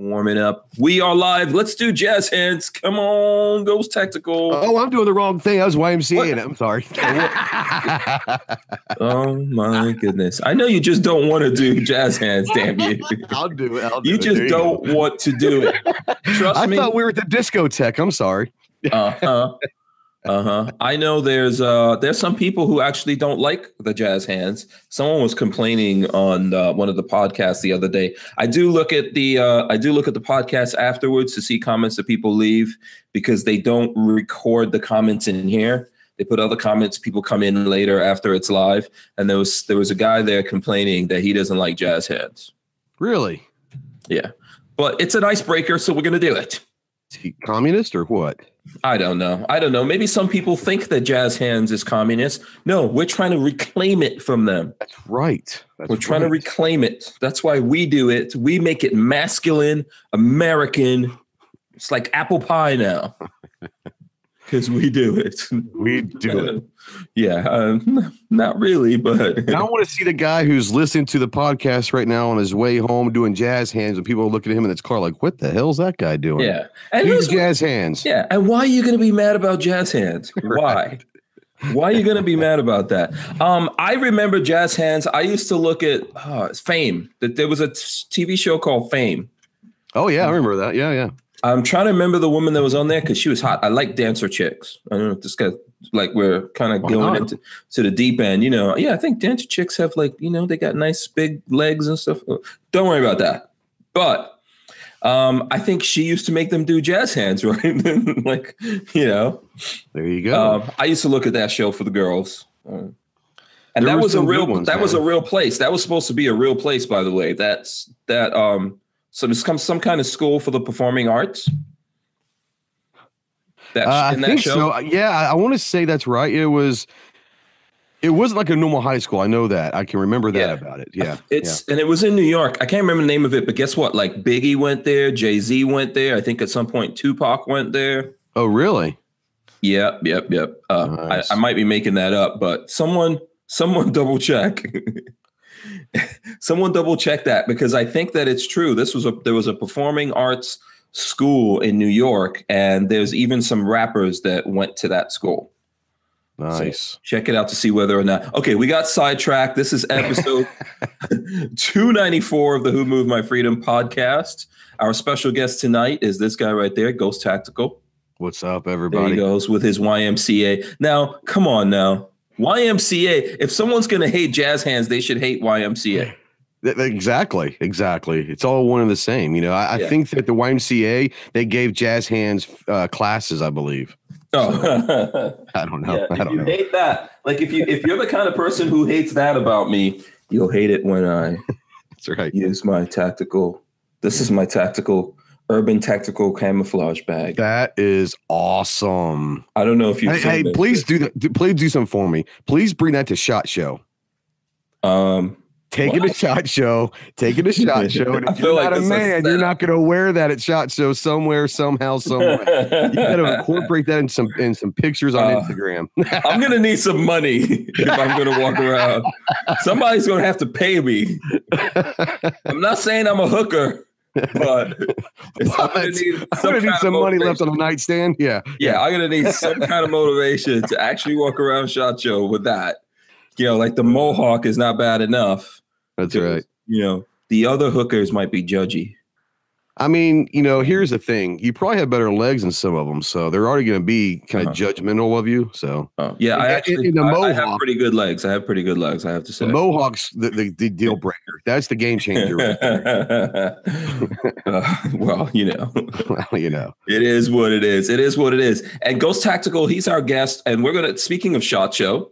warming up. We are live. Let's do jazz hands. Come on, Ghost Tactical. Oh, I'm doing the wrong thing. I was YMCA. I'm sorry. oh my goodness! I know you just don't want to do jazz hands. Damn you! I'll do it. I'll do you it. just There don't go. want to do it. Trust I me. thought we were at the discotheque. I'm sorry. uh huh. Uh huh. I know there's uh there's some people who actually don't like the jazz hands. Someone was complaining on uh, one of the podcasts the other day. I do look at the uh, I do look at the podcast afterwards to see comments that people leave because they don't record the comments in here. They put other comments. People come in later after it's live, and there was there was a guy there complaining that he doesn't like jazz hands. Really? Yeah, but it's an icebreaker, so we're gonna do it. Is he communist or what? I don't know. I don't know. Maybe some people think that jazz hands is communist. No, we're trying to reclaim it from them. That's right. That's we're trying to reclaim it. That's why we do it. We make it masculine, American. It's like apple pie now. Because we do it. We do it. yeah. Um, not really, but I want to see the guy who's listening to the podcast right now on his way home doing jazz hands, and people are looking at him in his car like, "What the hell's that guy doing?" yeah. And He's jazz hands. Yeah, and why are you going to be mad about jazz hands? Why? Why are you going to be mad about that? Um, I remember jazz hands. I used to look at uh, Fame. That there was a t- TV show called Fame. Oh yeah, I remember that. Yeah, yeah. I'm trying to remember the woman that was on there because she was hot. I like dancer chicks. I don't know if this guy like we're kind of Why going not? into to the deep end. You know, yeah, I think dancer chicks have like you know they got nice big legs and stuff. Don't worry about that. But um, I think she used to make them do jazz hands, right? like you know. There you go. Um, I used to look at that show for the girls, Um, and There that was a real ones, that was a real place. That was supposed to be a real place, by the way. That's that. Um, so there's come some kind of school for the performing arts. That Uh, I in that think show. so. Yeah, I, I want to say that's right. It was. It wasn't like a normal high school. I know that. I can remember that Yeah. about it. Yeah. It's and it was in New York. I can't remember the name of it, but guess what? Like Biggie went there, Jay Z went there. I think at some point Tupac went there. Oh, really? Yep, yep, yep. Uh, Nice. I, I might be making that up, but someone, someone double check. someone double check that because I think that it's true. This was a there was a performing arts school in New York, and there's even some rappers that went to that school. Nice. Check it out to see whether or not. Okay, we got sidetracked. This is episode 294 of the Who Moved My Freedom podcast. Our special guest tonight is this guy right there, Ghost Tactical. What's up, There he everybody? goes with his YMCA. Now, come on now. YMCA, if someone's going to hate jazz hands, they should hate YMCA. Th- th- Exactly. Exactly. It's all one and the same. You know, I, Yeah. I think that the YMCA they gave jazz hands uh, classes. I believe. Oh, I don't know. yeah. I don't you know. hate that, like if you if you're the kind of person who hates that about me, you'll hate it when I That's right. use my tactical. This is my tactical urban tactical camouflage bag. That is awesome. I don't know if you. Hey, hey, please do that. Please do something for me. Please bring that to Shot Show. Um, Take it to Shot Show. Take it to Shot Show. And I if feel you're like not a man, you're not going to wear that at Shot Show somewhere, somehow, somewhere. You got to incorporate that in some in some pictures on Uh, Instagram. I'm gonna need some money if I'm gonna walk around. Somebody's gonna have to pay me. I'm not saying I'm a hooker, but it's- I'm gonna need I'm some, gonna need some money left on the nightstand. Yeah. Yeah, I'm gonna need some kind of motivation to actually walk around Shot Show with that. You know, like the mohawk is not bad enough. That's right. You know, the other hookers might be judgy. I mean, you know, here's the thing. You probably have better legs than some of them, so they're already going to be kind of Uh-huh. judgmental of you. So Oh, yeah, I In- in- actually in the I, I have pretty good legs. I have pretty good legs. I have to say. the Mohawks, the, the, the deal breaker. That's the game changer. Right. Uh, well, you know. well, you know. It is what it is. It is what it is. And Ghost Tactical, he's our guest, and we're gonna. Speaking of Shot Show,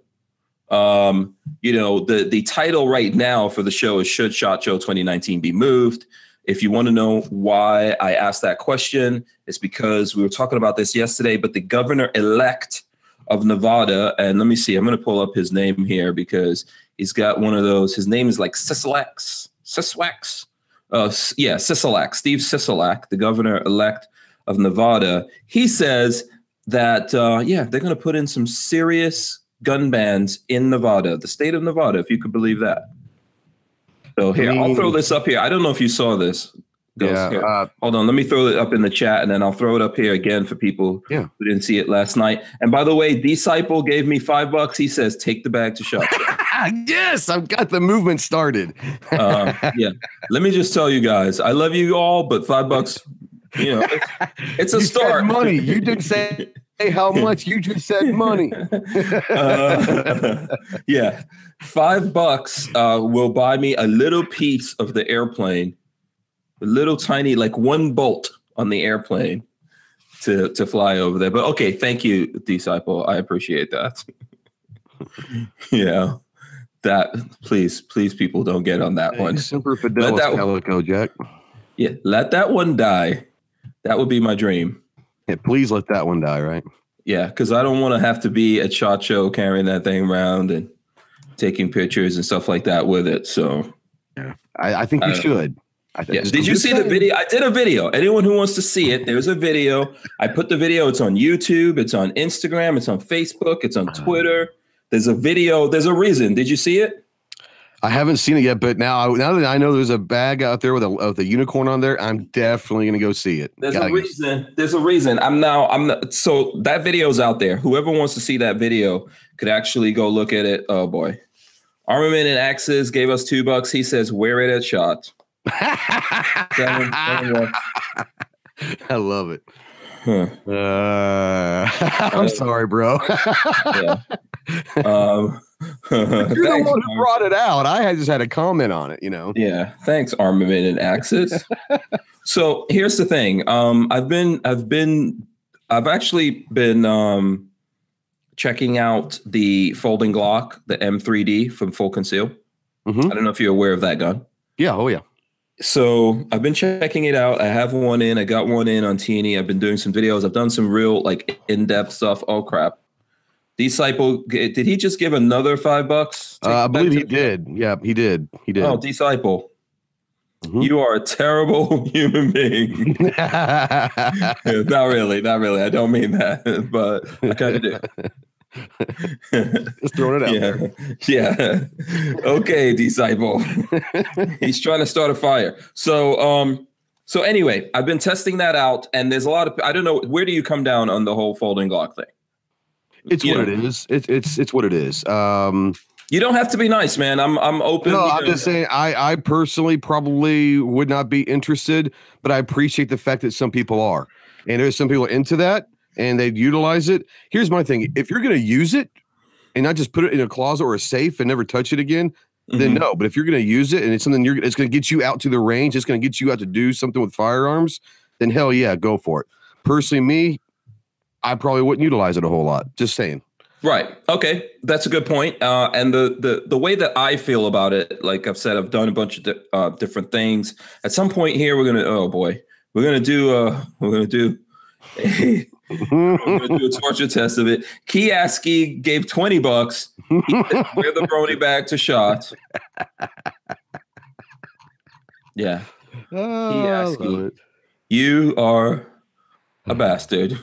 um, you know the the title right now for the show is "Should Shot Show 2019 Be Moved?" If you want to know why I asked that question, it's because we were talking about this yesterday. But the governor elect of Nevada, and let me see, I'm going to pull up his name here because he's got one of those. His name is like Sisolak, Siswax. Uh, yeah, Sisolak, Steve Sisolak, the governor elect of Nevada. He says that uh, yeah, they're going to put in some serious gun bans in Nevada, the state of Nevada, if you could believe that. So here, I'll throw this up here. I don't know if you saw this. Yeah. Uh, Hold on, let me throw it up in the chat and then I'll throw it up here again for people Yeah. who didn't see it last night. And by the way, Disciple gave me five bucks. He says, take the bag to shop. yes, I've got the movement started. uh, yeah. Let me just tell you guys, I love you all, but five bucks, you know, it's, it's a You start. money. You didn't say how much. You just said money. Uh, yeah. Five bucks uh, will buy me a little piece of the airplane, a little tiny, like one bolt on the airplane to to fly over there. But okay, thank you, disciple. I appreciate that. yeah. That please, please, people don't get on that one. Super Fidelis that- Calico Jack. Yeah, let that one die. That would be my dream. Yeah, please let that one die, right? Yeah, because I don't want to have to be a Shot Show carrying that thing around and taking pictures and stuff like that with it. So, I, I think you Uh, should. I think yeah. Did you see the video? I did a video. Anyone who wants to see it, there's a video. I put the video. It's on YouTube. It's on Instagram. It's on Facebook. It's on Twitter. There's a video. There's a reason. Did you see it? I haven't seen it yet, but now now that I know there's a bag out there with a with a unicorn on there, I'm definitely gonna go see it. There's Gotta a go- reason. There's a reason. I'm now. I'm not, so that video's out there. Whoever wants to see that video could actually go look at it. Oh boy, Armament and Axes gave us two bucks. He says wear it at shot. Seven- seven. I love it. Huh. Uh, I'm sorry, bro. Yeah. Um, You're the one who brought it out. I just had a comment on it. You know. Yeah, thanks, Armament and Axis. so here's the thing. Um, I've been, I've been, I've actually been um, checking out the folding Glock, the M3D from Full Conceal. Mhm. I don't know if you're aware of that gun. Yeah. Oh yeah. So I've been checking it out. I have one in. I got one in on Teeny. I've been doing some videos. I've done some real like in-depth stuff. Oh crap! Disciple, did he just give another five bucks? Uh, I believe he did. Yeah, he did. He did. Oh, disciple. Mhm. You are a terrible human being. Not really, not really. I don't mean that, but I kind of do. Just throwing it out there. yeah, yeah. Okay, disciple. He's trying to start a fire. So, um, so anyway, I've been testing that out, and there's a lot of I don't know where do you come down on the whole folding Glock thing. It's what know, it is. It's it's it's what it is. Um, You don't have to be nice, man. I'm I'm open. no, I'm know. just saying. I I personally probably would not be interested, but I appreciate the fact that some people are, and there's some people into that and they utilize it. Here's my thing: if you're going to use it and not just put it in a closet or a safe and never touch it again, then Mhm. no. But if you're going to use it and it's something you're, it's going to get you out to the range, it's going to get you out to do something with firearms, then hell yeah, go for it. Personally, me, I probably wouldn't utilize it a whole lot. Just saying. Right. Okay, that's a good point. Uh, and the the the way that I feel about it, like I've said, I've done a bunch of di- uh, different things. At some point here, we're gonna. Oh boy, we're gonna do. Uh, we're gonna do. we're gonna do a torture test of it. Kiaski gave twenty bucks. Wear the brony bag to shot. Yeah, Oh, I love it. you are a bastard.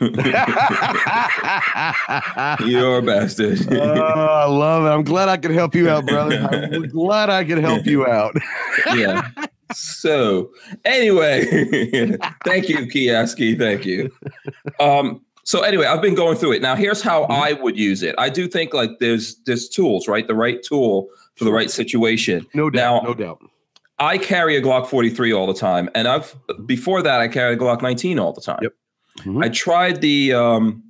You're a bastard. oh, I love it. I'm glad I could help you out, brother. I'm glad I could help you out. yeah. So anyway, thank you, Kiaski. Thank you. Um, so anyway, I've been going through it. Now here's how I would use it. I do think like there's there's tools, right? The right tool for the right situation. No doubt. Now- no doubt. I carry a Glock 43 all the time, and I've before that I carried a Glock 19 all the time. Yep. Mhm. I tried the um,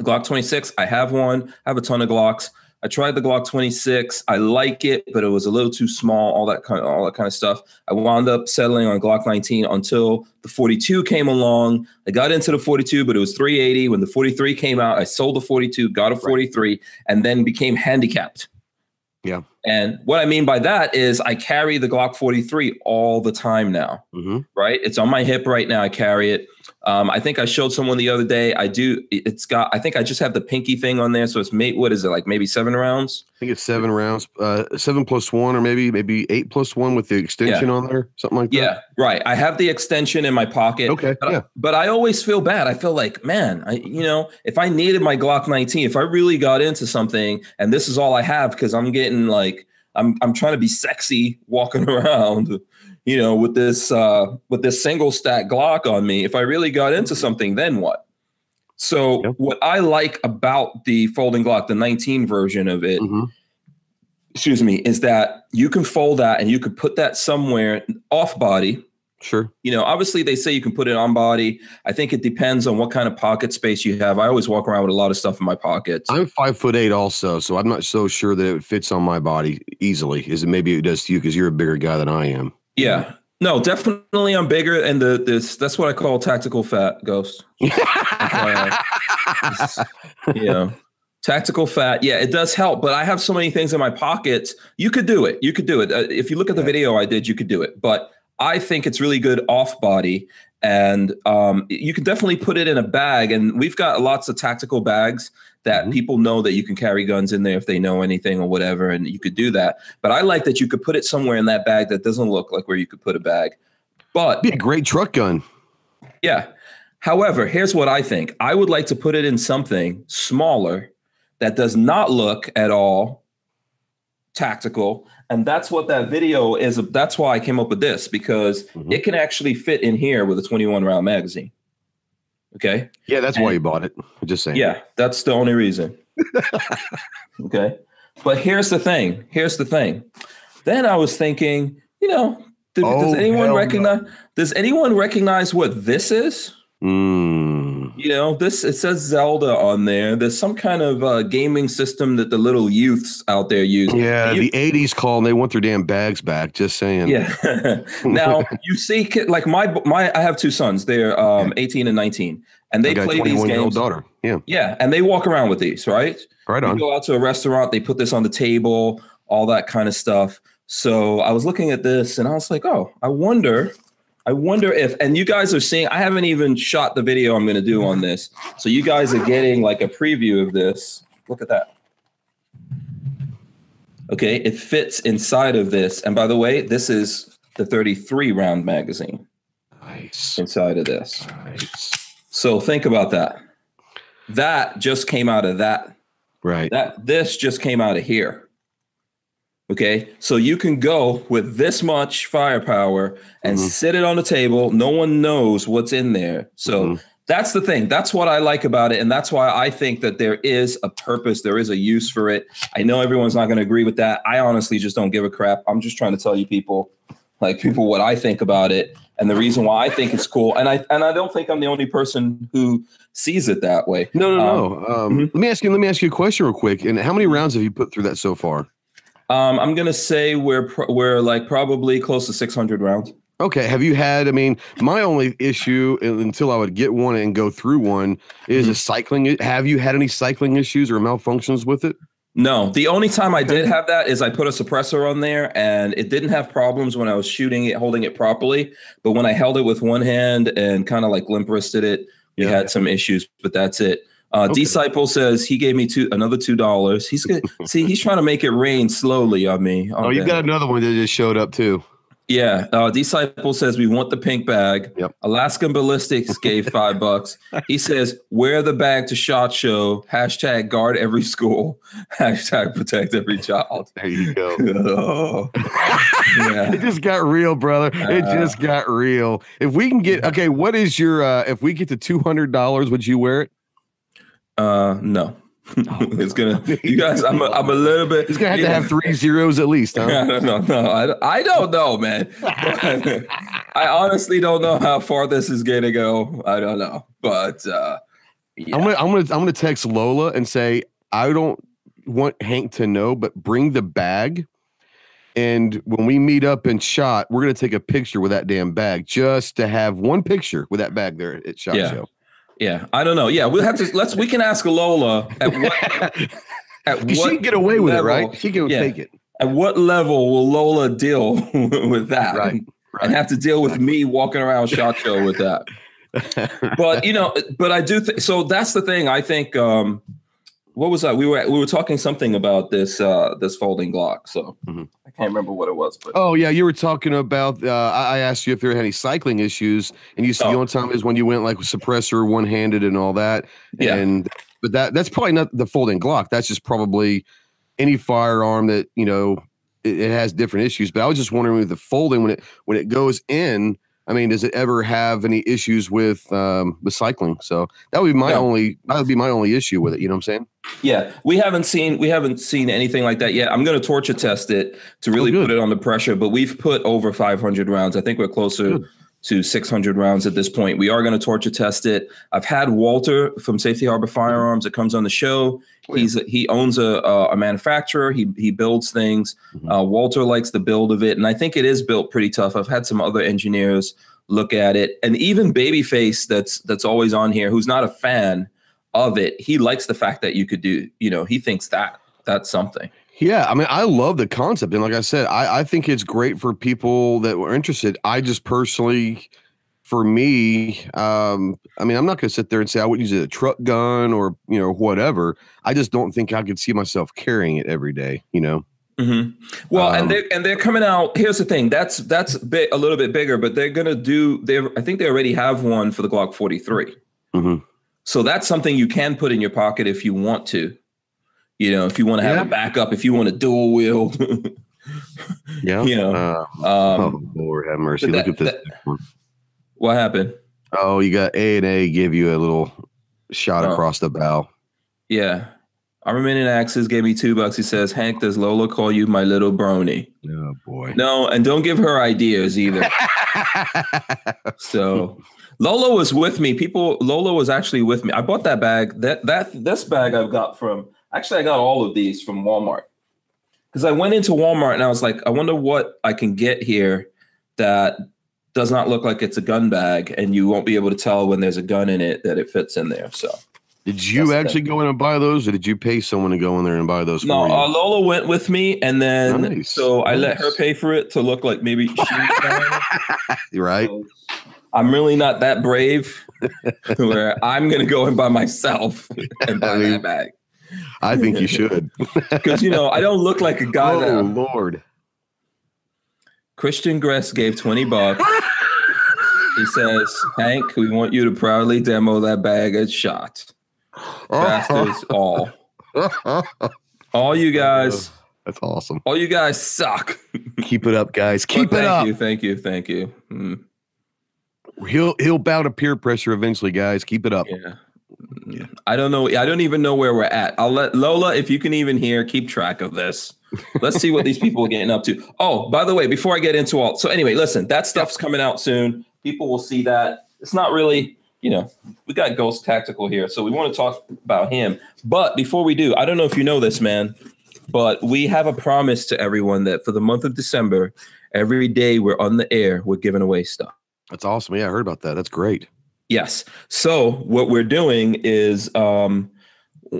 Glock 26. I have one. I have a ton of Glocks. I tried the Glock 26. I like it, but it was a little too small. All that kind of all that kind of stuff. I wound up settling on Glock 19 until the 42 came along. I got into the 42, but it was 380. When the 43 came out, I sold the 42, got a 43, and then became handicapped. Yeah. And what I mean by that is I carry the Glock 43 all the time now Mhm. right? It's on my hip right now. I carry it. Um, I think I showed someone the other day. I do. It's got. I think I just have the pinky thing on there, so it's made. What is it like? Maybe seven rounds. I think it's seven rounds, uh, seven plus one, or maybe maybe eight plus one with the extension on there, something like that. Yeah, right. I have the extension in my pocket. Okay. But, Yeah. I, but I always feel bad. I feel like, man, I you know, if I needed my Glock 19, if I really got into something, and this is all I have because I'm getting like, I'm I'm trying to be sexy walking around. You know, with this uh, with this single stack Glock on me, if I really got into something, then what? So Yep. what I like about the folding Glock, the 19 version of it, Mhm. excuse me, is that you can fold that and you could put that somewhere off body. Sure. You know, obviously they say you can put it on body. I think it depends on what kind of pocket space you have. I always walk around with a lot of stuff in my pockets. I'm five foot eight, also, so I'm not so sure that it fits on my body easily. Is it maybe it does to you because you're a bigger guy than I am? Yeah. No, definitely I'm bigger and the this that's what I call tactical fat ghost. you know. Tactical fat. Yeah, it does help, but I have so many things in my pockets. You could do it. You could do it. Uh, if you look at the video I did, you could do it. But I think it's really good off body and um, you can definitely put it in a bag and we've got lots of tactical bags that Mhm. people know that you can carry guns in there if they know anything or whatever and you could do that but i like that you could put it somewhere in that bag that doesn't look like where you could put a bag but Be a great truck gun. yeah. However, here's what I think. I would like to put it in something smaller that does not look at all tactical. And that's what that video is. That's why I came up with this because Mhm. it can actually fit in here with a 21 round magazine. Okay. Yeah, that's why you bought it. I'm just saying. Yeah, that's the only reason. okay. But here's the thing. Here's the thing. Then I was thinking, you know, Oh, does anyone hell no. recognize does anyone recognize what this is? Mm. You know, this it says Zelda on there. There's some kind of uh, gaming system that the little youths out there use. Yeah, You- the '80s call and they want their damn bags back. Just saying. Yeah. now you see, like my my, I have two sons. They're um 18 and 19, and I they got play these 21 year old games. daughter. Yeah, Yeah, and they walk around with these, right? right You on. go out to a restaurant, they put this on the table, all that kind of stuff. So I was looking at this and I was like, oh, I wonder, I wonder if, and you guys are seeing, I haven't even shot the video I'm going to do on this. So you guys are getting like a preview of this. Look at that. Okay, it fits inside of this. And by the way, this is the 33 round magazine Nice. inside of this. nice. So think about that. That just came out of that Right. that this just came out of here. Okay, so you can go with this much firepower and Mhm. sit it on the table. No one knows what's in there. So Mhm. that's the thing. That's what I like about it. And that's why I think that there is a purpose, there is a use for it. I know everyone's not going to agree with that. I honestly just don't give a crap. I'm just trying to tell you people, like people, what I think about it and the reason why I think it's cool. And I and I don't think I'm the only person who sees it that way. No, no, no. Um, mhm. Let me ask you. Let me ask you a question real quick. And how many rounds have you put through that so far? Um, I'm gonna say we're pro- we're like probably close to 600 rounds. Okay. Have you had? I mean, my only issue uh, until I would get one and go through one is Mm-hmm. a cycling. Have you had any cycling issues or malfunctions with it? No, the only time I did have that is I put a suppressor on there, and it didn't have problems when I was shooting it, holding it properly. But when I held it with one hand and kind of like limp wristed it, we Yeah. had some issues. But that's it. Uh, Okay. Disciple says he gave me two another two dollars. He's good. see, he's trying to make it rain slowly on me. Oh, you got another one that just showed up too. Yeah, uh, Disciple says we want the pink bag. Yep. Alaskan Ballistics gave five bucks. He says wear the bag to Shot Show. Hashtag guard every school. Hashtag protect every child. There you go. Oh. yeah. It just got real, brother. It Uh, just got real. If we can get okay, what is your uh if we get to two hundred dollars, would you wear it? Uh, no. it's gonna. You guys, I'm. A, I'm a little bit. It's gonna have yeah. to have three zeros at least, huh? I don't know. No, I, I don't know, man. I honestly don't know how far this is gonna go. I don't know, but uh, yeah. I'm gonna I'm gonna I'm gonna text Lola and say I don't want Hank to know, but bring the bag. And when we meet up in shot, we're gonna take a picture with that damn bag just to have one picture with that bag there at shot Yeah. show. Yeah, I don't know. Yeah, we'll have to. Let's. We can ask Lola at what. At 'Cause she can get away with it, right? She can yeah. take it. At what level will Lola deal with that? Right, And, right. and have to deal with me walking around shot show with that. but you know, but I do think so. That's the thing. I think. um What was that? We were we were talking something about this uh this folding Glock. So Mhm. I can't remember what it was, but Oh yeah, you were talking about. Uh, I I asked you if there were any cycling issues, and you said the Oh. only time is when you went like with suppressor one handed and all that. Yeah. And but that that's probably not the folding Glock. That's just probably any firearm that you know it, it has different issues. But I was just wondering with the folding when it when it goes in. I mean, does it ever have any issues with um, recycling? So that would be my No. only that would be my only issue with it. You know what I'm saying? Yeah, we haven't seen we haven't seen anything like that yet. I'm going to torture test it to really good. put it on the pressure, but we've put over 500 rounds. I think we're closer Good. To 600 rounds at this point. We are going to torture test it. I've had Walter from Safety Harbor Firearms that comes on the show. Oh, yeah. He's he owns a a, a manufacturer. He he builds things. Mhm. Uh, Walter likes the build of it, and I think it is built pretty tough. I've had some other engineers look at it, and even Babyface, that's that's always on here, who's not a fan of it. He likes the fact that you could do. You know, he thinks that that's something. Yeah, I mean, I love the concept, and like I said, I, I think it's great for people that were interested. I just personally, for me, um, I mean, I'm not going to sit there and say I would use it a truck gun or you know whatever. I just don't think I could see myself carrying it every day. You know, hmm Well, Um, and they and they're coming out. Here's the thing. That's that's bit, a little bit bigger, but they're gonna do. They I think they already have one for the Glock 43. Mhm. So that's something you can put in your pocket if you want to. You know, if you want to have Yeah. a backup, if you want to dual wield. yeah. You know, Uh, um, oh Lord have mercy! but Look at this. that- what happened? Oh, you got A and A give you a little shot Oh. across the bow. Yeah. Armament and Axes gave me two bucks. He says, Hank, does Lola call you my little brony? Oh boy. No, and don't give her ideas either. So Lola was with me. People, Lola was actually with me. I bought that bag. That that this bag I've got from actually I got all of these from Walmart. Because I went into Walmart and I was like, I wonder what I can get here that does not look like it's a gun bag, and you won't be able to tell when there's a gun in it that it fits in there. So Did you actually go in and buy those, or did you pay someone to go in there and buy those no, for you? uh, Lola went with me, and then Nice, so I let her pay for it to look like maybe she. right? So I'm really not that brave where I'm going to go in by myself and buy I mean- that bag. I think you should. Because, you know, I don't look like a guy oh that Lord! Christian Gress gave 20 bucks. He says, Hank, we want you to proudly demo that bag at shot. Bastards all. All you guys, That's awesome. all you guys suck. Keep it up, guys. Keep it thank up. you, thank you, thank you. Mm, He'll he'll bow to peer pressure eventually, guys. Keep it up. yeah. Mm, I don't know. I don't even know where we're at. I'll let Lola, if you can even hear, keep track of this. Let's see what these people are getting up to. Oh, by the way, before I get into all, so anyway, listen, that stuff's coming out soon. People will see that. It's not really, you know, we got Ghost Tactical here, so we want to talk about him. But before we do, I don't know if you know this, man, but we have a promise to everyone that for the month of December, every day we're on the air, we're giving away stuff. That's awesome. Yeah, I heard about that. That's great. Yes. So what we're doing is um,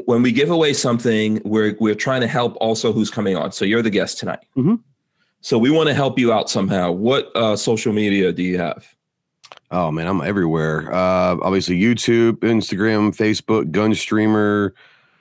when we give away something, we're we're trying to help also who's coming on. So you're the guest tonight. Mhm. So we want to help you out somehow. What uh, social media do you have? Oh man, I'm everywhere. Uh, obviously YouTube, Instagram, Facebook, Gun Streamer.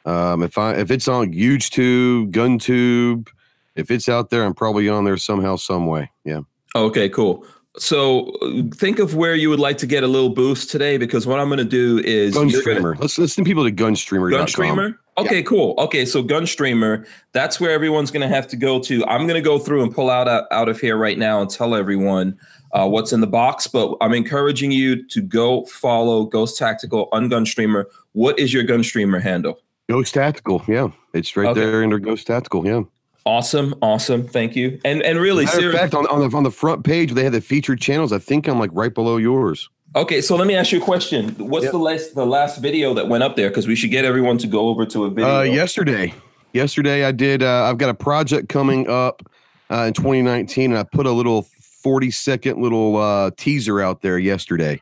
Um, if I if it's on YouTube, GunTube, if it's out there, I'm probably on there somehow, some way. Yeah. Okay, cool. So uh, think of where you would like to get a little boost today, because what I'm going to do is Gun gonna- Streamer. Let's send people to Gunstreamer. Gun Streamer? Okay, cool. Okay, so Gun Streamer, that's where everyone's going to have to go to. I'm going to go through and pull out out out of here right now and tell everyone uh, what's in the box. But I'm encouraging you to go follow Ghost Tactical on Gun Streamer. What is your Gun Streamer handle? Ghost Tactical. Yeah, it's right Okay. there under Ghost Tactical. Yeah. Awesome, awesome. Thank you. And and really, Matter seriously, fact, on, on the on the front page, they had the featured channels. I think I'm like right below yours. okay. So let me ask you a question. What's Yep. the last the last video that went up there? Because we should get everyone to go over to a video. Uh, yesterday, yesterday I did. Uh, I've got a project coming up uh, in 2019, and I put a little 40 second little uh, teaser out there yesterday.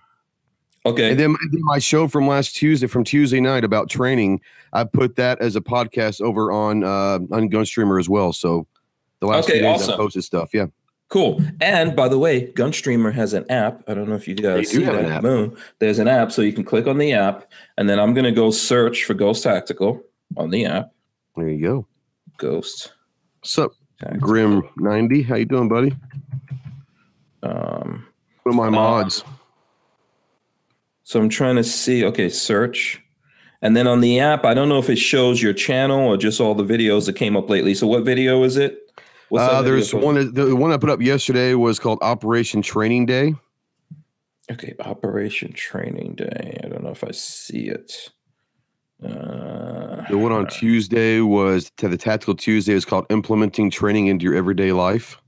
Okay. And then, my show from last Tuesday, from Tuesday night about training, I put that as a podcast over on uh, on Gunstreamer as well. So the last Okay, few days awesome. I posted stuff. Yeah, Cool. And by the way, Gunstreamer has an app. I don't know if you guys They do see have that. an app. Boom. There's an app, so you can click on the app, and then I'm gonna go search for Ghost Tactical on the app. there you go. Ghost What's up, Tactical. Grim 90? How you doing, buddy? Um, What are my Uh, mods. So I'm trying to see. Okay, search, and then on the app, I don't know if it shows your channel or just all the videos that came up lately. So what video is it? Uh, there's one. The one I put up yesterday was called Operation Training Day. Okay, Operation Training Day. I don't know if I see it. Uh, The one on Tuesday was to the Tactical Tuesday is called Implementing Training into Your Everyday Life.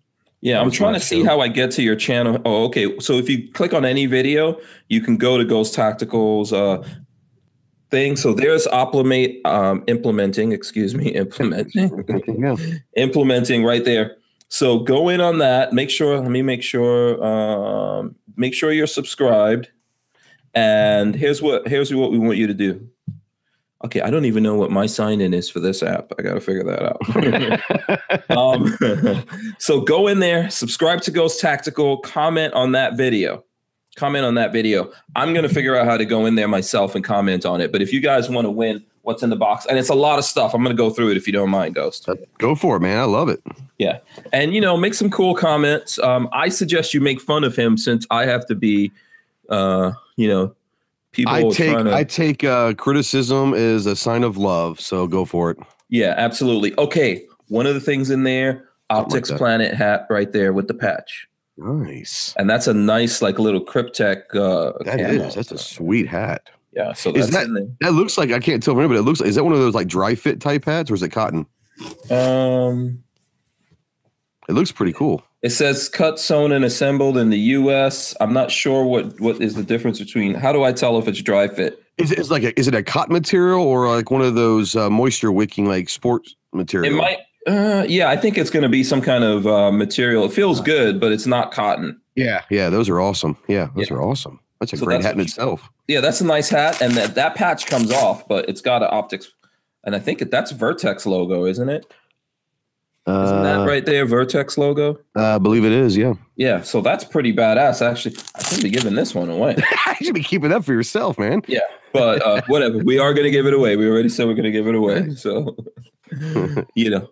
Yeah, I'm trying to see how I get to your channel. Oh, okay. So if you click on any video, you can go to Ghost Tacticals uh, thing. So there's Oplimate um, implementing. Excuse me, implementing. yeah. implementing right there. So go in on that. Make sure. Let me make sure. Um, make sure you're subscribed. And here's what here's what we want you to do. Okay, I don't even know what my sign in is for this app. I got to figure that out. um, so go in there, subscribe to Ghost Tactical, comment on that video. Comment on that video. I'm going to figure out how to go in there myself and comment on it. But if you guys want to win what's in the box, and it's a lot of stuff, I'm going to go through it if you don't mind, Ghost. Go for it, man. I love it. Yeah. And, you know, make some cool comments. Um, I suggest you make fun of him since I have to be, uh, you know, people I take to. I take uh, criticism is a sign of love. So go for it. yeah, absolutely. Okay. One of the things in there, Something like Optics. Planet hat right there with the patch. Nice. And that's a nice, like, little Kryptek. Uh, That is. That's a sweet hat. Yeah. So Is that- in there. That looks like I can't tell from here, but it looks like is that one of those like dry fit type hats or is it cotton? Um, It looks pretty cool. it says cut, sewn, and assembled in the U.S. I'm not sure what what is the difference between. How do I tell if it's dry fit? Is it is like a, is it a cotton material or like one of those uh, moisture wicking like sports material? It might. Uh, yeah, I think it's going to be some kind of uh, material. It feels good, but it's not cotton. Yeah, yeah, those are awesome. Yeah, those Yeah. are awesome. That's a So great that's hat in you- itself. Yeah, that's a nice hat, and that that patch comes off, but it's got an optics, and I think that's Vertex logo, isn't it? Isn't Uh, that right there, Vertex logo? I believe it is. Yeah, Yeah, so that's pretty badass. Actually, I should be giving this one away, you should be keeping that for yourself, man. Yeah, but uh, whatever. We are going to give it away. We already said we're going to give it away, so you know,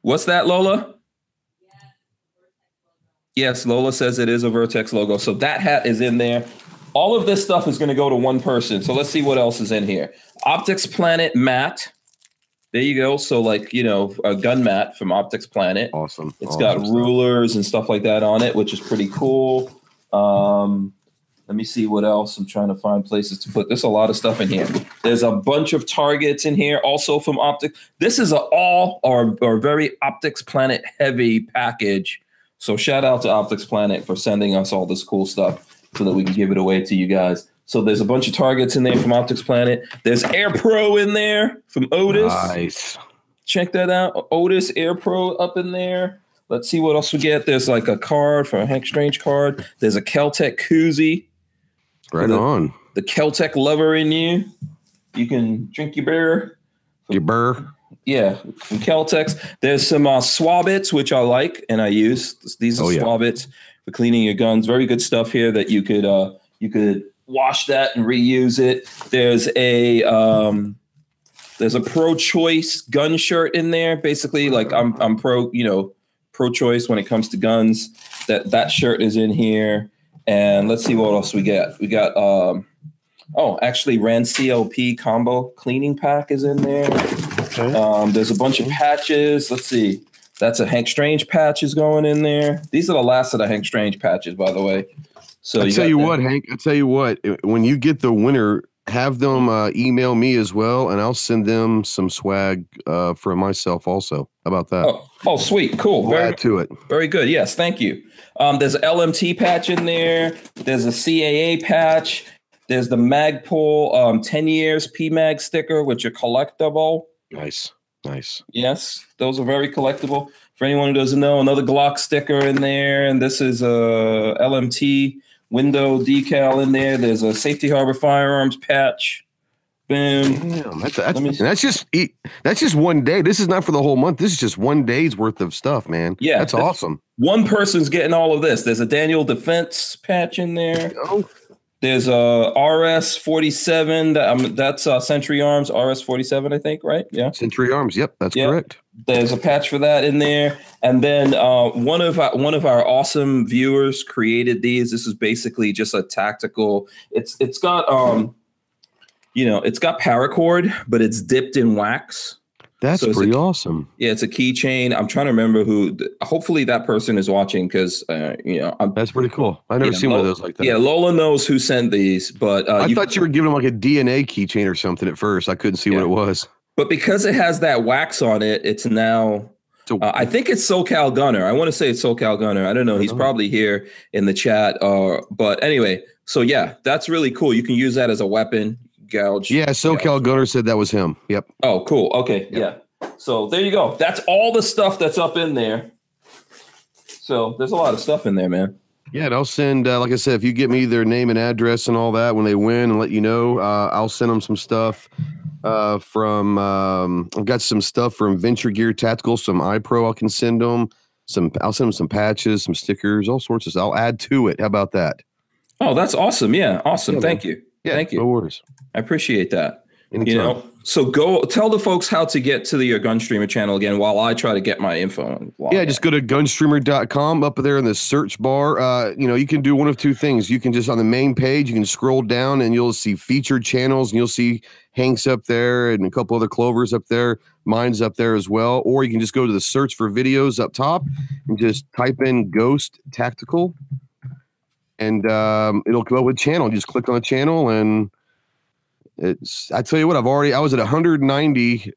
what's that, Lola? Yes, Lola says it is a Vertex logo. So that hat is in there. All of this stuff is going to go to one person. So let's see what else is in here. Optics Planet mat. There you go. So like, you know, a gun mat from Optics Planet. Awesome. It's awesome got stuff. rulers and stuff like that on it, which is pretty cool. Um, let me see what else. I'm trying to find places to put. There's a lot of stuff in here. There's a bunch of targets in here, also from Optics. This is a all or or very Optics Planet heavy package. So shout out to Optics Planet for sending us all this cool stuff so that we can give it away to you guys. So there's a bunch of targets in there from Optics Planet. There's Air Pro in there from Otis Nice. check that out. Otis Air Pro up in there. Let's see what else we get. There's like a card for a Hank Strange card. There's a Keltec koozie. Right the- on. The Keltec lover in you. You can drink your beer. Your burr. Yeah, from Keltex. There's some uh, Swab-its, which I like and I use. These are Oh, yeah. Swab-its for cleaning your guns. Very good stuff here that you could uh, you could wash that and reuse it. There's a um, there's a pro-choice gun shirt in there. Basically, like I'm I'm pro you know pro-choice when it comes to guns. That that shirt is in here. And let's see what else we got. We got um, oh actually Rand CLP combo cleaning pack is in there. Okay. Um, there's a bunch of patches. Let's see. That's a Hank Strange patch is going in there. These are the last of the Hank Strange patches, by the way. So I tell you that- what, Hank. I tell you what. When you get the winner, have them uh, email me as well, and I'll send them some swag uh, for myself also. How about that? Oh, oh, sweet, cool, We'll very, add to it. very good. Yes, thank you. Um, there's an LMT patch in there. There's a CAA patch. There's the Magpul um, 10 years PMAG sticker, which are collectible. Nice, nice. Yes, those are very collectible. For anyone who doesn't know, another Glock sticker in there, and this is a LMT window decal in there. There's a Safety Harbor Firearms patch. Boom. Damn, that's that's, me- that's just that's just one day. This is not for the whole month. This is just one day's worth of stuff, man. Yeah, that's that's- awesome. One person's getting all of this. There's a Daniel Defense patch in there. Oh, There's a RS 47. That, um, that's uh, Century Arms RS 47, I think, right? Yeah. Century Arms. Yep, that's Yeah. correct. There's a patch for that in there, and then uh, one of our, one of our awesome viewers created these. This is basically just a tactical. It's it's got um, you know, it's got paracord, but it's dipped in wax. That's So pretty a- awesome. Yeah, it's a keychain. I'm trying to remember who. Hopefully, that person is watching because uh, you know. I'm, That's pretty cool. I've never Yeah, seen one of those like that. yeah, Lola knows who sent these, but uh, I thought you were giving him like a DNA keychain or something at first. I couldn't see what it was. But because it has that wax on it, it's now. So Uh, I think it's SoCal Gunner. I want to say it's SoCal Gunner. I don't know. He's Oh. probably here in the chat. Uh, but anyway, so yeah, that's really cool. You can use that as a weapon. Gouge. yeah, SoCal Gunner said that was him. Yep. Oh, cool. Okay. Yeah. So there you go. That's all the stuff that's up in there. So there's a lot of stuff in there, man. Yeah, and I'll send, uh, like I said, if you get me their name and address and all that when they win and let you know, uh, I'll send them some stuff uh, from, um, I've got some stuff from Venture Gear Tactical, some iPro I can send them. Some, I'll send them some patches, some stickers, all sorts of stuff. I'll add to it. How about that? Oh, that's awesome. Yeah. Awesome. Yeah, Thank you. Yeah, Thank you. No worries. I appreciate that. Anytime. You know, so go tell the folks how to get to the uh, Gunstreamer channel again while I try to get my info. Yeah, just go to gunstreamer.com up there in the search bar. Uh, you know, you can do one of two things. You can just on the main page, you can scroll down and you'll see featured channels and you'll see Hank's up there and a couple other Clovers up there. Mine's up there as well. Or you can just go to the search for videos up top and just type in Ghost Tactical and um, it'll come up with channel. You just click on the channel and it's, I tell you what, I've already, I was at 190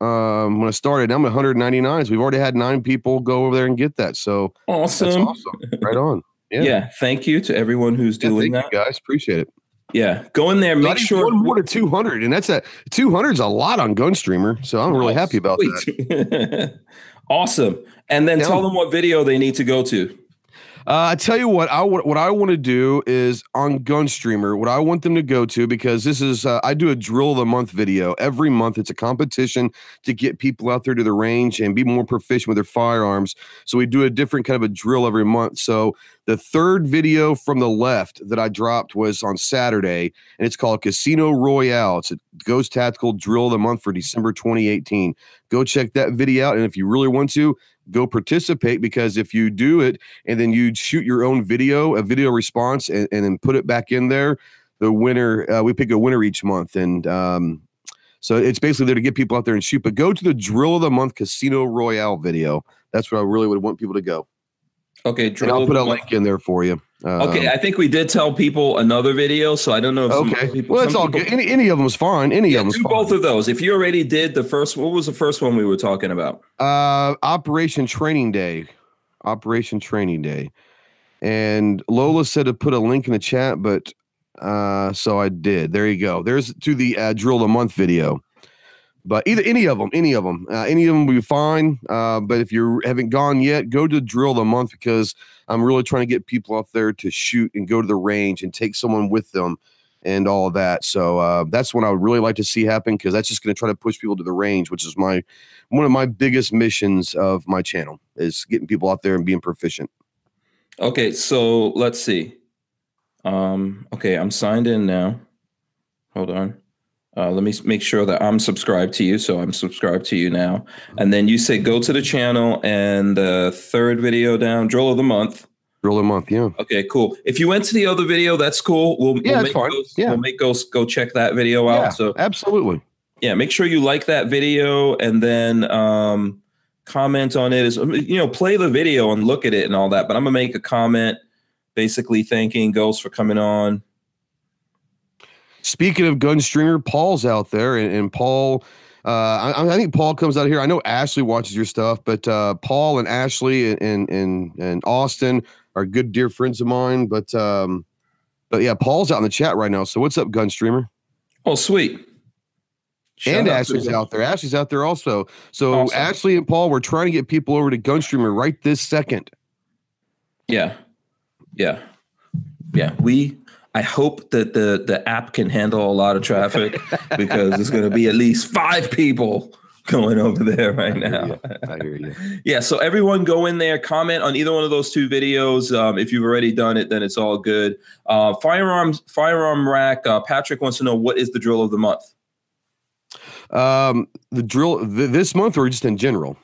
um, when I started. I'm at 199. So we've already had nine people go over there and get that. So that's awesome. awesome. Right on. Yeah. Yeah. Thank you to everyone who's Yeah, doing thank that. you guys. Appreciate it. Yeah. Go in there. Make Not sure. one more to 200, and that's a 200 is a lot on Gunstreamer. So I'm really happy about that. that. awesome. And then Yeah. tell them what video they need to go to. Uh, I tell you what, I what, I want to do is on Gunstreamer. What I want them to go to because this is uh, I do a drill of the month video every month. It's a competition to get people out there to the range and be more proficient with their firearms. So we do a different kind of a drill every month. So the third video from the left that I dropped was on Saturday, and it's called Casino Royale. It's a Ghost Tactical Drill of the Month for December 2018. Go check that video out, and if you really want to, go participate because if you do it and then you shoot your own video, a video response, and, and then put it back in there, the winner, uh, we pick a winner each month. And um, so it's basically there to get people out there and shoot. But go to the Drill of the Month Casino Royale video. That's where I really would want people to go. Okay. And I'll put a month. link in there for you. Okay, Um, I think we did tell people another video, so I don't know if some okay. people. well, it's all people- good. Any, any of them is fine. Any Yeah, of them is do fine. both of those. If you already did the first, what was the first one we were talking about? Uh, Operation Training Day. Operation Training Day. And Lola said to put a link in the chat, but uh, so I did. There you go. There's to the uh, drill the month video. But either any of them, any of them, uh, any of them will be fine. Uh, but if you haven't gone yet, go to drill the month because I'm really trying to get people out there to shoot and go to the range and take someone with them and all that. So uh, that's what I would really like to see happen because that's just going to try to push people to the range, which is my one of my biggest missions of my channel is getting people out there and being proficient. Okay, so let's see. Um, okay, I'm signed in now. Hold on. Uh, let me make sure that I'm subscribed to you. So I'm subscribed to you now. And then you say go to the channel and the third video down, drill of the month. Drill a month, yeah. Okay, cool. If you went to the other video, that's cool. We'll, Yeah, we'll make fine. Those, Yeah. We'll make those go check that video out. yeah, So absolutely. yeah, make sure you like that video and then um, comment on it. Is you know, play the video and look at it and all that. But I'm gonna make a comment, basically thanking Ghost for coming on. Speaking of Gunstreamer, Paul's out there, and, and Paul. Uh, I, I think Paul comes out here. I know Ashley watches your stuff, but uh, Paul and Ashley and, and and Austin are good dear friends of mine. But um, but yeah, Paul's out in the chat right now. So what's up, Gunstreamer? Oh, sweet. Shout and Ashley's out there. Ashley's out there also. So Awesome. Ashley and Paul, we're trying to get people over to Gunstreamer right this second. Yeah, yeah, yeah. We. I hope that the the app can handle a lot of traffic because there's going to be at least five people going over there right now. I hear you. Yeah, so everyone go in there, comment on either one of those two videos. Um, if you've already done it, then it's all good. Uh, firearms, firearm rack. Uh, Patrick wants to know what is the drill of the month. Um, the drill th- this month or just in general?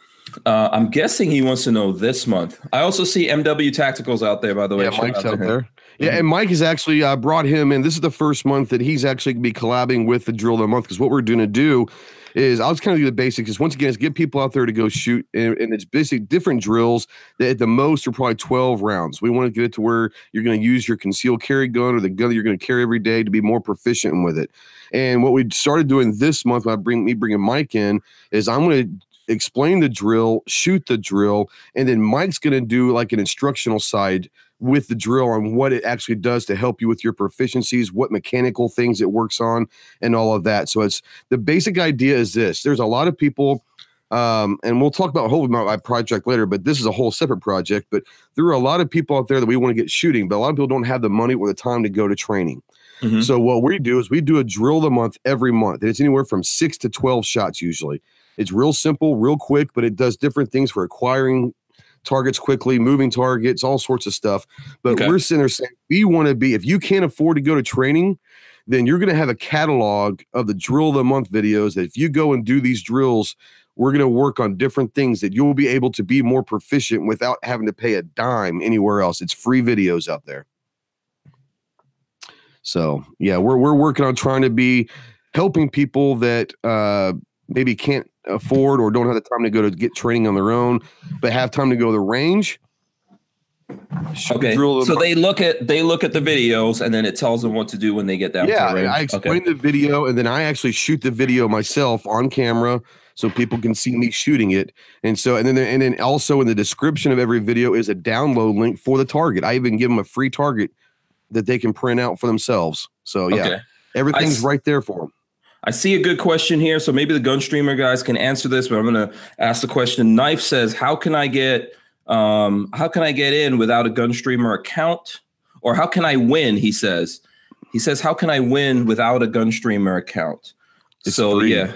Uh, I'm guessing he wants to know this month. I also see MW Tacticals out there, by the way. yeah, Shout Mike's to out there. Yeah, and Mike has actually uh, brought him in. This is the first month that he's actually going to be collabing with the drill of the month because what we're going to do is I'll just kind of do the basics. Is once again, is get people out there to go shoot, and, and it's basic different drills that at the most are probably 12 rounds. We want to get it to where you're going to use your concealed carry gun or the gun that you're going to carry every day to be more proficient with it. And what we started doing this month, by bring me bringing Mike in, is I'm going to explain the drill, shoot the drill, and then Mike's going to do like an instructional side with the drill on what it actually does to help you with your proficiencies, what mechanical things it works on, and all of that. So it's the basic idea is this: there's a lot of people. Um, and we'll talk about whole about my project later, but this is a whole separate project. But there are a lot of people out there that we want to get shooting, but a lot of people don't have the money or the time to go to training. Mm-hmm. So what we do is we do a drill of the month every month, and it's anywhere from six to twelve shots usually. It's real simple, real quick, but it does different things for acquiring targets quickly, moving targets, all sorts of stuff. But okay. we're sitting there saying we want to be, if you can't afford to go to training, then you're going to have a catalog of the drill of the month videos that if you go and do these drills, we're going to work on different things that you'll be able to be more proficient without having to pay a dime anywhere else. It's free videos out there. So yeah, we're we're working on trying to be helping people that uh, maybe can't afford or don't have the time to go to get training on their own, but have time to go to the range. Okay, so they look at they look at the videos and then it tells them what to do when they get down. Yeah, I explain okay. the video and then I actually shoot the video myself on camera so people can see me shooting it. And so and then and then also in the description of every video is a download link for the target. I even give them a free target that they can print out for themselves. So yeah, okay. everything's I, right there for them. I see a good question here, so maybe the gun streamer guys can answer this. But I'm going to ask the question. Knife says, "How can I get um, how can I get in without a gun streamer account, or how can I win?" He says. He says, "How can I win without a gun streamer account?" It's so free. yeah,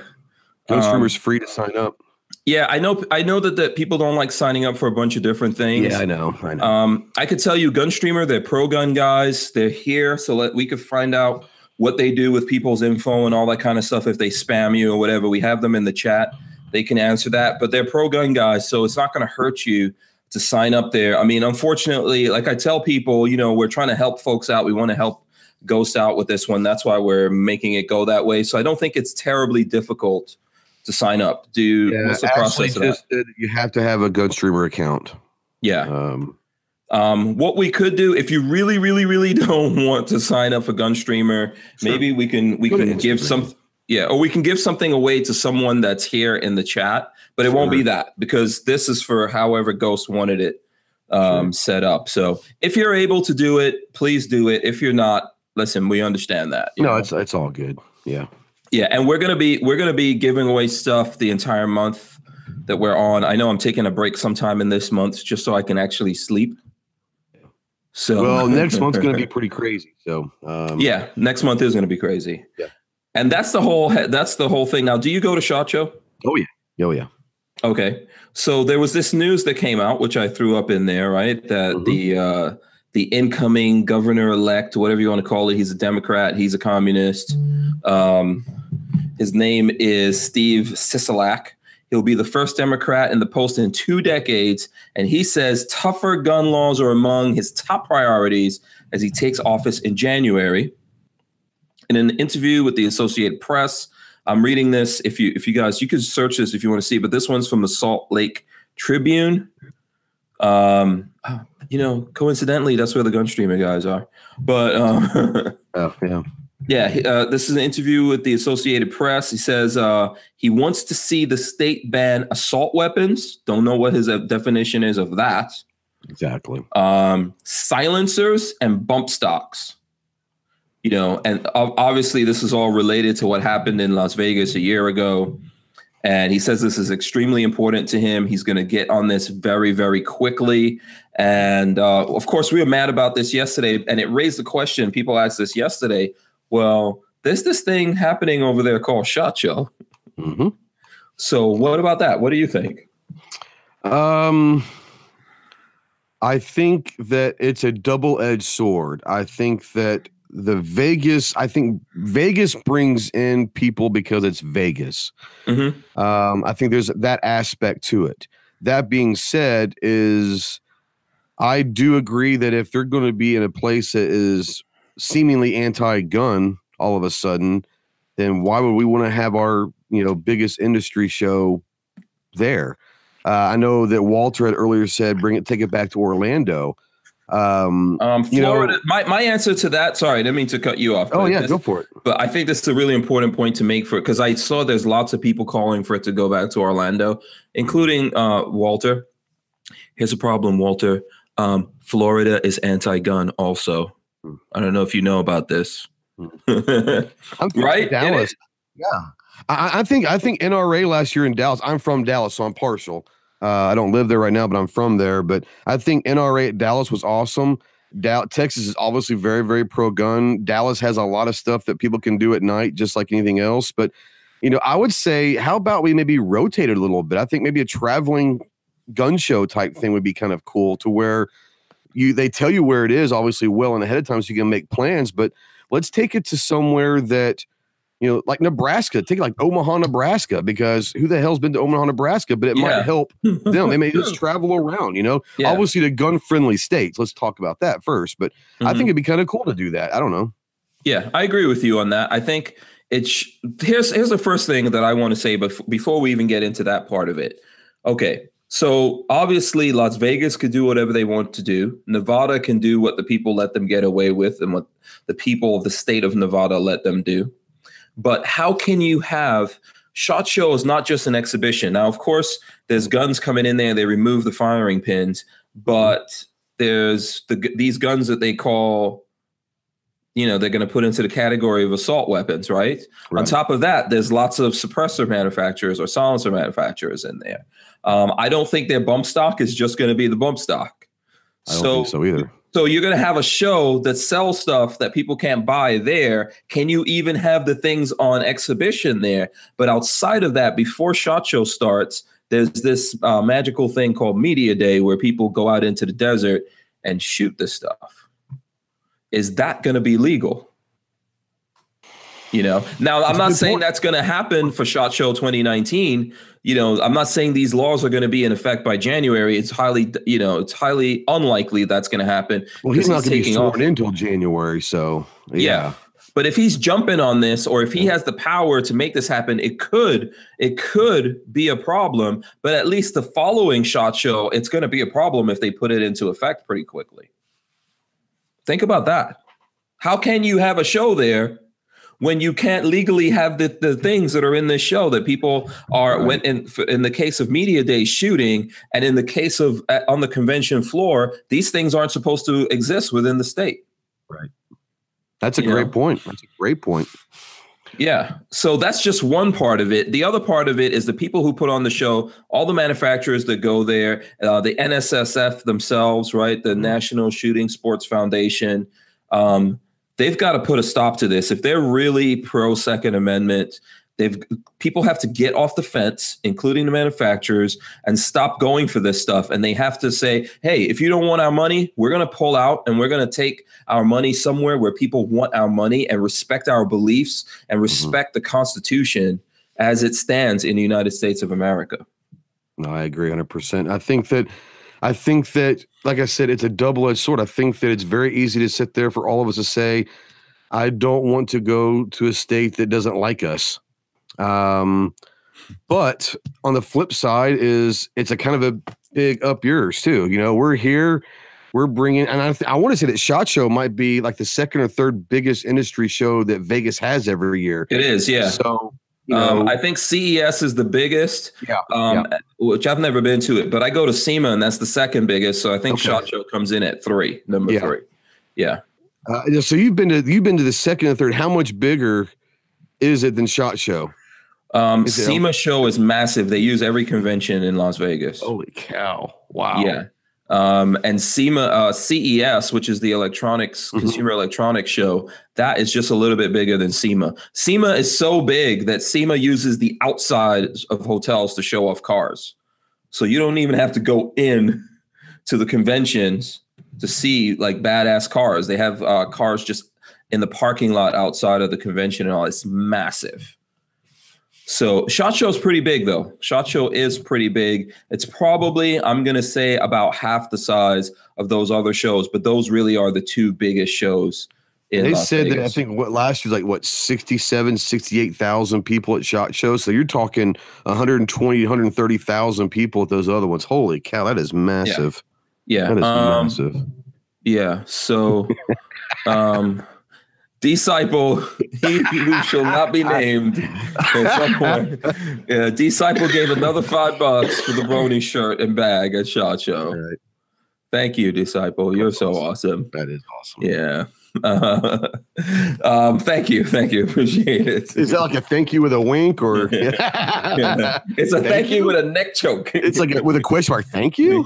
gun streamer's um, free to sign up. Yeah, I know. I know that, that people don't like signing up for a bunch of different things. Yeah, I know. I know. Um, I could tell you, Gunstreamer, they're pro gun guys. They're here, so let we could find out what they do with people's info and all that kind of stuff if they spam you or whatever. We have them in the chat. They can answer that, but they're pro gun guys, so it's not going to hurt you to sign up there. I mean, unfortunately, like I tell people, you know, we're trying to help folks out. We want to help Ghost out with this one. That's why we're making it go that way. So I don't think it's terribly difficult to sign up. Do yeah, what's the process of that? You have to have a Gunstreamer account. Yeah. Um, um, what we could do, if you really, really, really don't want to sign up for Gunstreamer, sure. maybe we can we Go can give some yeah, or we can give something away to someone that's here in the chat, but it sure. won't be that because this is for however Ghost wanted it um, sure. set up. So if you're able to do it, please do it. If you're not, listen, we understand that. No, know? it's it's all good. Yeah. Yeah, and we're gonna be we're gonna be giving away stuff the entire month that we're on. I know I'm taking a break sometime in this month just so I can actually sleep. So well, next month's going to be pretty crazy. So um, yeah, next month is going to be crazy. Yeah, and that's the whole that's the whole thing. Now, do you go to Shot Show? Oh yeah, oh yeah. Okay, so there was this news that came out, which I threw up in there, right? That mm-hmm. the uh, the incoming governor elect, whatever you want to call it, he's a Democrat, he's a communist. Um, his name is Steve Sisolak. He'll be the first Democrat in the post in two decades. And he says tougher gun laws are among his top priorities as he takes office in January. In an interview with the Associated Press, I'm reading this. If you if you guys you can search this if you want to see, but this one's from the Salt Lake Tribune. Um, you know, coincidentally, that's where the gun streamer guys are. But um, oh yeah. Yeah, uh, this is an interview with the Associated Press. He says uh, he wants to see the state ban assault weapons. Don't know what his uh, definition is of that. Exactly. Um, silencers and bump stocks. You know, and obviously this is all related to what happened in Las Vegas a year ago. And he says this is extremely important to him. He's going to get on this very, very quickly. And uh, of course, we were mad about this yesterday, and it raised the question. People asked this yesterday well, there's this thing happening over there called Shot Show. Mm-hmm. So, what about that? What do you think? Um, I think that it's a double edged sword. I think that the Vegas, I think Vegas brings in people because it's Vegas. Mm-hmm. Um, I think there's that aspect to it. That being said, is I do agree that if they're going to be in a place that is seemingly anti-gun all of a sudden, then why would we want to have our you know biggest industry show there. Uh, I know that Walter had earlier said bring it, take it back to Orlando. Um, um, Florida. Know, my my answer to that. Sorry, I didn't mean to cut you off. Oh yeah, this, go for it. But I think this is a really important point to make for it because I saw there's lots of people calling for it to go back to Orlando, including uh, Walter. Here's a problem, Walter. Um, Florida is anti-gun. Also. I don't know if you know about this. Hmm. right, Dallas. Yeah, I, I think I think NRA last year in Dallas. I'm from Dallas, so I'm partial. Uh, I don't live there right now, but I'm from there. But I think NRA at Dallas was awesome. Da- Texas is obviously very, very pro gun. Dallas has a lot of stuff that people can do at night, just like anything else. But, you know, I would say, how about we maybe rotate it a little bit? I think maybe a traveling gun show type thing would be kind of cool to where you they tell you where it is, obviously, well and ahead of time so you can make plans. But let's take it to somewhere that you know, like Nebraska, take it like Omaha, Nebraska, because who the hell's been to Omaha, Nebraska? But it yeah. might help them. They may just travel around, you know, yeah. obviously the gun friendly states. Let's talk about that first. But mm-hmm. I think it'd be kind of cool to do that. I don't know. Yeah, I agree with you on that. I think it's here's here's the first thing that I want to say, but before we even get into that part of it, okay. So obviously, Las Vegas could do whatever they want to do. Nevada can do what the people let them get away with, and what the people of the state of Nevada let them do. But how can you have Shot Show is not just an exhibition. Now, of course, there's guns coming in there. They remove the firing pins, but there's the these guns that they call, you know, they're going to put into the category of assault weapons, right? right? On top of that, there's lots of suppressor manufacturers or silencer manufacturers in there. Um, I don't think their bump stock is just going to be the bump stock. I don't so, think so either. So you're going to have a show that sells stuff that people can't buy there. Can you even have the things on exhibition there? But outside of that, before Shot Show starts, there's this uh, magical thing called Media Day where people go out into the desert and shoot this stuff. Is that going to be legal? You know, now I'm not saying that's going to happen for Shot Show 2019 you know, I'm not saying these laws are going to be in effect by January. It's highly, you know, it's highly unlikely that's going to happen. Well, he's not going to be sworn in until January, so yeah. yeah. But if he's jumping on this, or if he has the power to make this happen, it could it could be a problem. But at least the following shot show, it's going to be a problem if they put it into effect pretty quickly. Think about that. How can you have a show there when you can't legally have the, the things that are in this show that people are right. when in in the case of media day shooting and in the case of uh, on the convention floor these things aren't supposed to exist within the state right that's a you great know? point that's a great point yeah. So that's just one part of it. The other part of it is the people who put on the show, all the manufacturers that go there, uh, the NSSF themselves, right? The mm-hmm. National Shooting Sports Foundation. Um, they've got to put a stop to this. If they're really pro Second Amendment, they've people have to get off the fence, including the manufacturers, and stop going for this stuff. And they have to say, "Hey, if you don't want our money, we're going to pull out, and we're going to take our money somewhere where people want our money and respect our beliefs and mm-hmm. respect mm-hmm. the Constitution as it stands in the United States of America." No, I agree 100%. I think that I think that, like I said, it's a double edged sword. I think that it's very easy to sit there for all of us to say, I don't want to go to a state that doesn't like us. Um, but on the flip side is it's a kind of a big up yours too. You know, we're here, we're bringing, and I, th- I want to say that Shot Show might be like the second or third biggest industry show that Vegas has every year. It is, yeah. So you know, um, I think CES is the biggest. Yeah, um, yeah, Which I've never been to it, but I go to SEMA and that's the second biggest. So I think okay. Shot Show comes in at three, number yeah. three. Yeah. Uh, so you've been to you've been to the second and third. How much bigger is it than Shot Show? Um, SEMA show is massive. They use every convention in Las Vegas. Holy cow! Wow. Yeah. Um, and SEMA, uh, CES, which is the electronics mm-hmm. consumer electronics show, that is just a little bit bigger than SEMA. SEMA is so big that SEMA uses the outside of hotels to show off cars. So you don't even have to go in to the conventions to see like badass cars. They have uh, cars just in the parking lot outside of the convention and all. It's massive. So Shot Show is pretty big though. Shot Show is pretty big. It's probably I'm gonna say about half the size of those other shows, but those really are the two biggest shows in they Las said that I think what last year was like what 67, 68,000 people at Shot Show. So you're talking 120, 130,000 people at those other ones. Holy cow, that is massive. yeah, That is um, massive. yeah. So, um, disciple, he who shall not be named, at some point, yeah, disciple gave another five bucks for the Brony shirt and bag at Shot Show. Right. Thank you, disciple. You're so awesome. That is awesome. Yeah. Uh, um, thank you, thank you, appreciate it. Is that like a thank you with a wink or Yeah. It's a thank, you? with a neck choke. it's like a, with a question mark, thank you?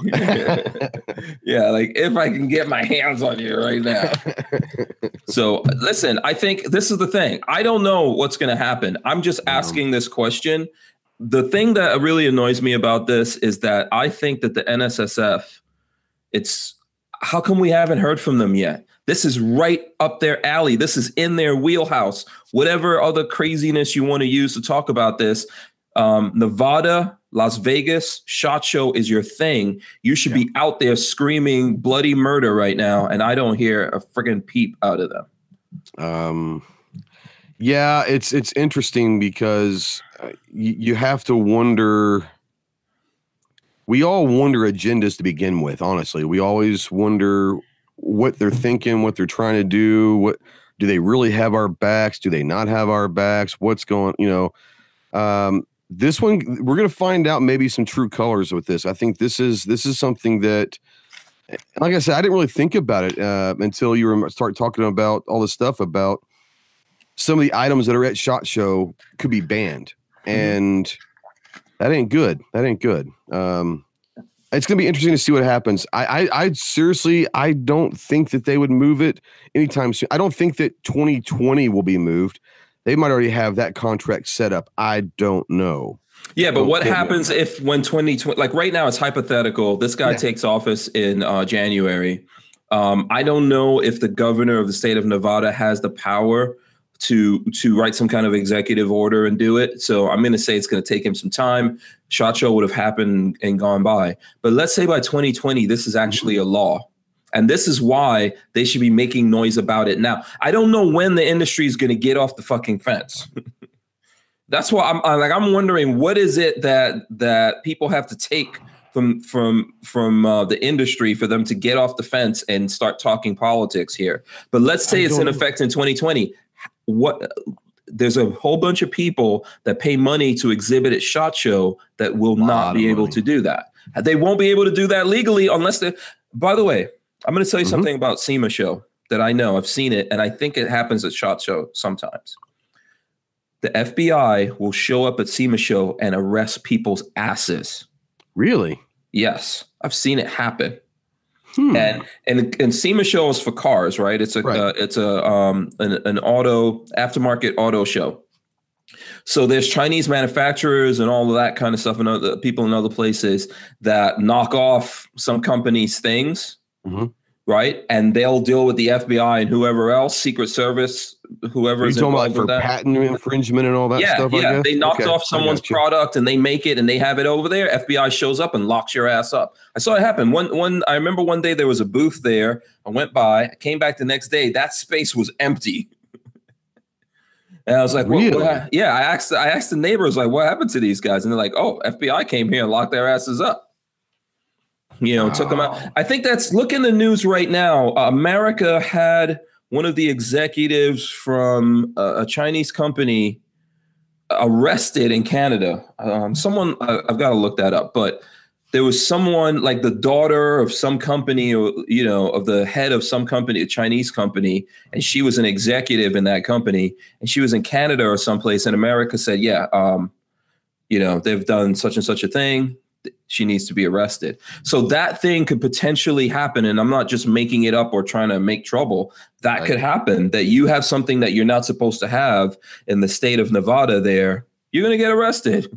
yeah, like if I can get my hands on you right now. So listen, I think this is the thing. I don't know what's going to happen. I'm just asking this question. The thing that really annoys me about this is that I think that the NSSF, it's how come we haven't heard from them yet? This is right up their alley. This is in their wheelhouse. Whatever other craziness you want to use to talk about this, um, Nevada, Las Vegas, Shot Show is your thing. You should be out there screaming bloody murder right now, and I don't hear a friggin' peep out of them. Um, yeah, it's it's interesting because uh, you, you have to wonder. We all wonder agendas to begin with. Honestly, we always wonder what they're thinking, what they're trying to do. What do they really have our backs? Do they not have our backs? What's going? You know, um, this one we're going to find out maybe some true colors with this. I think this is this is something that like I said, I didn't really think about it uh, until you were start talking about all this stuff about some of the items that are at Shot Show could be banned, and that ain't good. That ain't good. Um, it's gonna be interesting to see what happens. I, I, I seriously, I don't think that they would move it anytime soon. I don't think that 2020 will be moved. They might already have that contract set up. I don't know. Yeah, but what me on happens if when 2020, like right now, it's hypothetical. This guy Yeah. takes office in uh, January. Um, I don't know if the governor of the state of Nevada has the power to to write some kind of executive order and do it. So I'm going to say it's going to take him some time. Shot show would have happened and gone by. But let's say by 2020, this is actually a law. And this is why they should be making noise about it now. I don't know when the industry is going to get off the fucking fence. That's why I'm, I'm like I'm wondering what is it that that people have to take from from from uh, the industry for them to get off the fence and start talking politics here. But let's say I it's in effect in 2020. What there's a whole bunch of people that pay money to exhibit at Shot Show that will not be able money. to do that. They won't be able to do that legally unless they. By the way, I'm going to tell you Mhm. something about SEMA Show that I know. I've seen it, and I think it happens at Shot Show sometimes. The FBI will show up at SEMA Show and arrest people's asses. Really? Yes, I've seen it happen. Hmm. And and and SEMA show is for cars, right? It's a Right. uh, it's a um an, an auto aftermarket auto show. So there's Chinese manufacturers and all of that kind of stuff, and other people in other places that knock off some companies' things, Mhm. right? And they'll deal with the FBI and whoever else, Secret Service, whoever is talking about for that. patent infringement and all that yeah, stuff? Yeah. They knocked Okay, off someone's product and they make it and they have it over there. FBI shows up and locks your ass up. I saw it happen. One one I remember one day there was a booth there. I went by, I came back the next day, that space was empty. And I was like, what, what Really? hap- yeah, I asked I asked the neighbors like what happened to these guys? And they're like, oh, FBI came here and locked their asses up. You know, took them out. I think that's look in the news right now. Uh, America had one of the executives from a, a Chinese company arrested in Canada. Um, someone I, I've got to look that up, but there was someone like the daughter of some company, or you know, of the head of some company, a Chinese company, and she was an executive in that company, and she was in Canada or someplace, and America said, yeah, um, you know, they've done such and such a thing. She needs to be arrested. So that thing could potentially happen, and I'm not just making it up or trying to make trouble. That Right. could happen. That you have something that you're not supposed to have in the state of Nevada. There, you're going to get arrested.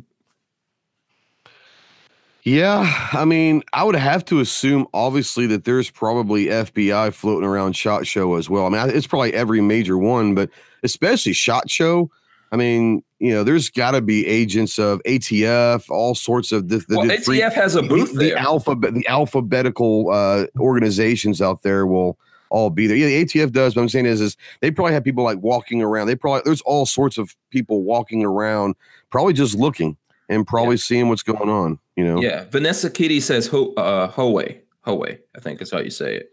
Yeah, I mean, I would have to assume, obviously, that there's probably FBI floating around Shot Show as well. I mean, it's probably every major one, but especially Shot Show. I mean, you know, there's got to be agents of ATF, all sorts of the, the, well, the free- ATF has a the- booth the, there. alphabet, the alphabetical uh, organizations out there will all be there. Yeah, the ATF does. What I'm saying is, is they probably have people like walking around. They probably there's all sorts of people walking around, probably just looking and probably yeah. seeing what's going on. You know. Yeah. Vanessa Kitty says Ho uh Huawei. Huawei, I think is how you say it.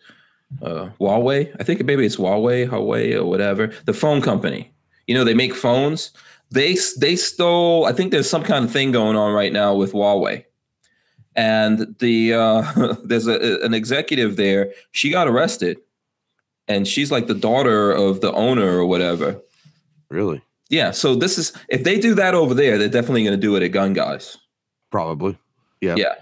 Uh Huawei. I think maybe it's Huawei, Huawei, or whatever. The phone company. You know, they make phones. They they stole. I think there's some kind of thing going on right now with Huawei and the uh, there's a, an executive there. She got arrested, and she's like the daughter of the owner or whatever. Really? Yeah. So this is if they do that over there, they're definitely going to do it at Gun Guys. Probably. Yeah. Yeah.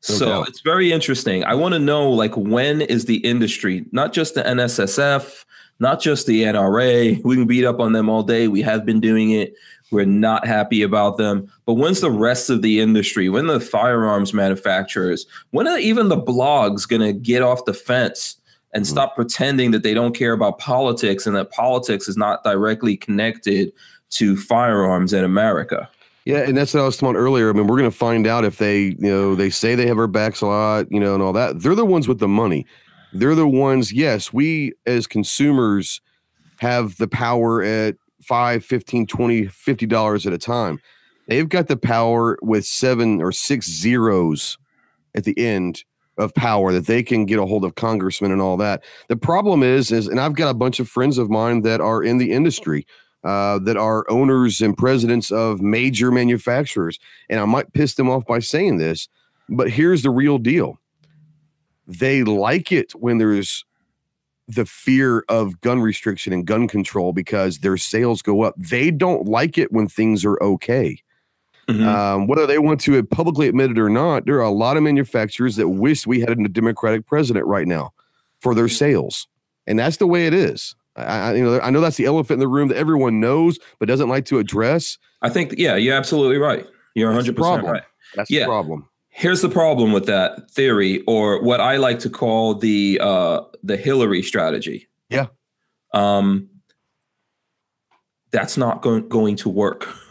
so it's very interesting. I want to know like when is the industry, not just the NSSF, not just the NRA. We can beat up on them all day. We have been doing it. We're not happy about them. But when's the rest of the industry? When the firearms manufacturers? When are even the blogs going to get off the fence and mm-hmm. stop pretending that they don't care about politics and that politics is not directly connected to firearms in America? Yeah, and that's what I was talking about earlier. I mean, we're going to find out if they, you know, they say they have our backs a lot, you know, and all that. They're the ones with the money. They're the ones. Yes, we as consumers have the power at 5 15 20 50 dollars at a time they've got the power with seven or six zeros at the end of power that they can get a hold of congressmen and all that the problem is is and i've got a bunch of friends of mine that are in the industry uh, that are owners and presidents of major manufacturers and i might piss them off by saying this but here's the real deal they like it when there's the fear of gun restriction and gun control because their sales go up. They don't like it when things are okay. Mm-hmm. Um, whether they want to publicly admit it or not, there are a lot of manufacturers that wish we had a Democratic president right now for their sales, and that's the way it is. I, you know, I know that's the elephant in the room that everyone knows but doesn't like to address. I think, yeah, you're absolutely right. You're 100 percent right. That's yeah. the problem. Here's the problem with that theory, or what I like to call the uh, the Hillary strategy. Yeah. Um, that's not going, going to work.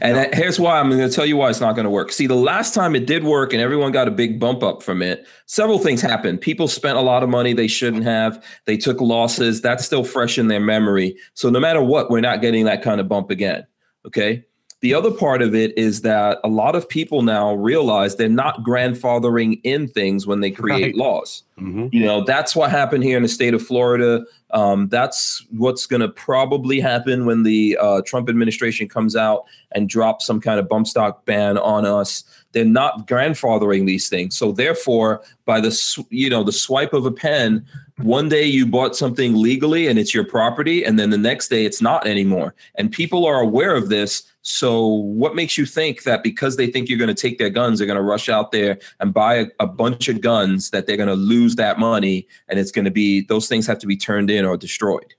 and no. here's why I'm going to tell you why it's not going to work. See, the last time it did work and everyone got a big bump up from it, several things happened. People spent a lot of money they shouldn't have. They took losses. That's still fresh in their memory. So no matter what, we're not getting that kind of bump again. Okay. The other part of it is that a lot of people now realize they're not grandfathering in things when they create right. laws. Mm-hmm. You know, that's what happened here in the state of Florida. Um, that's what's going to probably happen when the uh, Trump administration comes out and drops some kind of bump stock ban on us. They're not grandfathering these things, so therefore, by the you know the swipe of a pen, one day you bought something legally and it's your property, and then the next day it's not anymore. And people are aware of this. So, what makes you think that because they think you're going to take their guns, they're going to rush out there and buy a, a bunch of guns that they're going to lose that money and it's going to be those things have to be turned in or destroyed?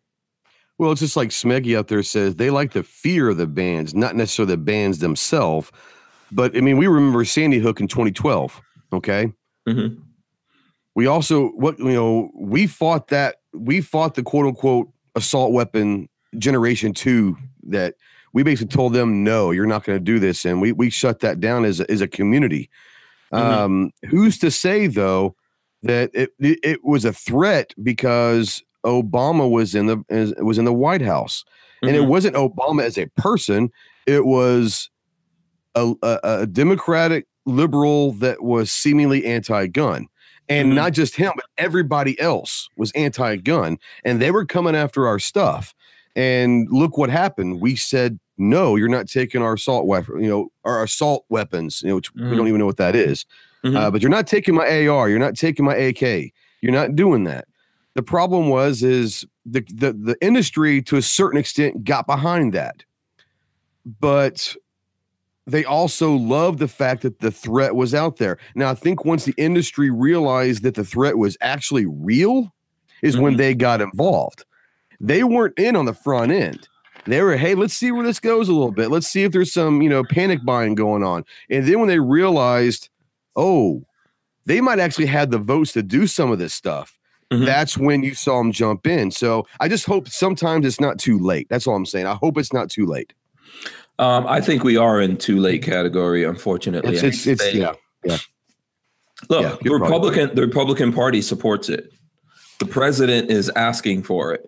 Well, it's just like Smeggy out there says they like the fear of the bands, not necessarily the bands themselves. But I mean, we remember Sandy Hook in 2012. Okay. Mm-hmm. We also what you know we fought that we fought the quote unquote assault weapon generation two that we basically told them no, you're not going to do this, and we we shut that down as a, as a community. Mm-hmm. Um, who's to say though that it, it, it was a threat because Obama was in the was in the White House, mm-hmm. and it mm-hmm. wasn't Obama as a person; it was a, a, a Democratic liberal that was seemingly anti-gun. And mm-hmm. not just him, but everybody else was anti-gun, and they were coming after our stuff. And look what happened. We said, no, you're not taking our assault weapon, you know, our assault weapons, you know, which mm-hmm. we don't even know what that is. Mm-hmm. Uh, but you're not taking my AR, you're not taking my AK, you're not doing that. The problem was is the, the the industry to a certain extent got behind that. But they also loved the fact that the threat was out there. Now, I think once the industry realized that the threat was actually real, is mm-hmm. when they got involved. They weren't in on the front end. They were, hey, let's see where this goes a little bit. Let's see if there's some, you know, panic buying going on. And then when they realized, oh, they might actually have the votes to do some of this stuff. Mm-hmm. That's when you saw them jump in. So I just hope sometimes it's not too late. That's all I'm saying. I hope it's not too late. Um, I think we are in too late category, unfortunately. It's, it's, it's yeah, yeah. Look, yeah, the Republican, the Republican Party supports it. the president is asking for it.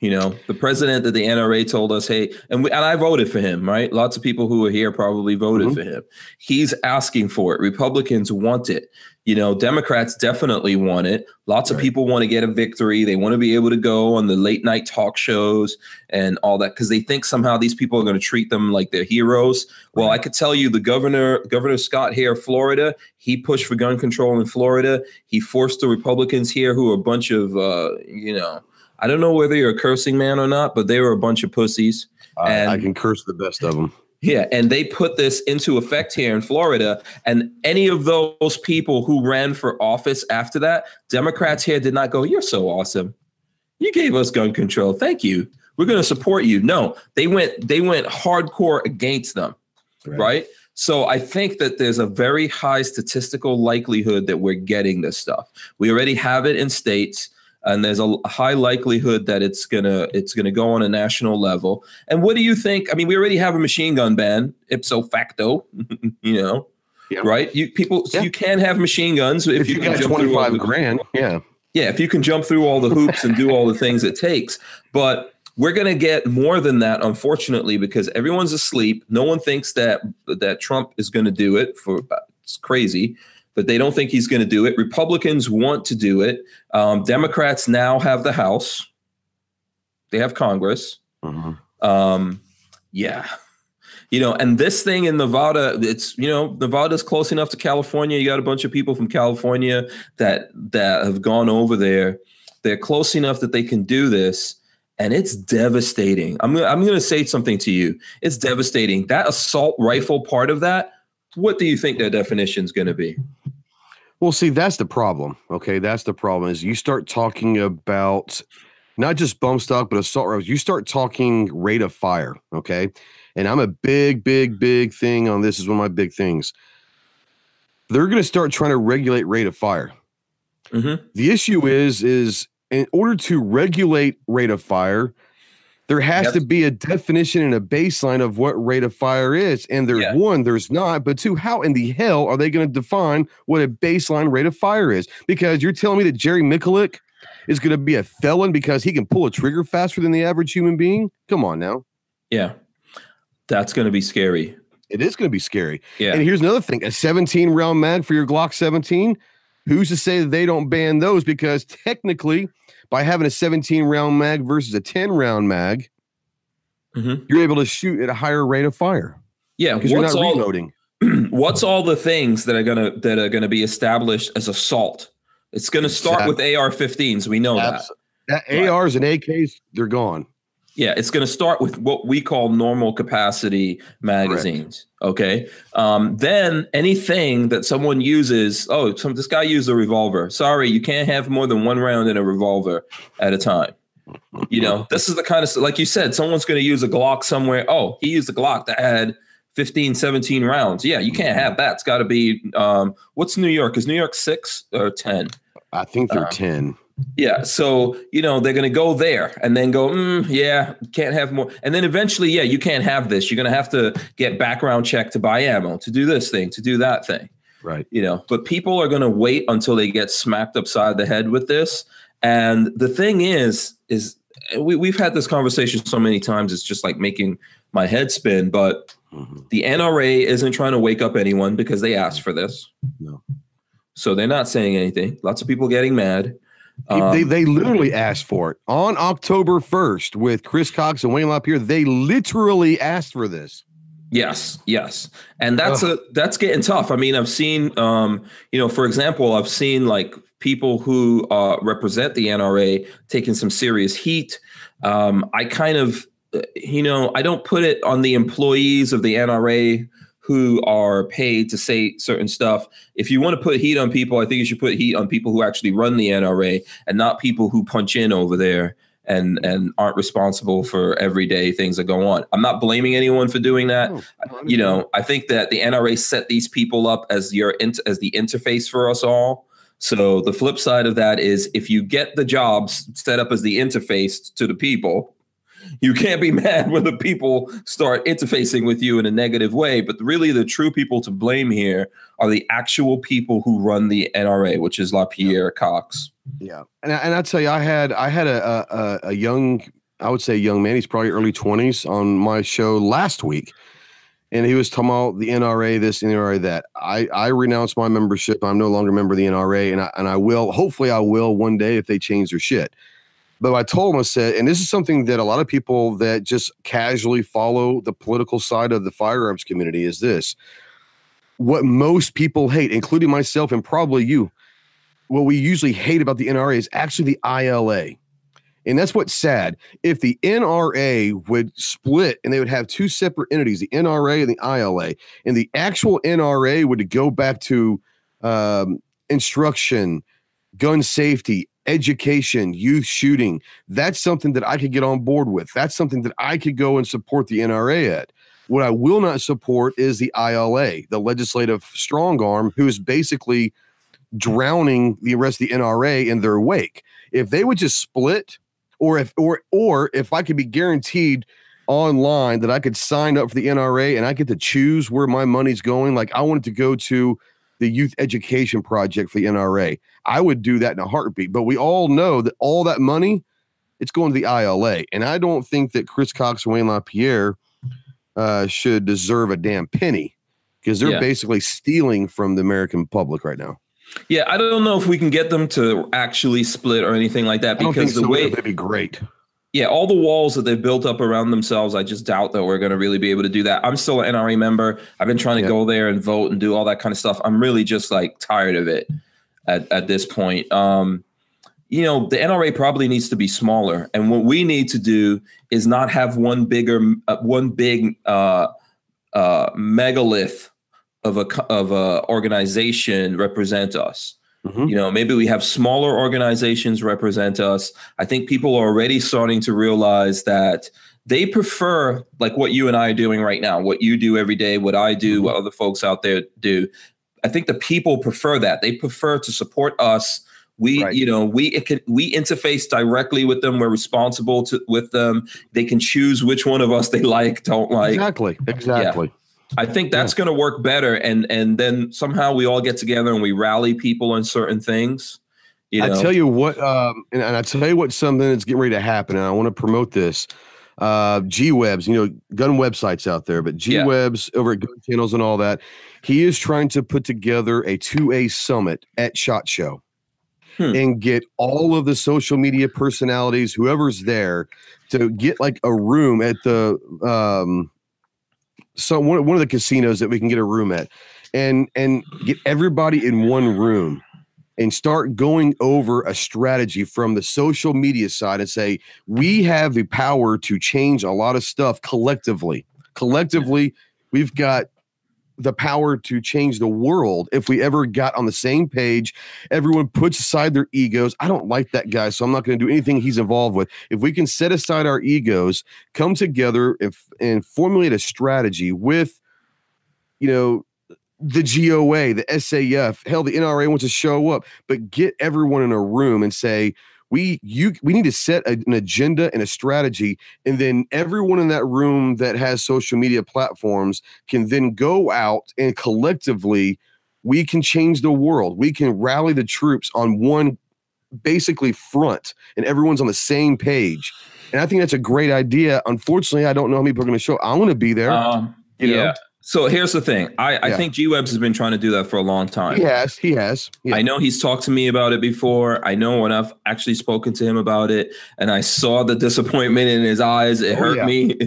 You know, the president that the NRA told us, hey, and we, and I voted for him, right? Lots of people who are here probably voted mm-hmm. for him. He's asking for it. Republicans want it. You know, Democrats definitely want it. Lots right. of people want to get a victory. They want to be able to go on the late night talk shows and all that because they think somehow these people are going to treat them like they're heroes. Well, I could tell you the governor, Governor Scott here, Florida, he pushed for gun control in Florida. He forced the Republicans here, who are a bunch of, uh, you know, I don't know whether you're a cursing man or not, but they were a bunch of pussies. and, I can curse the best of them. Yeah, and they put this into effect here in Florida. And any of those people who ran for office after that, Democrats here did not go, You're so awesome. You gave us gun control. Thank you. We're going to support you. No, they went they went hardcore against them. Right. right? So I think that there's a very high statistical likelihood that we're getting this stuff. We already have it in states and there's a high likelihood that it's gonna it's gonna go on a national level. And what do you think? I mean, we already have a machine gun ban ipso facto, you know, yeah. right? You people yeah. you can have machine guns if, if you, you got twenty five grand, yeah, yeah. If you can jump through all the hoops and do all the things it takes, but we're going to get more than that unfortunately because everyone's asleep no one thinks that that trump is going to do it for it's crazy but they don't think he's going to do it. Republicans want to do it. Um, Democrats now have the House, they have Congress. Mm-hmm. Um, yeah. You know, and this thing in Nevada, it's you know, Nevada's close enough to California. You got a bunch of people from California that that have gone over there. They're close enough that they can do this, and it's devastating. I'm I'm going to say something to you. It's devastating. That assault rifle part of that. What do you think their definition is going to be? Well, see, that's the problem. Okay, that's the problem is you start talking about not just bump stock, but assault rifles. You start talking rate of fire. Okay, and I'm a big, big, big thing on this. Is one of my big things. They're going to start trying to regulate rate of fire. Mm-hmm. The issue is, is in order to regulate rate of fire, there has yep. to be a definition and a baseline of what rate of fire is. And there's yeah. one, there's not. But two, how in the hell are they going to define what a baseline rate of fire is? Because you're telling me that Jerry Miculek is going to be a felon because he can pull a trigger faster than the average human being? Come on now. Yeah. That's going to be scary. It is going to be scary. Yeah. And here's another thing a 17 round mag for your Glock 17. Who's to say that they don't ban those? Because technically, by having a 17 round mag versus a 10 round mag, mm-hmm. you're able to shoot at a higher rate of fire. Yeah, because you're not all, reloading. what's all the things that are gonna that are gonna be established as assault? It's gonna start with AR-15s. We know that. that ARs and AKs, they're gone. Yeah, it's going to start with what we call normal capacity magazines. Correct. Okay. Um, then anything that someone uses, oh, some, this guy used a revolver. Sorry, you can't have more than one round in a revolver at a time. You know, this is the kind of, like you said, someone's going to use a Glock somewhere. Oh, he used a Glock that had 15, 17 rounds. Yeah, you can't have that. It's got to be, um, what's New York? Is New York six or 10? I think they're um, 10. Yeah. So, you know, they're going to go there and then go, mm, yeah, can't have more. And then eventually, yeah, you can't have this. You're going to have to get background check to buy ammo, to do this thing, to do that thing. Right. You know, but people are going to wait until they get smacked upside the head with this. And the thing is, is we, we've had this conversation so many times, it's just like making my head spin. But mm-hmm. the NRA isn't trying to wake up anyone because they asked for this. No. So they're not saying anything. Lots of people getting mad. Um, they, they literally asked for it on October 1st with Chris Cox and Wayne LaPierre. They literally asked for this. Yes, yes. And that's Ugh. a that's getting tough. I mean, I've seen um, you know, for example, I've seen like people who uh, represent the NRA taking some serious heat. Um, I kind of uh, you know, I don't put it on the employees of the NRA who are paid to say certain stuff. If you want to put heat on people, I think you should put heat on people who actually run the NRA and not people who punch in over there and and aren't responsible for everyday things that go on. I'm not blaming anyone for doing that. Oh, you know, I think that the NRA set these people up as your as the interface for us all. So the flip side of that is if you get the jobs set up as the interface to the people, you can't be mad when the people start interfacing with you in a negative way. But really, the true people to blame here are the actual people who run the NRA, which is LaPierre Cox. Yeah, and I, and I tell you, I had I had a, a a young, I would say young man. He's probably early twenties on my show last week, and he was talking about the NRA this NRA that. I I renounced my membership. I'm no longer a member of the NRA, and I and I will hopefully I will one day if they change their shit. But I told him I said, and this is something that a lot of people that just casually follow the political side of the firearms community is this. What most people hate, including myself and probably you, what we usually hate about the NRA is actually the ILA. And that's what's sad. If the NRA would split and they would have two separate entities, the NRA and the ILA, and the actual NRA would go back to um, instruction, gun safety, education, youth shooting, that's something that I could get on board with. That's something that I could go and support the NRA at. What I will not support is the ILA, the legislative strong arm, who is basically drowning the rest of the NRA in their wake. If they would just split, or if or or if I could be guaranteed online that I could sign up for the NRA and I get to choose where my money's going, like I wanted to go to the youth education project for the NRA. I would do that in a heartbeat. But we all know that all that money, it's going to the ILA. And I don't think that Chris Cox and Wayne LaPierre uh, should deserve a damn penny because they're yeah. basically stealing from the American public right now. Yeah, I don't know if we can get them to actually split or anything like that because the so. way it'd be great. Yeah, all the walls that they've built up around themselves, I just doubt that we're going to really be able to do that. I'm still an NRA member. I've been trying to go there and vote and do all that kind of stuff. I'm really just like tired of it at, at this point. Um, you know, the NRA probably needs to be smaller, and what we need to do is not have one bigger, uh, one big uh, uh, megalith of a of a organization represent us. Mm-hmm. You know, maybe we have smaller organizations represent us. I think people are already starting to realize that they prefer like what you and I are doing right now, what you do every day, what I do, mm-hmm. what other folks out there do. I think the people prefer that. They prefer to support us. We, right. you know, we it can we interface directly with them. We're responsible to with them. They can choose which one of us they like, don't like. Exactly. Exactly. Yeah. I think that's yeah. going to work better, and and then somehow we all get together and we rally people on certain things. You know? I tell you what, um, and, and I tell you what, something that's getting ready to happen, and I want to promote this. Uh, G Webs, you know, gun websites out there, but G Webs yeah. over at Gun Channels and all that. He is trying to put together a two A summit at Shot Show. Hmm. and get all of the social media personalities, whoever's there, to get like a room at the um, so one, one of the casinos that we can get a room at and and get everybody in one room and start going over a strategy from the social media side and say we have the power to change a lot of stuff collectively. Collectively we've got the power to change the world if we ever got on the same page. Everyone puts aside their egos. I don't like that guy, so I'm not going to do anything he's involved with. If we can set aside our egos, come together and, and formulate a strategy with, you know, the GOA, the SAF, hell, the NRA wants to show up, but get everyone in a room and say, we you we need to set a, an agenda and a strategy and then everyone in that room that has social media platforms can then go out and collectively we can change the world. We can rally the troops on one basically front and everyone's on the same page. And i think that's a great idea. Unfortunately i don't know how many people are going to show i'm going to be there. Um, you yeah. know? So here's the thing. I, I think G Webs has been trying to do that for a long time. He has. He has. Yeah. I know he's talked to me about it before. I know when I've actually spoken to him about it, and I saw the disappointment in his eyes. It oh, hurt yeah. me.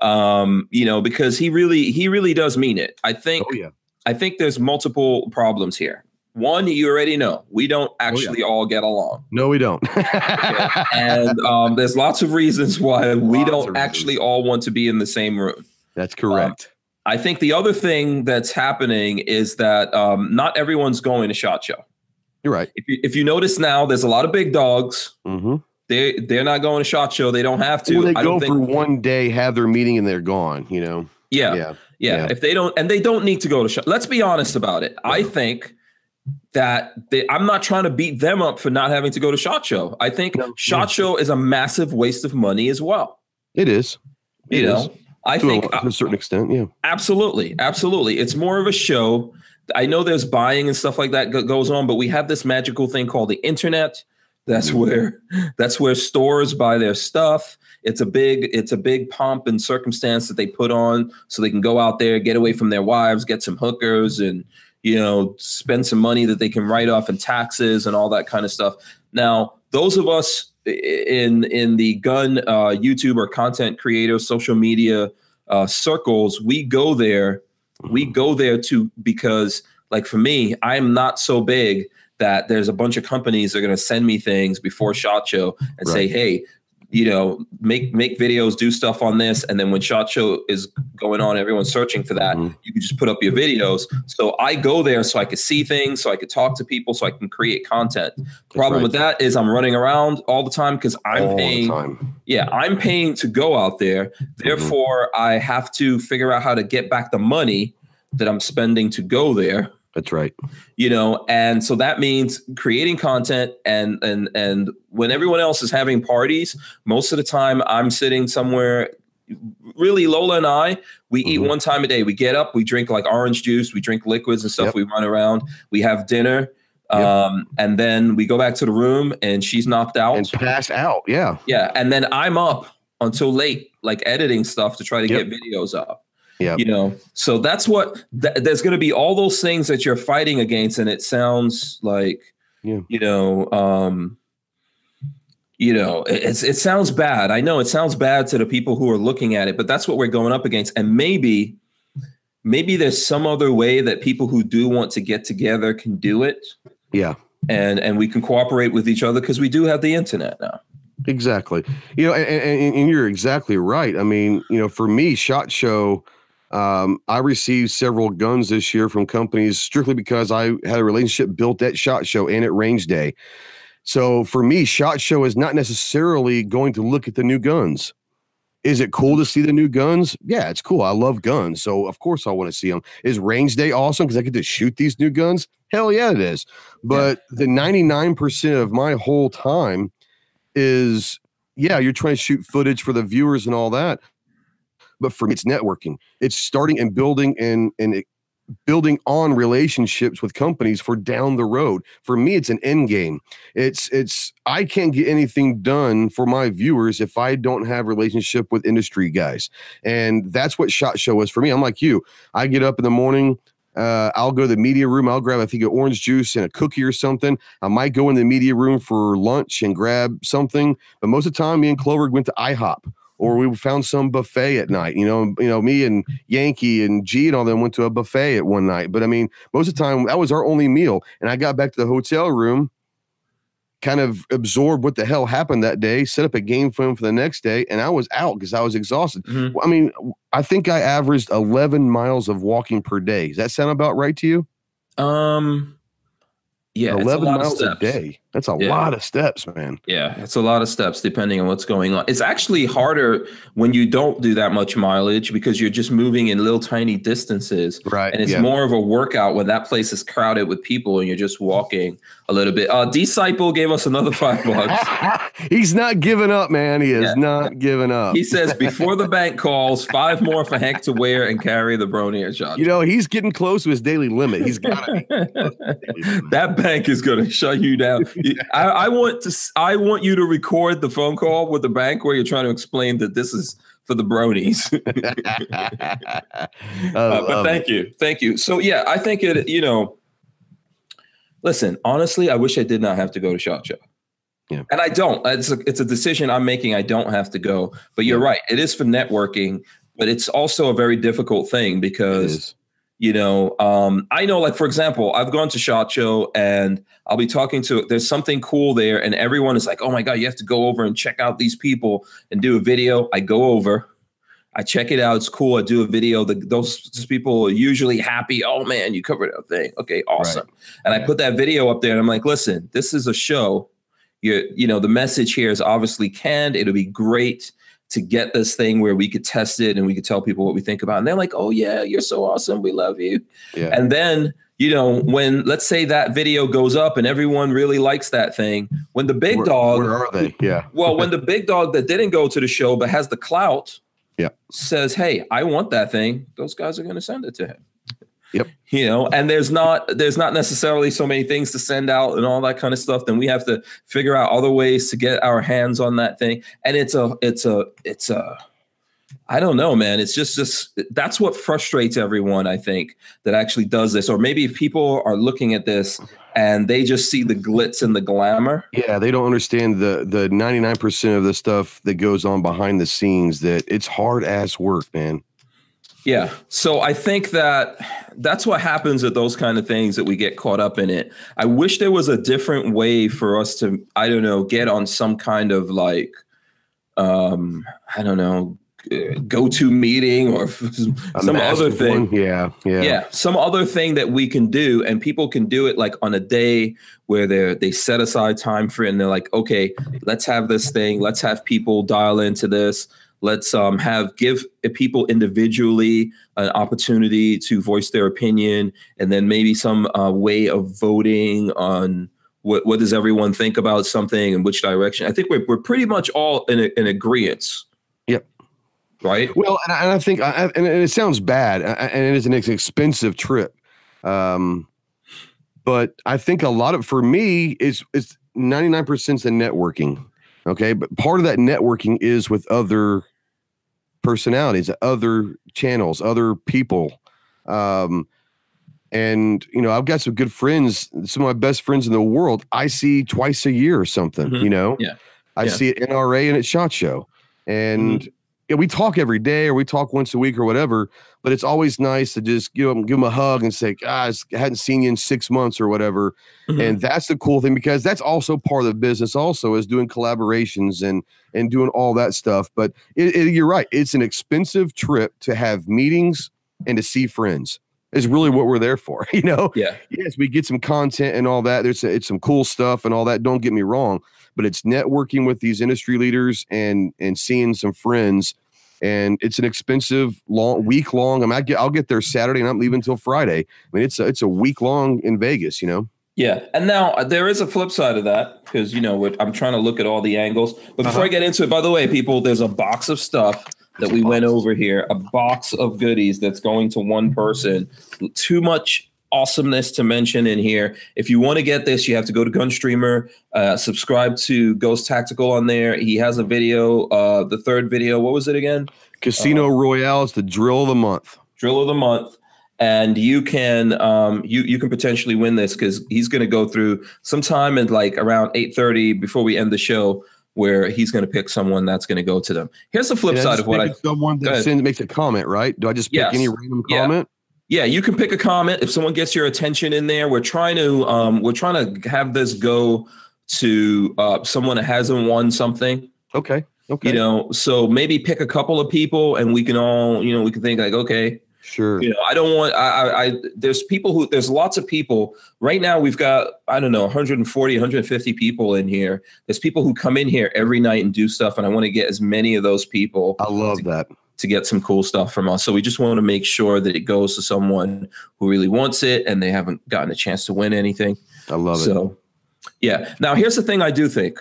um, you know, because he really he really does mean it. I think oh, yeah. I think there's multiple problems here. One, you already know we don't actually oh, yeah. all get along. No, we don't. and um, there's lots of reasons why we don't actually all want to be in the same room. That's correct. Um, I think the other thing that's happening is that um, not everyone's going to Shot Show. You're right. If you, if you notice now, there's a lot of big dogs. Mm-hmm. They they're not going to Shot Show. They don't have to. Well, they I go think, for one day, have their meeting, and they're gone. You know. Yeah, yeah, yeah. yeah. If they don't, and they don't need to go to Shot. Let's be honest about it. I think that they, I'm not trying to beat them up for not having to go to Shot Show. I think no, Shot no. Show is a massive waste of money as well. It is. You It know, is. I To think uh, to a certain extent, yeah. Absolutely, absolutely. It's more of a show. I know there's buying and stuff like that go- goes on, but we have this magical thing called the internet. That's Mhm. where that's where stores buy their stuff. It's a big it's a big pomp and circumstance that they put on so they can go out there, get away from their wives, get some hookers, and you know spend some money that they can write off in taxes and all that kind of stuff. Now, those of us in in the gun uh, YouTube or content creator social media uh, circles, we go there. We Mm-hmm. go there to because, like for me, I'm not so big that there's a bunch of companies that are going to send me things before Shot Show and say, "Hey, you know, make make videos, do stuff on this." And then when Shot Show is going on, everyone's searching for that. Mhm. You can just put up your videos. So I go there so I could see things, so I could talk to people, so I can create content. Problem right. with that is I'm running around all the time because I'm All paying time. yeah, I'm paying to go out there. Therefore, I have to figure out how to get back the money that I'm spending to go there. That's right. You know, and so that means creating content and and and when everyone else is having parties, most of the time I'm sitting somewhere really Lola and I, we eat Mhm. one time a day. We get up, we drink like orange juice, we drink liquids and stuff, Yep. we run around, we have dinner. Yep. Um, and then we go back to the room and she's knocked out. And pass out. Yeah. Yeah, and then I'm up until late, like editing stuff to try to Yep. get videos up. Yeah. You know, so that's what th- there's going to be all those things that you're fighting against, and it sounds like, Yeah. you know, um, you know, it- it's it sounds bad. I know it sounds bad to the people who are looking at it, but that's what we're going up against, and maybe, maybe there's some other way that people who do want to get together can do it, Yeah. and and we can cooperate with each other because we do have the internet now. Exactly. You know, and, and, and you're exactly right. I mean, you know, for me, Shot Show, um, I received several guns this year from companies strictly because I had a relationship built at Shot Show and at Range Day. So for me, Shot Show is not necessarily going to look at the new guns. Is it cool to see the new guns? Yeah, it's cool. I love guns. So of course I want to see them. Is Range Day awesome because I get to shoot these new guns? Hell yeah, it is. But the 99% of my whole time is yeah, you're trying to shoot footage for the viewers and all that. But for me, it's networking. It's starting and building and and it, building on relationships with companies for down the road. For me, it's an end game. It's it's I can't get anything done for my viewers if I don't have relationship with industry guys. And that's what Shot Show is for me. I'm like you. I get up in the morning. Uh, I'll go to the media room. I'll grab, I think, an orange juice and a cookie or something. I might go in the media room for lunch and grab something. But most of the time, me and Clover went to IHOP or we found some buffet at night. You know, you know, me and Yankee and G and all them went to a buffet at one night. But I mean, most of the time that was our only meal. And I got back to the hotel room, kind of absorbed what the hell happened that day, set up a game film for the next day, and I was out because I was exhausted. Mhm. I mean, I think I averaged 11 miles of walking per day. Does that sound about right to you? Um, yeah, it's a 11 lot of miles a day. That's a Yeah. lot of steps, man. Yeah, it's a lot of steps depending on what's going on. It's actually harder when you don't do that much mileage because you're just moving in little tiny distances. Right. And it's yeah. more of a workout when that place is crowded with people and you're just walking a little bit. Uh, Disciple gave us another five bucks. He's not giving up, man. He is Yeah. not giving up. He says before the bank calls, five more for Hank to wear and carry the Bronier shot. you know, he's getting close to his daily limit. He's got to that bank is going to shut you down. I, I want to. I want you to record the phone call with the bank where you're trying to explain that this is for the bronies. Uh, but thank you, thank you. So yeah, I think it. You know, listen. Honestly, I wish I did not have to go to Shot Show. Yeah. And I don't. It's a, it's a decision I'm making. I don't have to go. But you're Yeah. right. It is for networking, but it's also a very difficult thing because you know um i know like for example i've gone to shot show and i'll be talking to there's something cool there and everyone is like oh my god you have to go over and check out these people and do a video. I go over i check it out it's cool i do a video the, those, those people are usually happy oh man you covered a thing. Okay awesome. And i put that video up there and i'm like listen this is a show. You you know the message here is obviously canned it'll be great to get this thing where we could test it and we could tell people what we think about. it. And they're like, oh, yeah, you're so awesome. We love you. Yeah. And then, you know, when let's say that video goes up and everyone really likes that thing, when the big where, dog, where are they? Yeah. well, when the big dog that didn't go to the show but has the clout, Yeah. says, "Hey, I want that thing," those guys are going to send it to him. Yep. You know, and there's not there's not necessarily so many things to send out and all that kind of stuff. Then we have to figure out other ways to get our hands on that thing. And it's a it's a it's a I don't know, man. It's just just that's what frustrates everyone, I think, that actually does this. Or maybe if people are looking at this and they just see the glitz and the glamour. Yeah, they don't understand the the 99% of the stuff that goes on behind the scenes that it's hard ass work, man. Yeah. So I think that that's what happens at those kind of things that we get caught up in it. I wish there was a different way for us to, I don't know, get on some kind of like, um, I don't know, go to meeting or some other thing. one. Yeah, yeah. Yeah, some other thing that we can do, and people can do it like on a day where they're, they set aside time for it, and they're like, okay, let's have this thing, let's have people dial into this, let's um have give people individually an opportunity to voice their opinion, and then maybe some uh, way of voting on. What, what does everyone think about something and which direction? I think we're, we're pretty much all in, a, in agreement. Yep. Right. Well, and I, and I think, I, and it sounds bad, and it is an expensive trip. Um, but I think a lot of, for me, is it's ninety nine percent the networking. Okay, but part of that networking is with other personalities, other channels, other people. Um, and you know, I've got some good friends, some of my best friends in the world. I see twice a year or something. Mhm. You know, Yeah. I Yeah. see it NRA and at Shot Show, and yeah, we talk every day or we talk once a week or whatever. But it's always nice to just give them give them a hug and say, "Guys, I hadn't seen you in six months or whatever." Mhm. And that's the cool thing because that's also part of the business. Also, is doing collaborations and and doing all that stuff. But it, it, you're right; it's an expensive trip to have meetings and to see friends. Is really what we're there for, you know yeah. yes, we get some content and all that. There's it's some cool stuff and all that. Don't get me wrong, but it's networking with these industry leaders and and seeing some friends. And it's an expensive long week long. I mean, I get I'll get there Saturday and I'm leaving until Friday. I mean, it's a, it's a week long in Vegas. You know, Yeah, and now uh, there is a flip side of that because you know what, I'm trying to look at all the angles. But before Uh-huh. I get into it, by the way, people, there's a box of stuff that we went over here, a box of goodies that's going to one person. Too much awesomeness to mention in here. If you want to get this, you have to go to Gunstreamer, uh, subscribe to Ghost Tactical on there. He has a video, uh, the third video. What was it again? Casino Royale is the drill of the month. drill of the month and you can um you you can potentially win this because he's going to go through sometime at like around 8.30 before we end the show where he's going to pick someone that's going to go to them here's the flip And side of what i someone that sends makes a comment, right? Do I just pick Yes. any random comment? yeah you can pick a comment if someone gets your attention in there we're trying to um we're trying to have this go to uh someone that hasn't won something Okay. Okay. you know so maybe pick a couple of people and we can all you know we can think like okay sure. you know i don't want I, I i there's people who there's lots of people right now we've got i don't know 140 150 people in here there's people who come in here every night and do stuff and i want to get as many of those people I love that. To get some cool stuff from us so we just want to make sure that it goes to someone who really wants it and they haven't gotten a chance to win anything I love it. so yeah now here's the thing i do think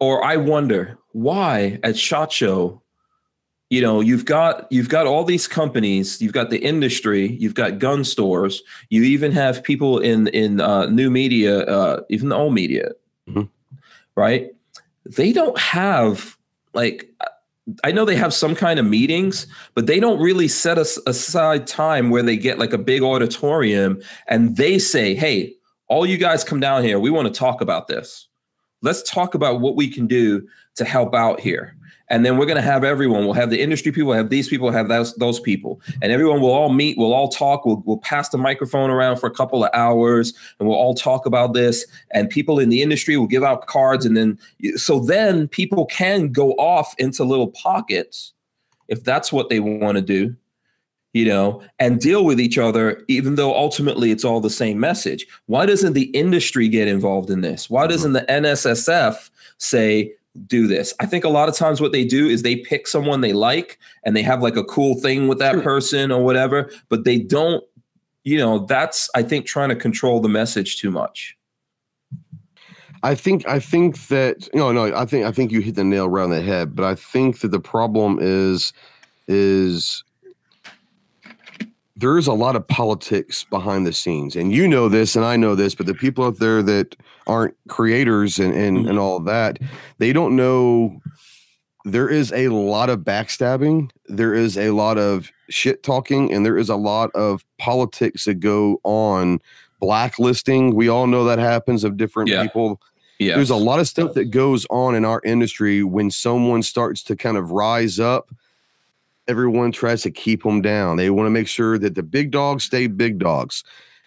or i wonder why at shot show you know you've got you've got all these companies you've got the industry you've got gun stores you even have people in in uh, new media uh, even the old media Mhm. right they don't have like i know they have some kind of meetings but they don't really set us aside time where they get like a big auditorium and they say hey all you guys come down here. We want to talk about this. Let's talk about what we can do to help out here and then we're going to have everyone. We'll have the industry people have these people have those those people. And everyone will all meet we'll all talk we'll, we'll pass the microphone around for a couple of hours and we'll all talk about this. And people in the industry will give out cards and then so then people can go off into little pockets if that's what they want to do you know and deal with each other even though ultimately it's all the same message. Why doesn't the industry get involved in this? Why doesn't mm-hmm. the nssf say do this i think a lot of times what they do is they pick someone they like and they have like a cool thing with that person or whatever but they don't you know, that's I think trying to control the message too much. I think I think that know no I think I think you hit the nail right on the head, but I think that the problem is is there is a lot of politics behind the scenes, and you know this, and I know this, but the people out there that aren't creators and and, mm-hmm. and all that, they don't know. There is a lot of backstabbing. There is a lot of shit talking, and there is a lot of politics that go on. Blacklisting, we all know that happens of different yeah. people yeah. There's a lot of stuff that goes on in our industry when someone starts to kind of rise up. Everyone tries to keep them down. They want to make sure that the big dogs stay big dogs.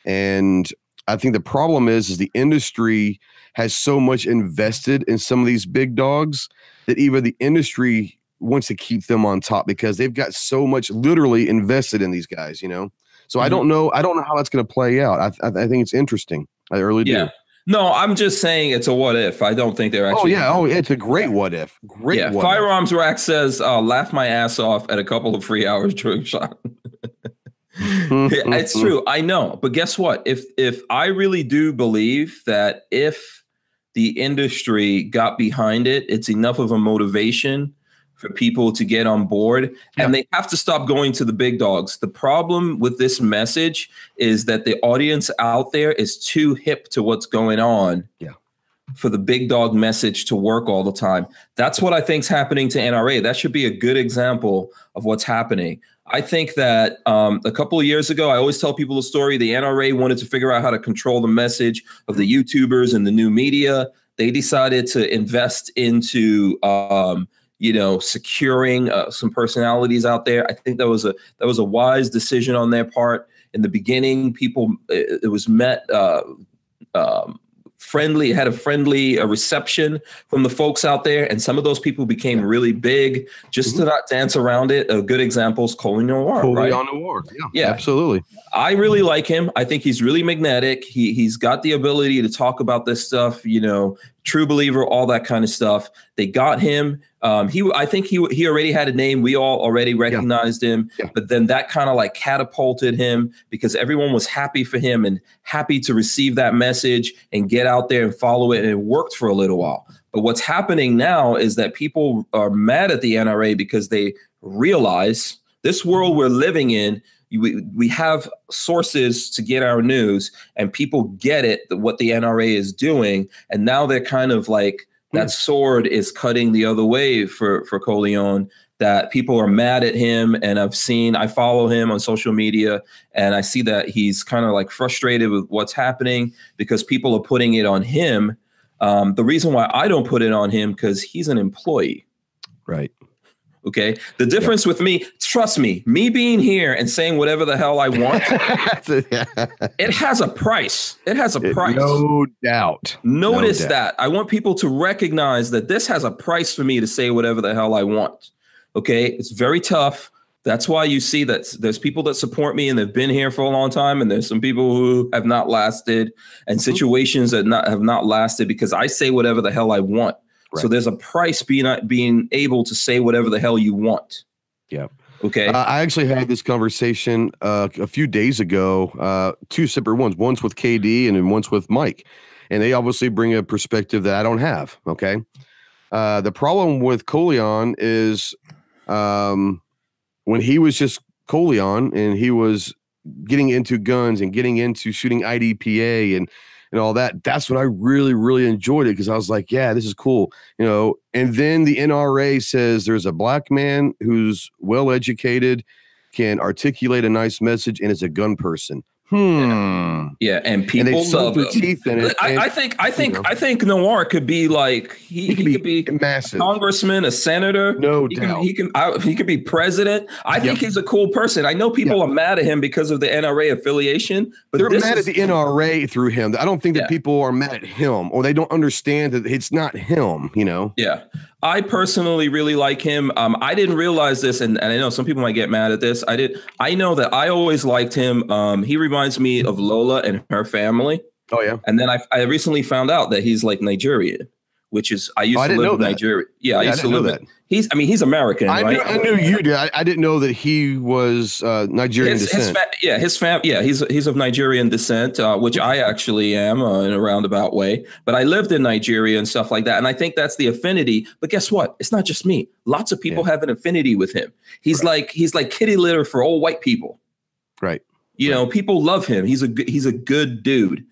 And I think the problem is is the industry has so much invested in some of these big dogs that even the industry wants to keep them on top because they've got so much literally invested in these guys, you know. So mm-hmm. I don't know. I don't know how that's going to play out. I, I, I, think it's interesting. I really yeah. do. No, I'm just saying it's a what if. I don't think they're oh, actually. Oh yeah, oh it's a great what if. Great. Yeah, firearms if. rack says, uh, "Laugh my ass off at a couple of free hours during shot." Hmm, hmm, it's hmm. true. I know, but guess what? If if I really do believe that if the industry got behind it, it's enough of a motivation for people to get on board and they have to stop going to the big dogs. The problem with this message is that the audience out there is too hip to what's going on. Yeah. For the big dog message to work all the time. That's what I think is happening to NRA. That should be a good example of what's happening. I think that um, a couple of years ago, I always tell people the story. The NRA wanted to figure out how to control the message of the YouTubers and the new media. They decided to invest into um, you know, securing uh, some personalities out there. I think that was a that was a wise decision on their part. In the beginning, people it, it was met uh, um, friendly, had a friendly uh, reception from the folks out there, and some of those people became really big just mm-hmm. to not dance around it. A good example is Colion Noir, Colion right? Noir, yeah, yeah, absolutely. I really like him. I think he's really magnetic. He he's got the ability to talk about this stuff. You know, true believer, all that kind of stuff. They got him. Um, he, I think he he already had a name. We all already recognized yeah. him, yeah. but then that kind of like catapulted him because everyone was happy for him and happy to receive that message and get out there and follow it. And it worked for a little while. But what's happening now is that people are mad at the NRA because they realize this world we're living in we, we have sources to get our news and people get it what the NRA is doing and now they're kind of like that sword is cutting the other way for for Colion that people are mad at him and I've seen I follow him on social media and I see that he's kind of like frustrated with what's happening because people are putting it on him. Um, the reason why I don't put it on him because he's an employee. Right. Okay. The difference with me, trust me, me being here and saying whatever the hell I want, it has a price. It has a price. No doubt. Notice no doubt. that. I want people to recognize that this has a price for me to say whatever the hell I want. Okay. It's very tough. That's why you see that there's people that support me and they've been here for a long time, and there's some people who have not lasted, and mm-hmm. situations that not, have not lasted because I say whatever the hell I want. Right. So there's a price being being able to say whatever the hell you want. Yeah. Okay. Uh, I actually had this conversation uh, a few days ago. Uh, two separate ones. Once with KD and then once with Mike, and they obviously bring a perspective that I don't have. Okay. Uh, the problem with Colion is um, when he was just Colion and he was getting into guns and getting into shooting IDPA and and all that. That's when I really, really enjoyed it because I was like, yeah, this is cool, you know. And then the NRA says there's a black man who's well educated, can articulate a nice message, and is a gun person. Hmm. Yeah, and people and love their teeth in it. I, I think I think you know. I think Noir could be like he, he, could, he be could, be, massive congressman, a senator. No he doubt. Can, he can I, he could be president. I yep. think he's a cool person. I know people yep. are mad at him because of the NRA affiliation, but they're mad is, at the NRA through him. I don't think that yeah. people are mad at him or they don't understand that it's not him. You know. Yeah, I personally really like him. Um, I didn't realize this, and, and I know some people might get mad at this. I did. I know that I always liked him. Um, he reminds me of Lola and her family. Oh yeah. And then I, I recently found out that he's like Nigerian, which is I used oh, to live in Nigeria. Yeah, yeah, I used I to live in. He's, I mean, he's American, I, right? knew, I knew you did. I, I didn't know that he was uh, Nigerian his, his descent. fa- yeah, his fam, yeah, he's he's of Nigerian descent, uh, which I actually am uh, in a roundabout way. But I lived in Nigeria and stuff like that, and I think that's the affinity. But guess what? It's not just me. Lots of people Yeah. have an affinity with him. He's like he's like kitty litter for old white people. right. You know, people love him. He's a good, he's a good dude.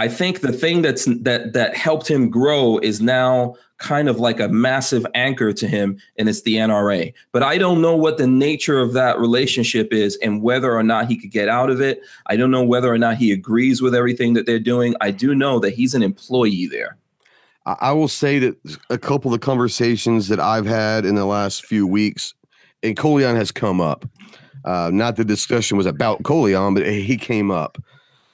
I think the thing that's that that helped him grow is now kind of like a massive anchor to him, and it's the NRA. But I don't know what the nature of that relationship is and whether or not he could get out of it. I don't know whether or not he agrees with everything that they're doing. I do know that he's an employee there. I will say that a couple of the conversations that I've had in the last few weeks, and Colion has come up. Uh, not the discussion was about Colion, but he came up.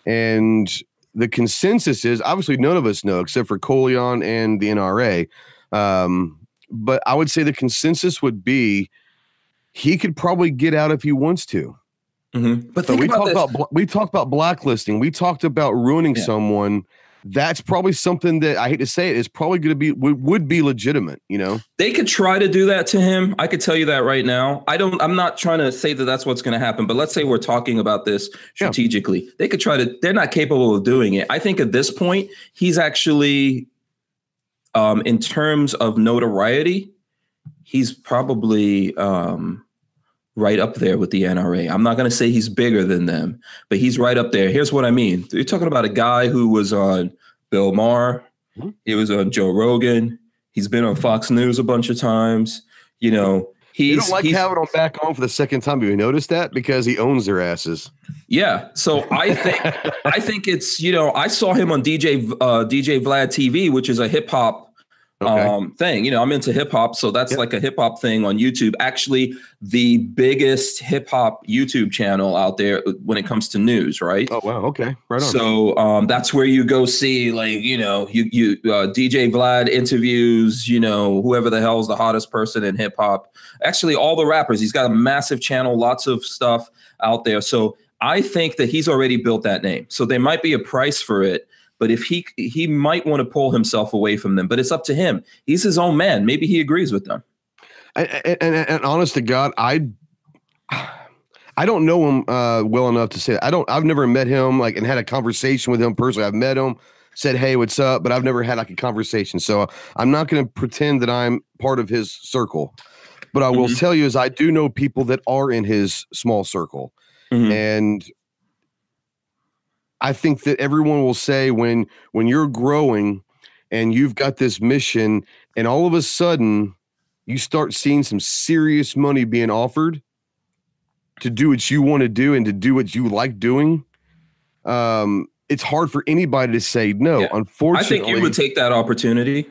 And the consensus is obviously none of us know except for Colion and the NRA. Um, but I would say the consensus would be he could probably get out if he wants to. But So think we about talked this. about we talked about blacklisting. We talked about ruining Yeah. someone. That's probably something that I hate to say it is probably going to be would, be legitimate. You know, they could try to do that to him. I could tell you that right now. I don't. I'm not trying to say that that's what's going to happen. But let's say we're talking about this Yeah. strategically. They could try to. They're not capable of doing it. I think at this point, he's actually, um, in terms of notoriety, he's probably um, right up there with the NRA. I'm not going to say he's bigger than them, but he's right up there. Here's what I mean. You're talking about a guy who was on Bill Maher. Mhm. He was on Joe Rogan. He's been on Fox News a bunch of times. You know, he's you don't like having him back on for the second time. Have you noticed that? Because he owns their asses. yeah. So I think I think it's you know I saw him on DJ uh, DJ Vlad TV, which is a hip hop Okay. um thing. You know, I'm into hip hop, so that's Yep. like a hip hop thing on YouTube. Actually, the biggest hip hop YouTube channel out there when it comes to news, right? oh wow. Okay. Right on. So um, that's where you go see, like you know, you you uh, DJ Vlad interviews, you know, whoever the hell's the hottest person in hip hop. Actually, all the rappers. He's got a massive channel, lots of stuff out there. So I think that he's already built that name. So there might be a price for it, but if he he might want to pull himself away from them. But it's up to him. He's his own man. Maybe he agrees with them. And, and, and, honest to God, I I don't know him uh, well enough to say that. I don't. I've never met him like and had a conversation with him personally. I've met him, said hey, what's up, but I've never had like a conversation. So I'm not going to pretend that I'm part of his circle. But I will Mhm. tell you is I do know people that are in his small circle, Mhm. and I think that everyone will say when when you're growing and you've got this mission, and all of a sudden you start seeing some serious money being offered to do what you want to do and to do what you like doing. Um, it's hard for anybody to say no. Yeah. I think you would take that opportunity.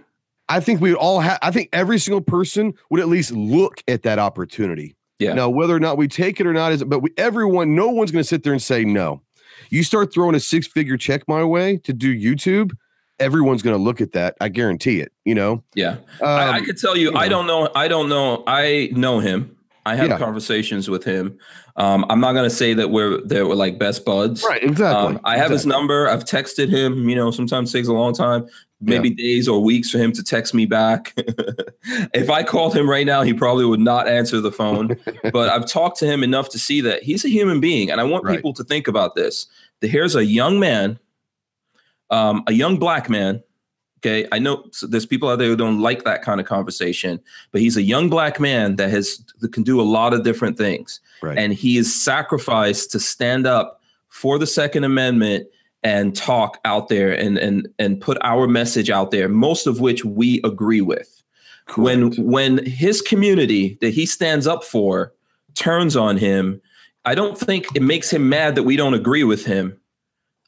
I think we all have. I think every single person would at least look at that opportunity. Yeah. Now, whether or not we take it or not is, but we, everyone, no one's going to sit there and say no. You start throwing a six-figure check my way to do YouTube, everyone's going to look at that. I guarantee it. You know, Yeah. I, I Um, could tell you, you I know. don't know. I don't know. I know him. I have Yeah. conversations with him. Um, I'm not going to say that we're that we're like best buds. right? Exactly. Um, I have his number. I've texted him. You know, sometimes takes a long time, maybe days or weeks for him to text me back. if I called him right now, he probably would not answer the phone. but I've talked to him enough to see that he's a human being, and I want Right. people to think about this. That here's a young man, um, a young black man. Okay, I know there's people out there who don't like that kind of conversation, but he's a young black man that has that can do a lot of different things Right. and he is sacrificed to stand up for the second amendment and talk out there and and and put our message out there most of which we agree with when Correct. when his community that he stands up for turns on him i don't think it makes him mad that we don't agree with him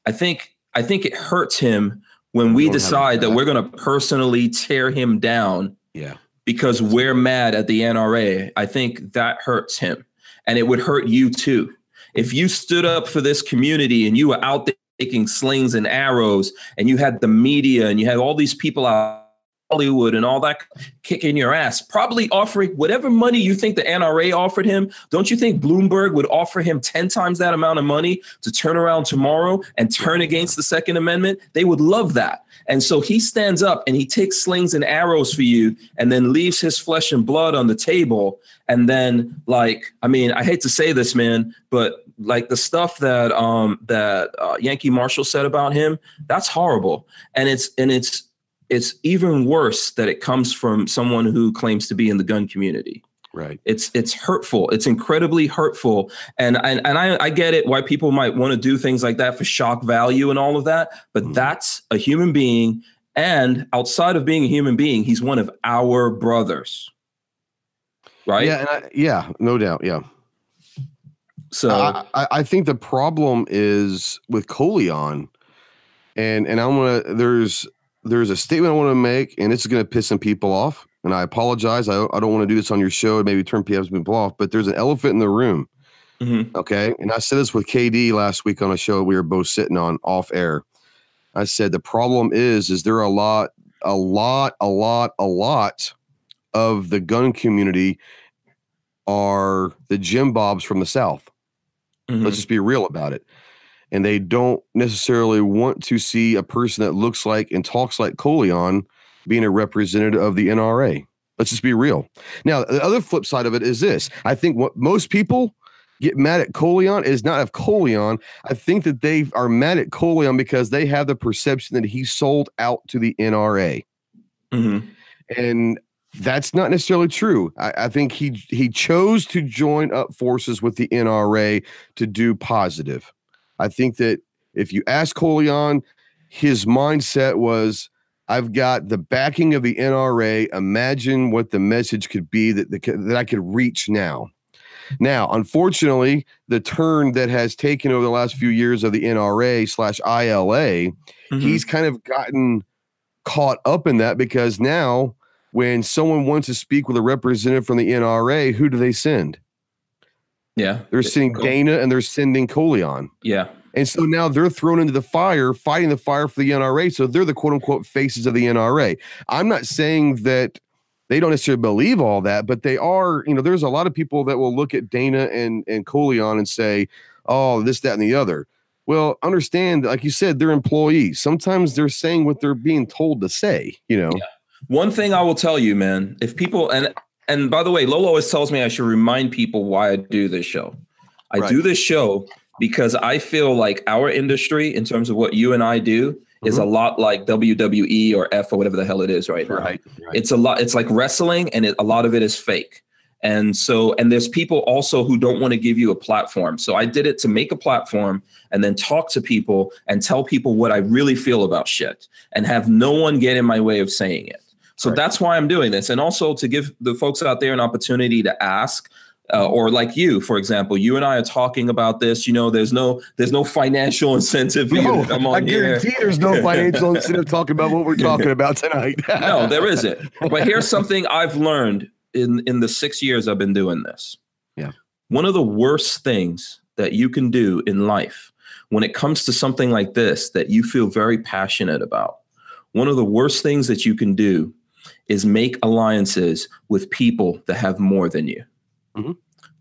i think i think it hurts him when we decide that that. we're going to personally tear him down yeah. because we're mad at the NRA. I think that hurts him. And it would hurt you too. If you stood up for this community and you were out taking slings and arrows and you had the media and you had all these people out Hollywood and all that kicking your ass, probably offering whatever money you think the NRA offered him. Don't you think Bloomberg would offer him 10 times that amount of money to turn around tomorrow and turn against the Second Amendment? They would love that. And so he stands up and he takes slings and arrows for you and then leaves his flesh and blood on the table. And then, like, I mean, I hate to say this, man, but like the stuff that um that uh, Yankee Marshall said about him, that's horrible. And it's and it's it's even worse that it comes from someone who claims to be in the gun community. Right. It's it's hurtful. It's incredibly hurtful. And and, and I, I get it why people might want to do things like that for shock value and all of that. But mm-hmm. that's a human being. And outside of being a human being, he's one of our brothers. Right? Yeah, I, yeah, no doubt. Yeah. So I, I think the problem is with Colion, and and I'm gonna there's there's a statement I want to make, and it's going to piss some people off. And I apologize. I, I don't want to do this on your show and maybe turn PF's people off, but there's an elephant in the room. Mm-hmm. Okay. And I said this with KD last week on a show we were both sitting on off air. I said the problem is, is there a lot, a lot, a lot, a lot of the gun community are the Jim Bobs from the South. Mm-hmm. Let's just be real about it and they don't necessarily want to see a person that looks like and talks like Colion being a representative of the NRA. Let's just be real. Now, the other flip side of it is this I think what most people get mad at Colion is not of Colion. I think that they are mad at Colion because they have the perception that he sold out to the NRA. Mm-hmm. And that's not necessarily true. I, I, think he he chose to join up forces with the NRA to do positive. I think that if you ask Colion, his mindset was, I've got the backing of the NRA. Imagine what the message could be that, that I could reach now. Now, unfortunately, the turn that has taken over the last few years of the NRA slash ILA, mm-hmm. he's kind of gotten caught up in that because now when someone wants to speak with a representative from the NRA, who do they send? Yeah. They're sending cool. Dana and they're sending Colion. Yeah. And so now they're thrown into the fire, fighting the fire for the NRA. So they're the quote unquote faces of the NRA. I'm not saying that they don't necessarily believe all that, but they are, you know, there's a lot of people that will look at Dana and, and Colion and say, oh, this, that, and the other. Well, understand, like you said, they're employees. Sometimes they're saying what they're being told to say, you know. Yeah. One thing I will tell you, man, if people and and by the way, Lolo always tells me I should remind people why I do this show. I right. do this show because I feel like our industry, in terms of what you and I do, mm-hmm. is a lot like WWE or F or whatever the hell it is right, right now. Right. It's a lot. It's like wrestling, and it, a lot of it is fake. And so, and there's people also who don't want to give you a platform. So I did it to make a platform and then talk to people and tell people what I really feel about shit and have no one get in my way of saying it. So right. that's why I'm doing this. And also to give the folks out there an opportunity to ask. Uh, or like you, for example, you and I are talking about this. You know, there's no there's no financial incentive. no, I guarantee here. there's no financial incentive talking about what we're talking about tonight. no, there isn't. But here's something I've learned in in the six years I've been doing this. Yeah, one of the worst things that you can do in life when it comes to something like this that you feel very passionate about, one of the worst things that you can do is make alliances with people that have more than you. Mm-hmm.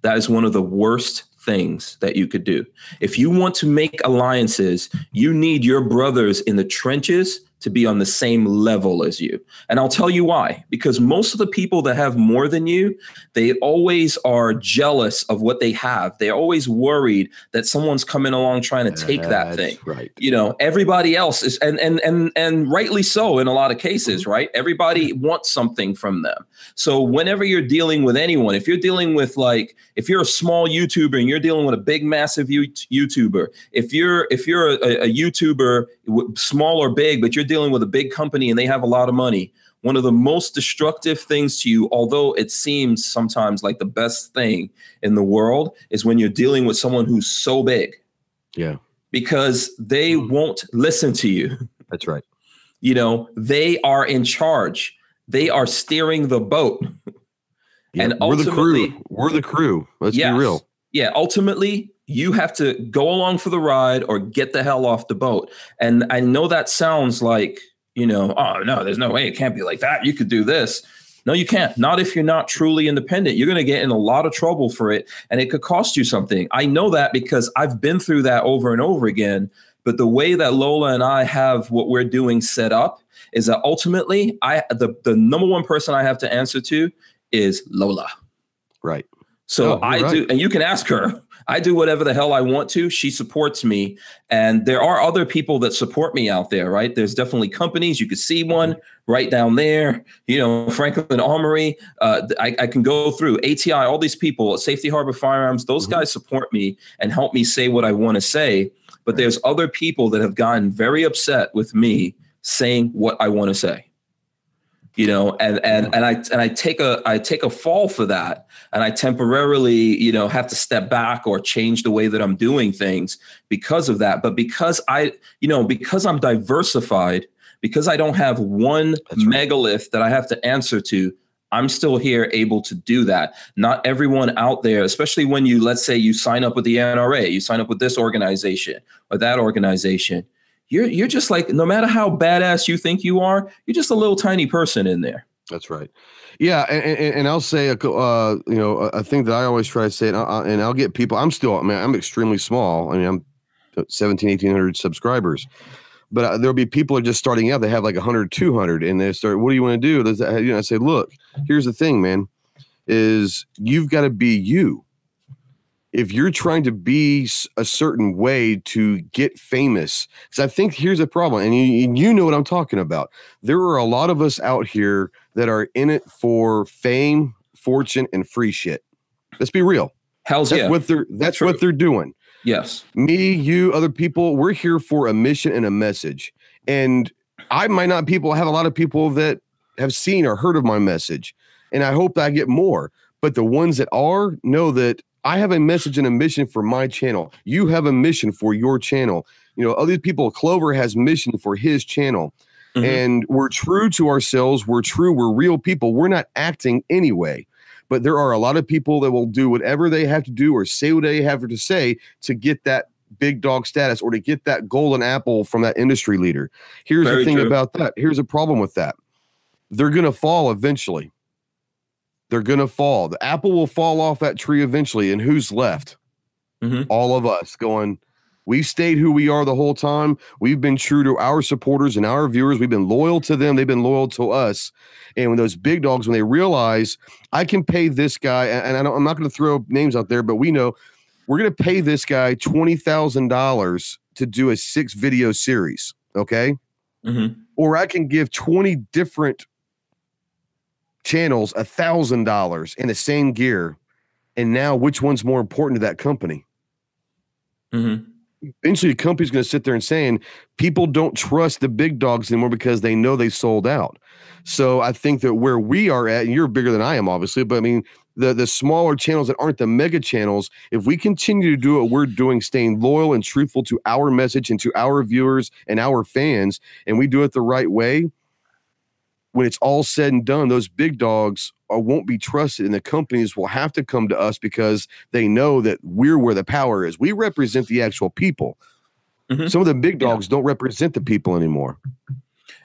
That is one of the worst things that you could do. If you want to make alliances, you need your brothers in the trenches to be on the same level as you. And I'll tell you why. Because most of the people that have more than you, they always are jealous of what they have. They're always worried that someone's coming along trying to take that thing. Right. You know, everybody else is and and and and rightly so in a lot of cases, mm-hmm. right? Everybody wants something from them. So whenever you're dealing with anyone, if you're dealing with like if you're a small YouTuber and you're dealing with a big massive YouTuber, if you're if you're a, a YouTuber small or big, but you're dealing with a big company and they have a lot of money, one of the most destructive things to you, although it seems sometimes like the best thing in the world, is when you're dealing with someone who's so big. Yeah. Because they mm-hmm. won't listen to you. That's right. You know, they are in charge. They are steering the boat. Yeah, and we're the crew. We're the crew. Let's yes, be real. Yeah, ultimately, you have to go along for the ride or get the hell off the boat. And I know that sounds like you know, oh no, there's no way it can't be like that. You could do this. No, you can't. Not if you're not truly independent. You're going to get in a lot of trouble for it and it could cost you something. I know that because I've been through that over and over again. But the way that Lola and I have what we're doing set up is that ultimately I the, the number one person I have to answer to is Lola. Right. So oh, I right. do, and you can ask her. I do whatever the hell I want to. She supports me. And there are other people that support me out there, right? There's definitely companies. You could see one right down there, you know, Franklin Armory. Uh, I, I, can go through ATI, all these people, Safety Harbor Firearms. Those mm-hmm. guys support me and help me say what I want to say. But there's other people that have gotten very upset with me saying what I want to say you know and and and i and i take a i take a fall for that. And i temporarily you know have to step back or change the way that i'm doing things because of that. But because i you know because i'm diversified because i don't have one That's megalith right. that i have to answer to i'm still here able to do that. Not everyone out there especially when you let's say you sign up with the nra you sign up with this organization or that organization you're you're just like no matter how badass you think you are, you're just a little tiny person in there. That's right. Yeah, and, and, and I'll say a uh, you know a thing that I always try to say, and I'll, and I'll get people. I'm still, I mean, I'm extremely small. I mean, I'm 17, 1800 subscribers, but uh, there'll be people are just starting out. They have like 100, 200, and they start. What do you want to do? Does that, you know, I say, look, here's the thing, man, is you've got to be you if you're trying to be a certain way to get famous, because I think here's a problem, and you, you know what I'm talking about. There are a lot of us out here that are in it for fame, fortune, and free shit. Let's be real. Hell's that's yeah. What they're that's True. what they're doing. Yes. Me, you, other people, we're here for a mission and a message. And I might not people have a lot of people that have seen or heard of my message. And I hope I get more. But the ones that are know that I have a message and a mission for my channel. You have a mission for your channel. You know, other people, Clover has mission for his channel. Mm-hmm. And we're true to ourselves. We're true. We're real people. We're not acting anyway. But there are a lot of people that will do whatever they have to do or say what they have to say to get that big dog status or to get that golden apple from that industry leader. Here's Very the thing true. about that. Here's a problem with that. They're going to fall eventually. They're going to fall. The apple will fall off that tree eventually. And who's left? Mm-hmm. All of us going, we've stayed who we are the whole time. We've been true to our supporters and our viewers. We've been loyal to them. They've been loyal to us. And when those big dogs, when they realize I can pay this guy, and I am not going to throw names out there, but we know we're going to pay this guy $20,000 to do a six video series. Okay. Mm-hmm. Or I can give 20 different channels a thousand dollars in the same gear, and now which one's more important to that company? Mm-hmm. Eventually, the company's going to sit there and saying people don't trust the big dogs anymore because they know they sold out. So I think that where we are at, and you're bigger than I am, obviously, but I mean the the smaller channels that aren't the mega channels, if we continue to do what we're doing, staying loyal and truthful to our message and to our viewers and our fans, and we do it the right way, when it's all said and done, those big dogs are, won't be trusted, and the companies will have to come to us because they know that we're where the power is. We represent the actual people. Mm-hmm. Some of the big dogs yeah. don't represent the people anymore.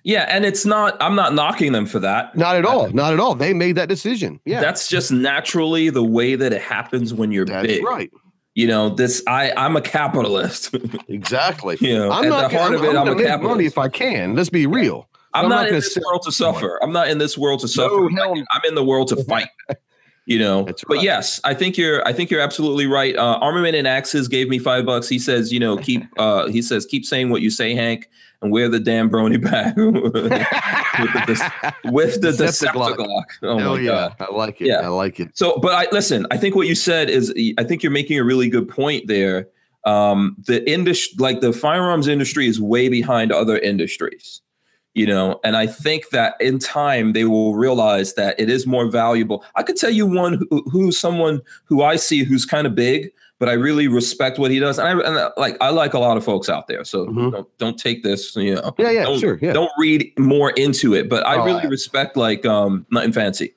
Yeah, and it's not. I'm not knocking them for that. Not at all. Not at all. They made that decision. Yeah, that's just naturally the way that it happens when you're that's big. Right. You know, this. I. I'm a capitalist. exactly. You know, I'm not. The heart I'm, of it, I'm, I'm a capitalist. Money if I can. Let's be real. I'm, I'm not, not in this world to suffer. I'm not in this world to suffer. No, I'm in the world to fight. You know, right. but yes, I think you're. I think you're absolutely right. Uh, Armament and Axes gave me five bucks. He says, you know, keep. Uh, he says, keep saying what you say, Hank, and wear the damn brony bag with the, with the Decepticlock. Oh Hell my yeah. god, I like it. Yeah, I like it. So, but I listen. I think what you said is. I think you're making a really good point there. Um, the industry, like the firearms industry, is way behind other industries you know and i think that in time they will realize that it is more valuable i could tell you one who, who's someone who i see who's kind of big but i really respect what he does and i and like i like a lot of folks out there so mm-hmm. don't, don't take this you know yeah yeah sure yeah. don't read more into it but i oh, really I, respect like um Nutnfancy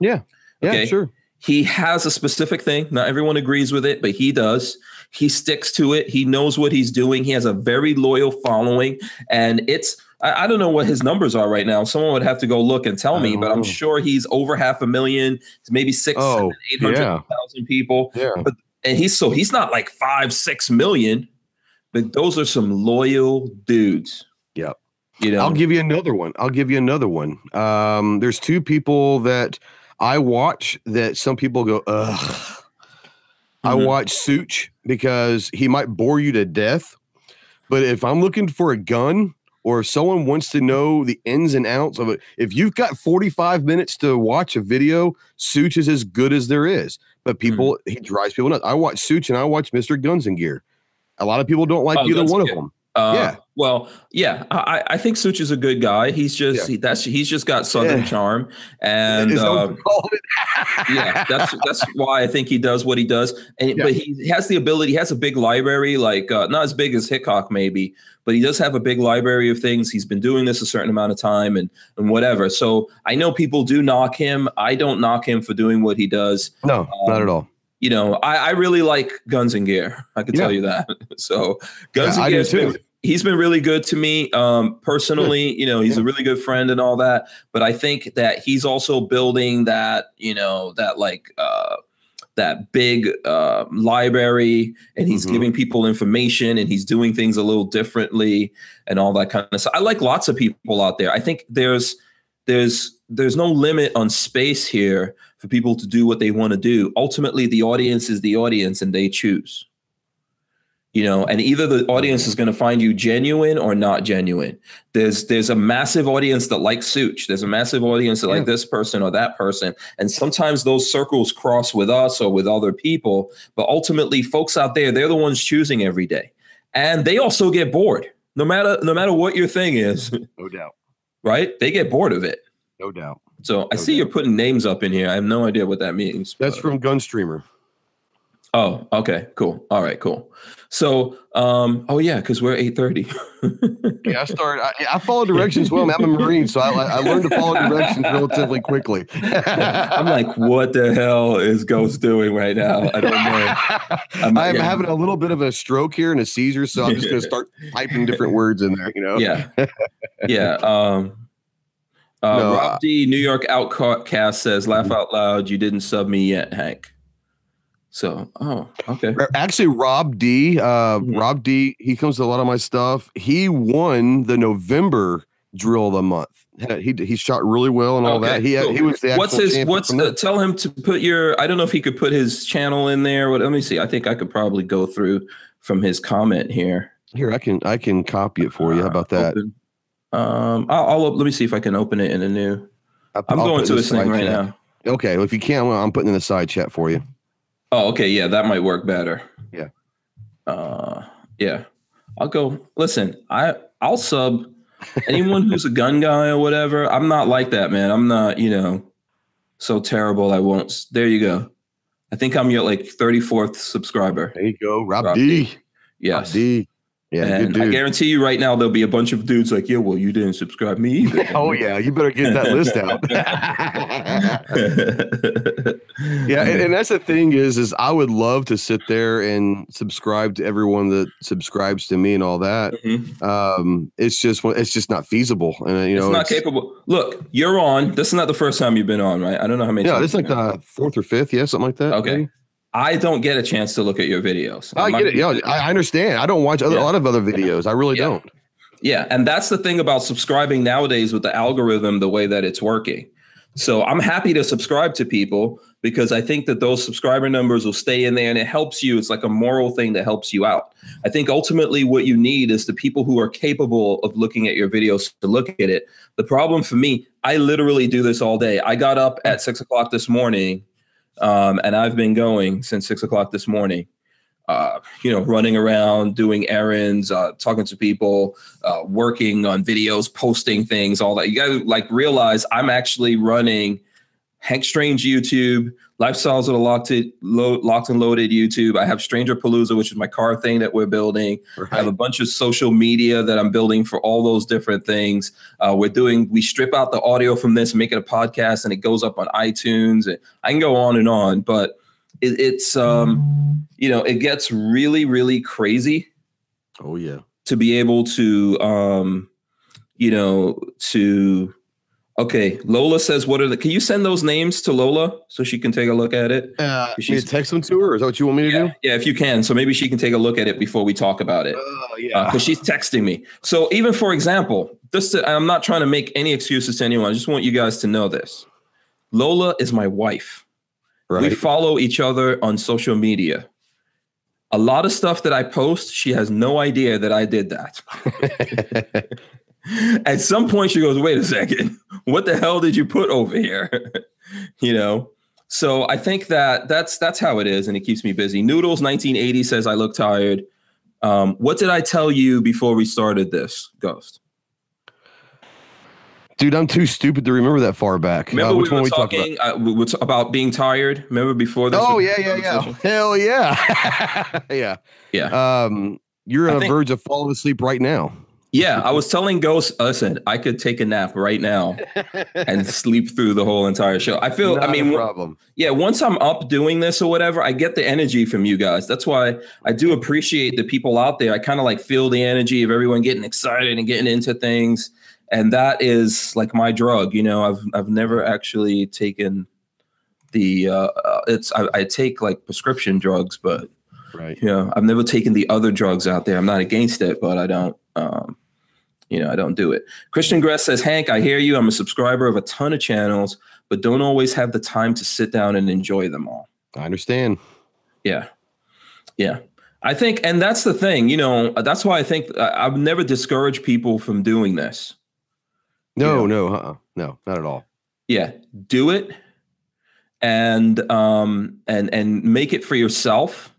yeah yeah okay? sure he has a specific thing. Not everyone agrees with it, but he does. He sticks to it. He knows what he's doing. He has a very loyal following, and it's. I, I don't know what his numbers are right now. Someone would have to go look and tell me, but I'm sure he's over half a million, maybe six, Oh, seven, eight hundred yeah. thousand people Yeah. and he's so he's not like five six million but those are some loyal dudes Yep. you know I'll give you another one. I'll give you another one. Um, there's two people that I watch that some people go, ugh. I Mhm. watch Sootch because he might bore you to death. But if I'm looking for a gun or if someone wants to know the ins and outs of it, if you've got 45 minutes to watch a video, Sootch is as good as there is. But hmm. people, he drives people nuts. I watch Sootch and I watch Mr. Guns and Gear. A lot of people don't like Oh, either one and of them. Uh, yeah. well yeah i i think Sootch is a good guy he's just Yeah. he, that's he's just got southern Yeah. charm and Is that what um, you call it? yeah that's that's why i think he does what he does and Yeah. but he has the ability he has a big library like uh, not as big as hickok maybe but he does have a big library of things he's been doing this a certain amount of time and and whatever so i know people do knock him i don't knock him for doing what he does No, not at all. You know, I, I really like Guns and Gear. I can Yeah. tell you that. So Guns Yeah, and Gear, too. been, he's been really good to me um, personally. You know, he's a really good friend and all that. But I think that he's also building that, you know, that like uh, that big uh, library, and he's Mhm. giving people information, and he's doing things a little differently, and all that kind of stuff. I like lots of people out there. I think there's there's there's no limit on space here for people to do what they want to do. Ultimately, the audience is the audience and they choose. You know, and either the audience is going to find you genuine or not genuine. There's there's a massive audience that likes Sootch. There's a massive audience that Yeah. like this person or that person. And sometimes those circles cross with us or with other people. But ultimately, folks out there, they're the ones choosing every day. And they also get bored. No matter no matter what your thing is, No doubt. right? They get bored of it. No doubt. So I No see you're putting names up in here. I have no idea what that means. That's but- from Gunstreamer. Oh, okay, cool. All right, cool. So, um, oh yeah, because we're eight thirty. Yeah, I started. I, I follow directions well. man. I'm a Marine, so I, I learned to follow directions relatively quickly. I'm like, what the hell is Ghost doing right now? I don't know. I'm- I'm yeah. having a little bit of a stroke here and a seizure, so I'm just going to start typing different words in there. You know. Yeah, yeah. Um, uh, No, Rob D. New York Outcast says, "Laugh out loud." You didn't sub me yet, Hank. So, oh, okay. Actually, Rob D. Uh, Mhm. Rob D. He comes to a lot of my stuff. He won the November drill of the month. He he shot really well and all Okay, that. He cool. he was the What's his? What's the, tell him to put your? I don't know if he could put his channel in there. What? Let me see. I think I could probably go through from his comment here. here? I can I can copy it for you. How about that? Open. Um, I'll, I'll let me see if I can open it in a new. I'll- I'm I'll going to in the his thing right chat. now. Okay, well, if you can, well, I'm putting in the side chat for you. Oh, okay, yeah, that might work better. Yeah. Uh, yeah. I'll go. Listen, I I'll sub anyone who's a gun guy or whatever. I'm not like that, man. I'm not, you know, so terrible. I won't. There you go. I think I'm your like 34th subscriber. There you go, Rob, Rob D. D. Rob Yes. D. Yeah, I guarantee you right now there'll be a bunch of dudes like, yeah, well, you didn't subscribe me either. oh yeah, you better get that list out. yeah, and, and that's the thing is, is I would love to sit there and subscribe to everyone that subscribes to me and all that. Mhm. Um, it's just it's just not feasible, and you know, it's not capable. Look, you're on. This is not the first time you've been on, right? I don't know how many. Yeah, times it's like you've been on. the fourth or fifth, yeah, something like that. Okay. maybe. I don't get a chance to look at your videos. I I'm get it. Yeah, I I understand. I don't watch other, Yeah. a lot of other videos. I really Yeah. don't. Yeah, and that's the thing about subscribing nowadays with the algorithm, the way that it's working. So I'm happy to subscribe to people because I think that those subscriber numbers will stay in there and it helps you. It's like a moral thing that helps you out. I think ultimately what you need is the people who are capable of looking at your videos to look at it. The problem for me, I literally do this all day. I got up at six o'clock this morning, um, and I've been going since six o'clock this morning. Uh, you know, running around, doing errands, uh, talking to people, uh, working on videos, posting things, all that. You got to like realize I'm actually running Hank Strange YouTube, Lifestyles of the Locked, Lo- Locked and Loaded YouTube. I have Stranger Palooza, which is my car thing that we're building. I have a bunch of social media that I'm building for all those different things. Uh, we're doing, we strip out the audio from this, make it a podcast, and it goes up on iTunes. And I can go on and on, but it, it's, um, you know, it gets really, really crazy Oh yeah. to be able to, um, you know, to, okay, Lola says, what are the, can you send those names to Lola so she can take a look at it? Uh, she's text them to her. Is that what you want me to Yeah, do? yeah, if you can. So maybe she can take a look at it before we talk about it. Oh yeah. Because she's texting me. So even for example, this to, I'm not trying to make any excuses to anyone. I just want you guys to know this. Lola is my wife. We follow each other on social media. A lot of stuff that I post, she has no idea that I did that. At some point, she goes, "Wait a second, what the hell did you put over here?" you know. So I think that that's that's how it is, and it keeps me busy. Noodles 1980 says I look tired. Um, what did I tell you before we started this, Ghost? Dude, I'm too stupid to remember that far back. Uh, Remember which we one were we talked about? talking uh, we were t- about being tired. Remember before this? Oh yeah, yeah, yeah. Hell yeah. yeah. Yeah. Um, you're on the verge of falling asleep right now. Yeah, I was telling Ghost, listen, I could take a nap right now and sleep through the whole entire show. I feel, Not I mean, problem. yeah, once I'm up doing this or whatever, I get the energy from you guys. That's why I do appreciate the people out there. I kind of like feel the energy of everyone getting excited and getting into things. And that is like my drug. You know, I've I've never actually taken the uh uh, it's I, I take like prescription drugs, but Right. you know, I've never taken the other drugs out there. I'm not against it, but I don't um you know, I don't do it. Christian Gress says, Hank, I hear you. I'm a subscriber of a ton of channels, but don't always have the time to sit down and enjoy them all. I understand. Yeah. Yeah. I think, and that's the thing, you know, that's why I think I- I've never discouraged people from doing this. No, Yeah. no, uh-uh. no, not at all. Yeah. Do it and, um, and, and make it for yourself,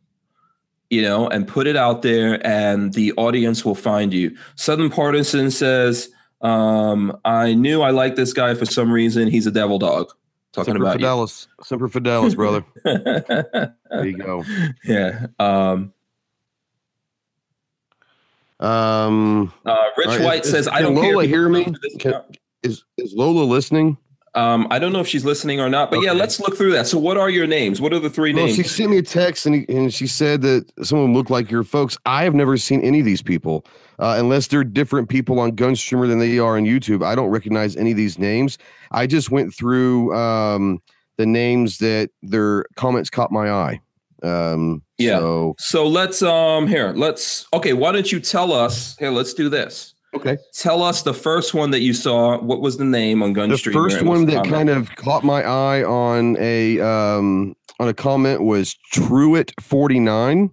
you know, and put it out there and the audience will find you. Southern Partisan says, um, I knew I liked this guy for some reason. He's a devil dog. Talking Semper about you. Fidelis. Semper Fidelis, brother. There you go. yeah. Um, Um, uh, Rich right, White is- says, is- I don't care. Lola hear me? come to this Can- is is Lola listening? Um, I don't know if she's listening or not, but yeah, let's look through that. So, what are your names? What are the three No, names? she sent me a text and, and she said that some of them look like your folks. I have never seen any of these people, uh, unless they're different people on Gunstreamer than they are on YouTube. I don't recognize any of these names. I just went through um, the names that their comments caught my eye. Um, Yeah. So, so let's um here. Let's okay. Why don't you tell us? Here, let's do this. Okay. Tell us the first one that you saw. What was the name on Gun The Gunstreamer? first one that comment? kind of caught my eye on a um, on a comment was Truett forty nine.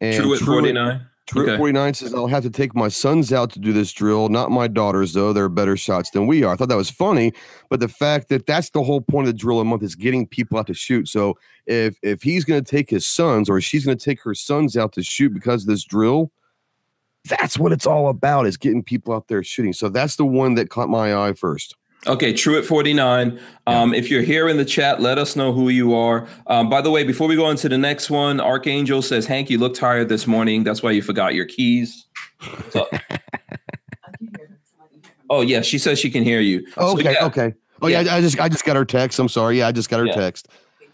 And True at forty nine. True Okay. 49 says, I'll have to take my sons out to do this drill, not my daughters, though. They're better shots than we are. I thought that was funny, but the fact that that's the whole point of the drill a month is getting people out to shoot. So if if he's going to take his sons or she's going to take her sons out to shoot because of this drill, that's what it's all about is getting people out there shooting. So that's the one that caught my eye first. Okay, true at 49. Um, if you're here in the chat, let us know who you are. Um, by the way, before we go on to the next one, Archangel says, Hank, you look tired this morning. That's why you forgot your keys. So- oh, yeah, she says she can hear you. So, Okay, yeah, okay. Oh yeah. I just I just got her text. I'm sorry. Yeah, I just got her Yeah. text.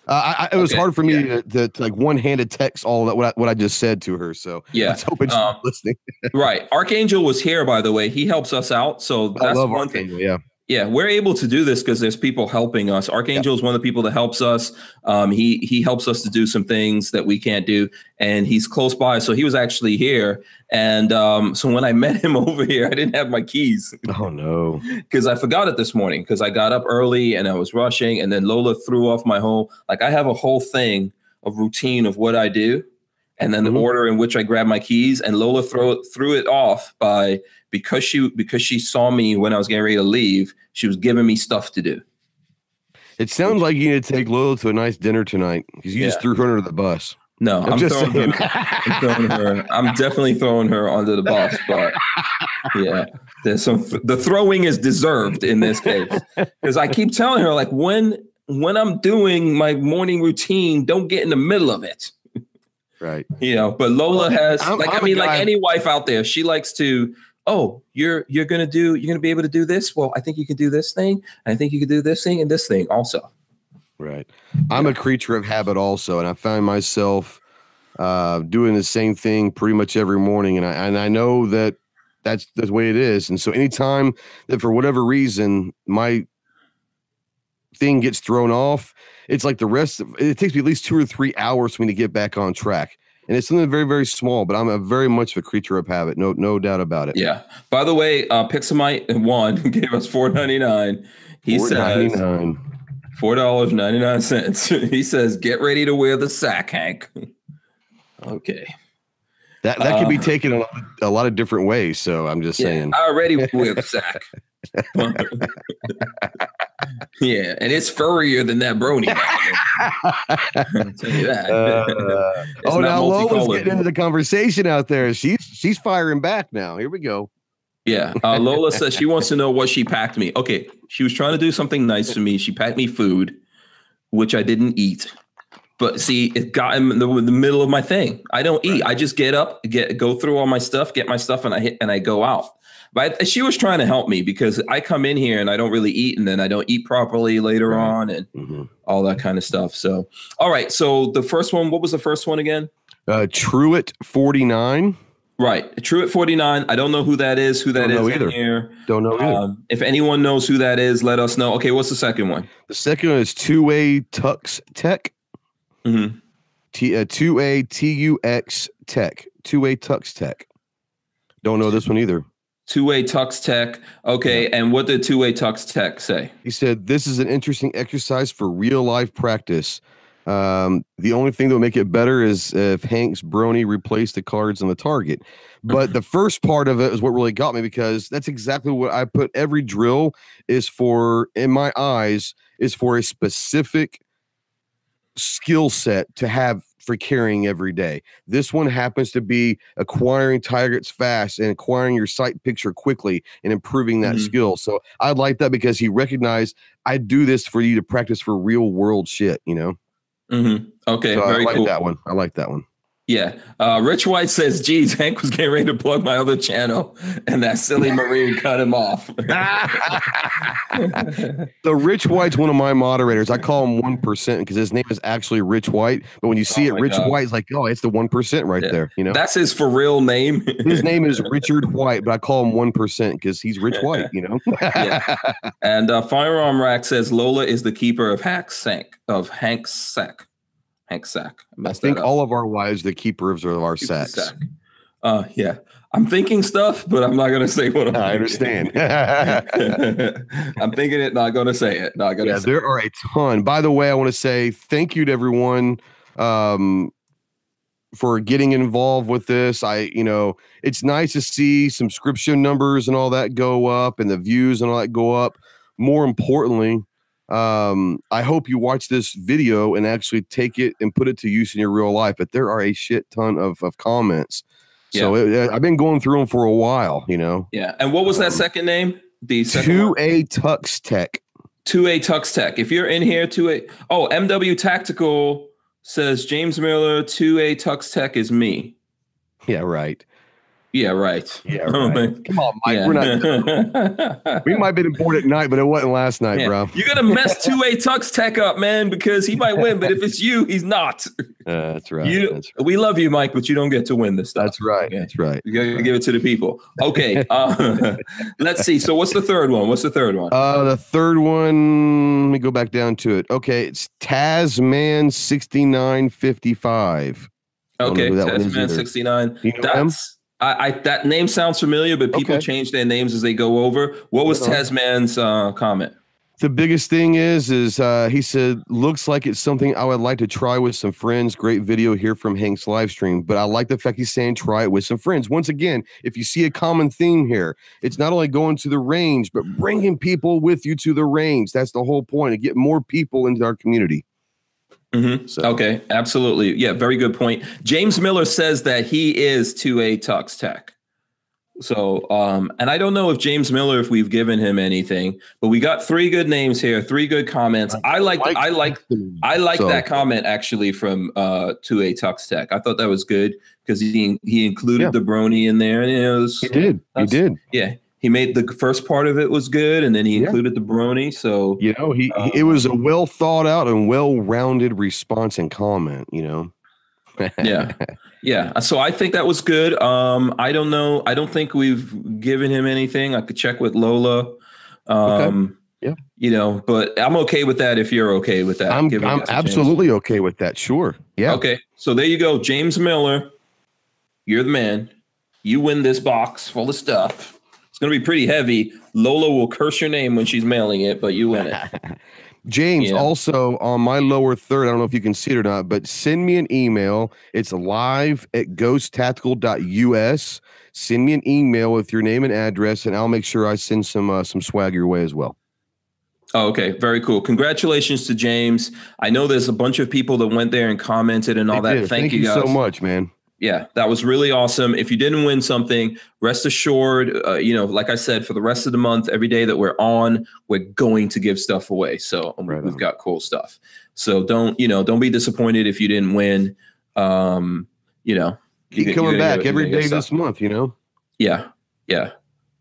Uh, I, it was Okay, hard for me yeah. to, to, like one-handed text all that what I, what I just said to her. So Yeah, let's hope she's um, listening. Right. Archangel was here, by the way. He helps us out. So I that's love one thing. Archangel. Yeah. Yeah, we're able to do this because there's people helping us. Archangel is one of the people that helps us. Um, he he helps us to do some things that we can't do, and he's close by. So he was actually here, and um, so when I met him over here, I didn't have my keys Oh no. because I forgot it this morning because I got up early and I was rushing, and then Lola threw off my whole like I have a whole thing of routine of what I do, and then Mhm. the order in which I grab my keys, and Lola throw threw it off by because she because she saw me when I was getting ready to leave, she was giving me stuff to do. It sounds like you need to take Lola to a nice dinner tonight because you just threw her under the bus. No, I'm, I'm, just throwing saying. her, I'm throwing her. I'm definitely throwing her under the bus, but yeah, there's some. The throwing is deserved in this case because I keep telling her like when when I'm doing my morning routine, don't get in the middle of it. Right. You know, but Lola has I'm- like I'm I mean, like any wife out there, she likes to, oh, you're you're gonna do you're gonna be able to do this. Well, I think you can do this thing, and I think you can do this thing and this thing also. Right. I'm a creature of habit also, and I find myself uh, doing the same thing pretty much every morning, and I and I know that that's the way it is. And so, anytime that for whatever reason my thing gets thrown off, it's like the rest. Of, it takes me at least two or three hours for me to get back on track. And it's something very, very small, but I'm a very much of a creature of habit. No, no doubt about it. Yeah. By the way, uh Pixamite one gave us four ninety nine. He says $4.99. four dollars ninety nine cents. he says, "Get ready to wear the sack, Hank." okay. that that could be Uh, taken in a, a lot of different ways. So I'm just Yeah, saying. I already wear the sack. Yeah, and it's furrier than that brony. I'll tell you that. Uh, oh, now Lola's getting into the conversation out there. She's she's firing back now. Here we go. Yeah. Uh, Lola says she wants to know what she packed me. Okay. She was trying to do something nice to me. She packed me food, which I didn't eat. But see, it got in the, the middle of my thing. I don't eat. I just get up, get go through all my stuff, get my stuff, and I hit and I go out. But she was trying to help me because I come in here and I don't really eat, and then I don't eat properly later Right. on, and Mhm. all that kind of stuff. So, all right. So the first one, what was the first one again? Uh, Truett forty nine. Right, True at forty nine. I don't know who that is. Who that Don't is either. here? Don't know either. Um, if anyone knows who that is, let us know. Okay, what's the second one? the second one is two way Tux Tech. Mm-hmm. T uh, two A T U X Tech. Two way Tux Tech. Don't know this one either. Two way Tux Tech. Okay, and what did Two way Tux Tech say? He said this is an interesting exercise for real life practice. Um, the only thing that would make it better is if Hank's Brony replaced the cards on the target. But the first part of it is what really got me because that's exactly what I put. Every drill is for, in my eyes, is for a specific skill set to have for carrying every day. This one happens to be acquiring targets fast and acquiring your sight picture quickly and improving that Mhm. skill. So I like that because he recognized I do this for you to practice for real world shit, you know? Mm-hmm. Okay, So I very like cool. that one. I like that one. Yeah. Uh, Rich White says, geez, Hank was getting ready to plug my other channel, and that silly Marine cut him off. So Rich White's one of my moderators. I call him one percent because his name is actually Rich White. But when you see Oh it, Rich God. White, it's like, oh, it's the one percent right Yeah. there. You know, That's his for real name. his name is Richard White, but I call him one percent because he's Rich White. You know, Yeah. And uh, Firearm Rack says Lola is the keeper of Hack Sank of Hank's sack. Hank sack. I messed think all of our wives, the keepers of our sacks. sack. Uh, yeah. I'm thinking stuff, but I'm not gonna say what I'm I understand. I'm thinking it, not gonna say it. Not gonna yeah, say there are a ton. By the way, I want to say thank you to everyone um, for getting involved with this. I, you know, it's nice to see subscription numbers and all that go up and the views and all that go up. More importantly, um, I hope you watch this video and actually take it and put it to use in your real life. But there are a shit ton of, of comments. So it, I've been going through them for a while, you know. Yeah. And what was that Um, second name? The two A Tux Tech. 2A Tux Tech. If you're in here, 2A. Oh, MW Tactical says James Miller, 2A Tux Tech is me. Yeah, right. Yeah, right. Yeah, right. Come on, Mike. Yeah. We're not. We might have been bored at night, but it wasn't last night, Yeah. bro. You're gonna mess 2A Tux Tech up, man, because he might win, but if it's you, he's not. Uh, that's right. You, that's, we love you, Mike, but you don't get to win this stuff. that's right. Yeah. That's right. You gotta give it to the people. Okay. Uh, let's see. So what's the third one? What's the third one? Uh, the third one. Let me go back down to it. Okay, it's Tasman sixty nine fifty five. Okay, Tasman 69. You know him? That's I, I that name sounds familiar, but people Okay. change their names as they go over. What was Right. Tasman's uh, comment? The biggest thing is, is uh, he said, looks like it's something I would like to try with some friends. Great video here from Hank's live stream, but I like the fact he's saying try it with some friends. Once again, if you see a common theme here, it's not only going to the range, but bringing people with you to the range. That's the whole point to get more people into our community. Mhm. So, Okay, absolutely. Yeah, very good point. James Miller says that he is 2A Tux Tech. So, um, and I don't know if James Miller, if we've given him anything, but we got three good names here, three good comments. I like, I like, I like so. that comment actually from uh to a Tux Tech. I thought that was good because he he included yeah. the Brony in there, and you know, was, he did, he did, yeah. He made the first part of it was good, and then he yeah. included the Brony. So you know, he, he it was a um, well thought out and well rounded response and comment. You know yeah. Yeah. So I think that was good. Um, I don't know. I don't think we've given him anything. I could check with Lola. Um, okay. Yeah. You know, but I'm okay with that if you're okay with that. I'm, I'm absolutely okay with that. Sure. Yeah. Okay. So there you go. James Miller, you're the man. You win this box full of stuff. It's going to be pretty heavy. Lola will curse your name when she's mailing it, but you win it. James, yeah. also on my lower third, I don't know if you can see it or not, but send me an email. It's live at ghosttactical.us. Send me an email with your name and address, and I'll make sure I send some uh, some swag your way as well. Oh, okay, very cool. Congratulations to James. I know there's a bunch of people that went there and commented and all they that. Thank, Thank, you, guys. so much, man yeah, that was really awesome. If you didn't win something, rest assured, uh, you know, like I said, for the rest of the month, every day that we're on, we're going to give stuff away. So um, right we've on. got cool stuff. So don't, you know, don't be disappointed if you didn't win. Um, you know, keep coming back every day this month. You know. Yeah, yeah.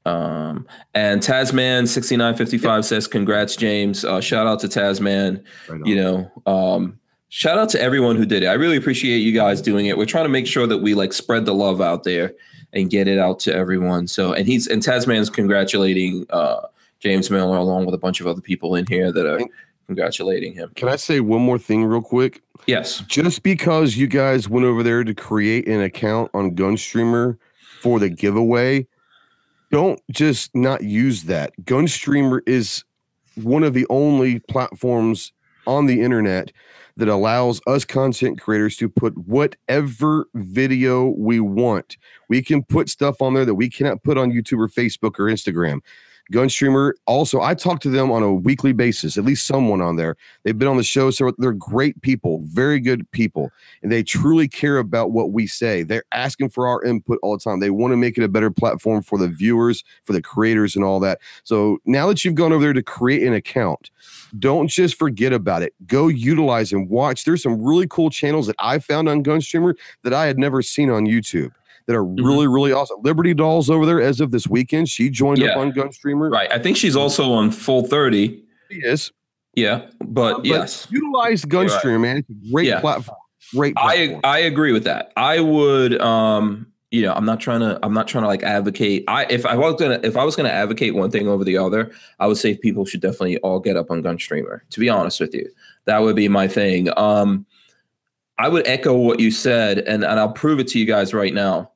Um, and Tasman sixty nine fifty five says, "Congrats, James. Uh, shout out to Tasman. Right you know, um, shout out to everyone who did it. I really appreciate you guys doing it. We're trying to make sure that we like spread the love out there and get it out to everyone. So, and he's and Tasman's congratulating uh, James Miller along with a bunch of other people in here that are congratulating him. Can I say one more thing real quick? Yes. Just because you guys went over there to create an account on Gunstreamer for the giveaway, don't just not use that. Gunstreamer is one of the only platforms on the internet that allows us content creators to put whatever video we want. We can put stuff on there that we cannot put on YouTube or Facebook or Instagram. Gunstreamer. Also, I talk to them on a weekly basis, at least someone on there. They've been on the show, so they're great people, very good people, and they truly care about what we say. They're asking for our input all the time. They want to make it a better platform for the viewers, for the creators, and all that. So now that you've gone over there to create an account, don't just forget about it. Go utilize and watch. There's some really cool channels that I found on Gunstreamer that I had never seen on YouTube that are mm-hmm. really, really awesome. Liberty Dolls over there as of this weekend. She joined yeah. up on Gunstreamer. Right. I think she's also on Full 30. She is. Yeah. But, uh, but yes. Utilize Gunstreamer, right. man. It's a great yeah. platform. Great platform. I I agree with that. I would um you know, I'm not trying to I'm not trying to like advocate. I if I was gonna if I was gonna advocate one thing over the other, I would say people should definitely all get up on Gunstreamer, to be honest with you. That would be my thing. Um I would echo what you said, and, and I'll prove it to you guys right now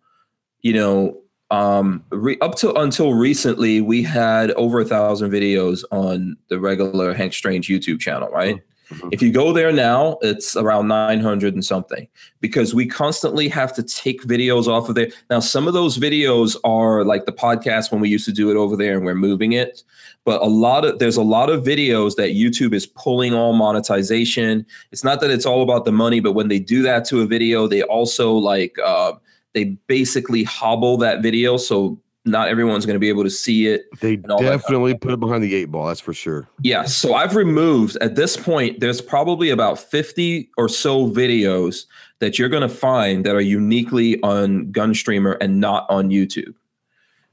you know, um, re- up to until recently, we had over a thousand videos on the regular Hank Strange YouTube channel, right? Mm-hmm. If you go there now, it's around 900 and something because we constantly have to take videos off of there. Now, some of those videos are like the podcast when we used to do it over there and we're moving it. But a lot of there's a lot of videos that YouTube is pulling all monetization. It's not that it's all about the money, but when they do that to a video, they also like uh, they basically hobble that video so not everyone's going to be able to see it. They definitely put it behind the eight ball. That's for sure. Yeah. So I've removed at this point, there's probably about 50 or so videos that you're going to find that are uniquely on Gunstreamer and not on YouTube.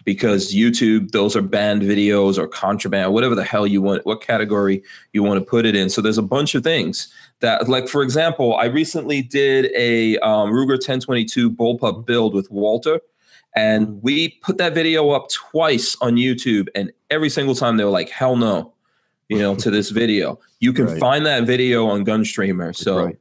Because YouTube, those are banned videos or contraband, whatever the hell you want, what category you want to put it in. So there's a bunch of things that like for example i recently did a um, ruger 1022 bullpup build with walter and we put that video up twice on youtube and every single time they were like hell no you know to this video you can right. find that video on gunstreamer so right.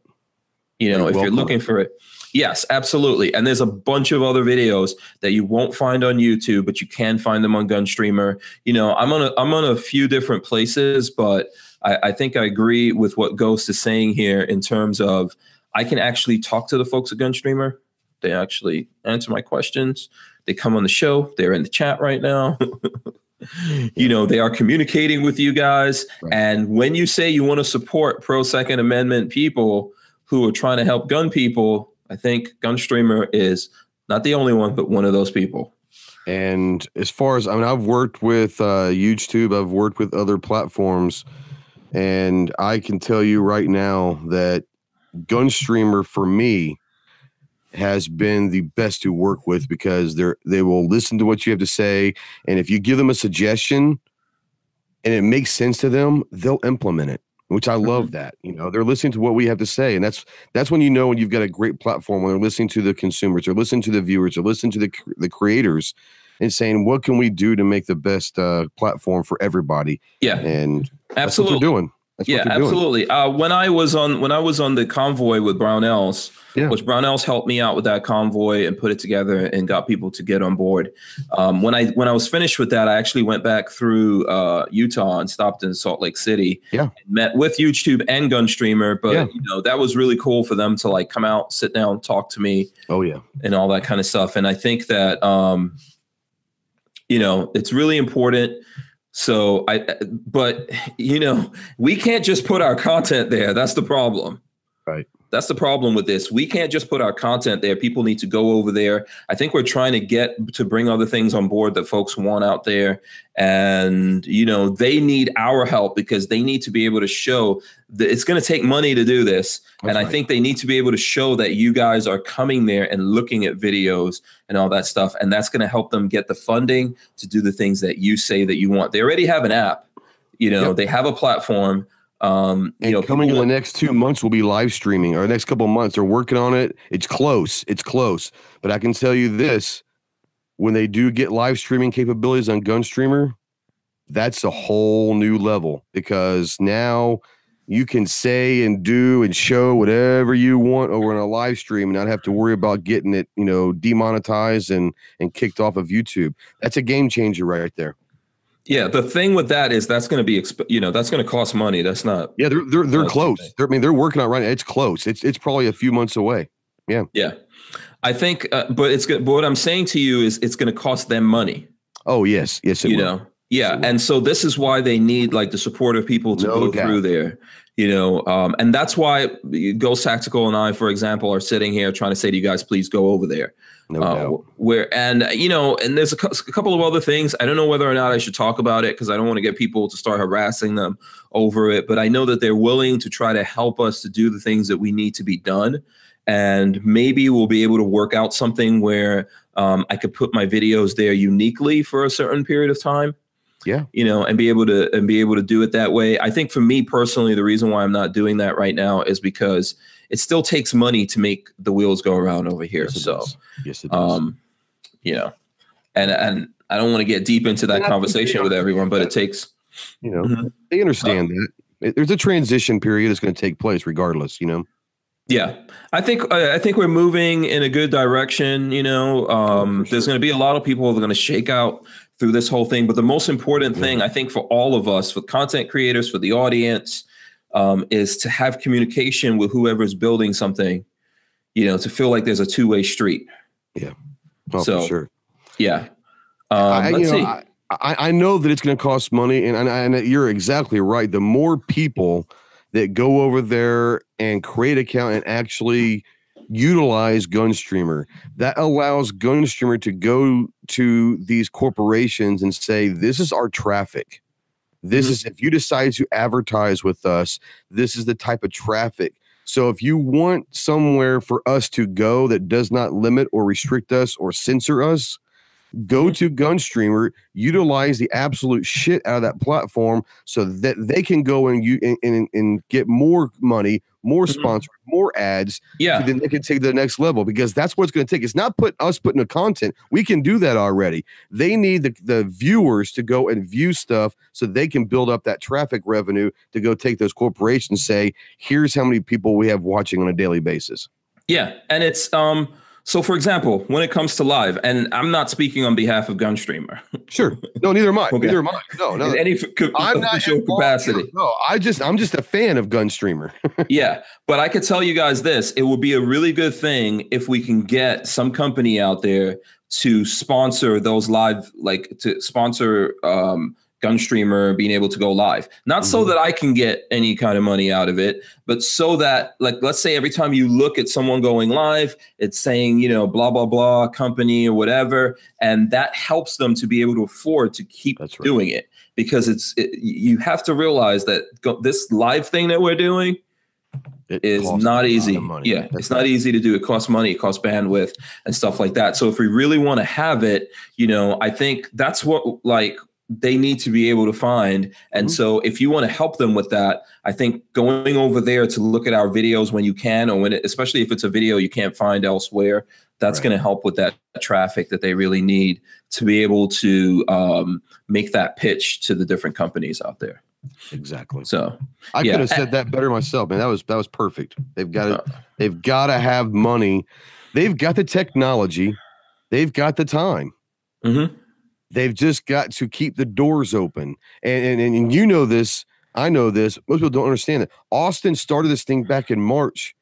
you know if welcome. you're looking for it yes absolutely and there's a bunch of other videos that you won't find on youtube but you can find them on gunstreamer you know i'm on a i'm on a few different places but I, I think I agree with what Ghost is saying here in terms of I can actually talk to the folks at Gunstreamer. They actually answer my questions. They come on the show. They're in the chat right now. you know, they are communicating with you guys. Right. And when you say you want to support pro Second Amendment people who are trying to help gun people, I think Gunstreamer is not the only one, but one of those people. And as far as I mean, I've worked with uh, YouTube, I've worked with other platforms, and I can tell you right now that Gunstreamer for me has been the best to work with because they're they will listen to what you have to say, and if you give them a suggestion and it makes sense to them, they'll implement it. Which I love Mhm. that. You know, they're listening to what we have to say, and that's that's when you know when you've got a great platform when they're listening to the consumers, they're listening to the viewers, they're listening to the the creators, and saying what can we do to make the best uh, platform for everybody. Yeah, And that's what absolutely. doing. That's yeah, what they're doing. absolutely. Uh, when I was on when I was on the convoy with Brownells, Yeah. which Brownells helped me out with that convoy and put it together and got people to get on board. Um, when I when I was finished with that, I actually went back through uh, Utah and stopped in Salt Lake City. Yeah. and met with YouTube and Gunstreamer. But Yeah. you know that was really cool for them to like come out, sit down, talk to me, Oh yeah. and all that kind of stuff. And I think that um, you know it's really important. So I, but you know, we can't just put our content there. That's the problem. Right. That's the problem with this. We can't just put our content there. People need to go over there. I think we're trying to get to bring other things on board that folks want out there. And, you know, they need our help because they need to be able to show it's going to take money to do this. That's and I think they need to be able to show that you guys are coming there and looking at videos and all that stuff. And that's going to help them get the funding to do the things that you say that you want. They already have an app, you know, Yep. they have a platform. Um, you know, coming in the next two months will be live streaming, or the next couple of months. They're working on it. It's close. It's close. But I can tell you this: when they do get live streaming capabilities on Gunstreamer, that's a whole new level because now you can say and do and show whatever you want over on a live stream and not have to worry about getting it, you know, demonetized and and kicked off of YouTube. That's a game changer right there. yeah, the thing with that is that's going to be, exp- you know, that's going to cost money. That's not, Yeah, they're they're they're close. They're, I mean, they're working on right now. It's close. It's it's probably a few months away. yeah. Yeah, I think, uh, but it's good. But what I'm saying to you is it's going to cost them money. Oh yes, yes, it you will. know yeah and so this is why they need like the support of people to No go doubt. through there you know um, and that's why ghost tactical and i for example are sitting here trying to say to you guys please go over there no uh, doubt. where and you know and there's a, cou- a couple of other things i don't know whether or not i should talk about it because i don't want to get people to start harassing them over it but i know that they're willing to try to help us to do the things that we need to be done and maybe we'll be able to work out something where um, i could put my videos there uniquely for a certain period of time Yeah. you know and be able to and be able to do it that way i think for me personally the reason why i'm not doing that right now is because it still takes money to make the wheels go around over here Yes, it so does. yes, it does. um you know and and i don't want to get deep into that Yeah, conversation with everyone but it takes you know, Mhm. they understand that. There's a transition period that's going to take place, regardless. You know. yeah i think i I think we're moving in a good direction you know um for there's going to be a lot of people that are going to shake out through this whole thing but the most important thing i think for all of us for content creators for the audience um, is to have communication with whoever's building something you know to feel like there's a two-way street Yeah. Oh, So, for sure. yeah um, I, let's you know, see I, I, I know that it's going to cost money, and, and and you're exactly right. The more people that go over there and create account and actually utilize Gunstreamer, that allows Gunstreamer to go to these corporations and say, "This is our traffic. This Mhm. is if you decide to advertise with us, this is the type of traffic." So if you want somewhere for us to go that does not limit or restrict us or censor us, go to Gunstreamer, utilize the absolute shit out of that platform so that they can go and you and, and, and get more money, more Mhm. sponsors, more ads, yeah so then they can take the next level because that's what it's going to take. It's not put us putting the content. We can do that already. They need the, the viewers to go and view stuff so they can build up that traffic revenue to go take those corporations say, here's how many people we have watching on a daily basis. Yeah, and it's um so for example, when it comes to live, and I'm not speaking on behalf of Gunstreamer Sure. No, neither am I. Okay. Neither am I. No, no. in any I'm not capacity. No, I just I'm just a fan of Gunstreamer. yeah, but I could tell you guys this: it would be a really good thing if we can get some company out there to sponsor those live, like to sponsor um, Gunstreamer being able to go live. Not mm-hmm. so that I can get any kind of money out of it, but so that, like, let's say every time you look at someone going live, it's saying, you know, blah, blah, blah, company or whatever. And that helps them to be able to afford to keep right. doing it because it's, it, you have to realize that go, this live thing that we're doing, it is not easy. Yeah, That's it's not easy to do. It costs money, it costs bandwidth and stuff like that. So if we really want to have it, you know, I think that's what like they need to be able to find. And mm-hmm. so if you want to help them with that, I think going over there to look at our videos when you can, or when it, especially if it's a video you can't find elsewhere, that's right. going to help with that traffic that they really need to be able to um, make that pitch to the different companies out there. Exactly. So I yeah. could have said that better myself, man. That was that was perfect. They've got to uh, they've got to have money. They've got the technology. They've got the time. Mm-hmm. They've just got to keep the doors open. And, and and you know this. I know this. Most people don't understand it. Austin started this thing back in March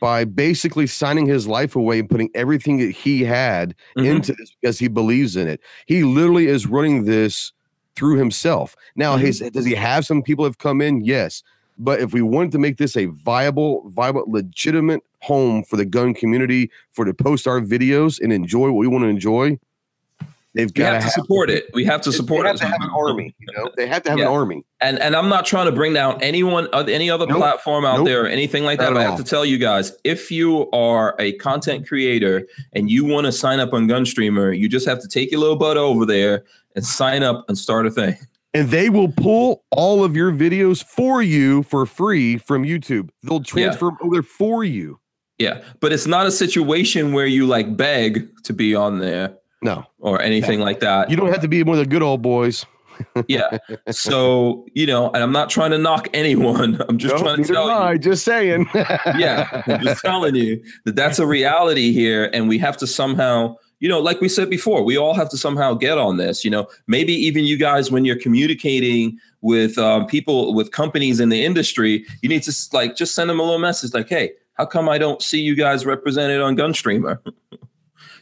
by basically signing his life away and putting everything that he had mm-hmm. into this because he believes in it. He literally is running this through himself. Now, mm-hmm. his, does he have some people have come in? Yes. But if we wanted to make this a viable, viable, legitimate home for the gun community, for to post our videos and enjoy what we want to enjoy, they've got to support it. We have to support they have it. They have to have an army. You know, they have to have yeah. an army. And and I'm not trying to bring down anyone, any other nope. platform out nope. there or anything like that. But I have to tell you guys, if you are a content creator and you want to sign up on Gunstreamer, you just have to take your little butt over there and sign up and start a thing. And they will pull all of your videos for you for free from YouTube. They'll transfer yeah. over for you. Yeah, but it's not a situation where you like beg to be on there. No. Or anything like that. You don't have to be one of the good old boys. yeah. So, you know, and I'm not trying to knock anyone. I'm just trying to tell I, you. Just saying. yeah. I'm just telling you that that's a reality here. And we have to somehow you know, like we said before, we all have to somehow get on this. You know, maybe even you guys, when you're communicating with um, people, with companies in the industry, you need to like just send them a little message like, hey, how come I don't see you guys represented on Gunstreamer?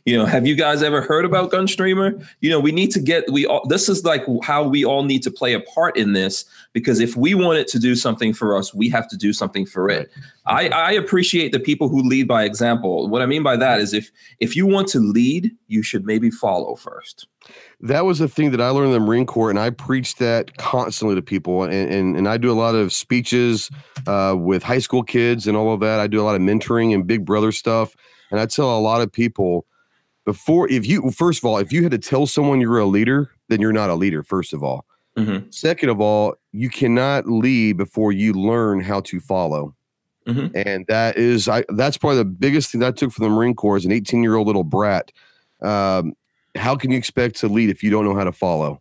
You know, have you guys ever heard about Gunstreamer? You know, we need to get we all this is like how we all need to play a part in this because if we want it to do something for us, we have to do something for it. I, I appreciate the people who lead by example. What I mean by that is if if you want to lead, you should maybe follow first. That was a thing that I learned in the Marine Corps, and I preach that constantly to people. And and, and I do a lot of speeches uh, with high school kids and all of that. I do a lot of mentoring and big brother stuff. And I tell a lot of people before if you first of all if you had to tell someone you're a leader then you're not a leader first of all mm-hmm. second of all you cannot lead before you learn how to follow mm-hmm. and that is I, that's probably the biggest thing that I took from the marine corps as an 18 year old little brat um, how can you expect to lead if you don't know how to follow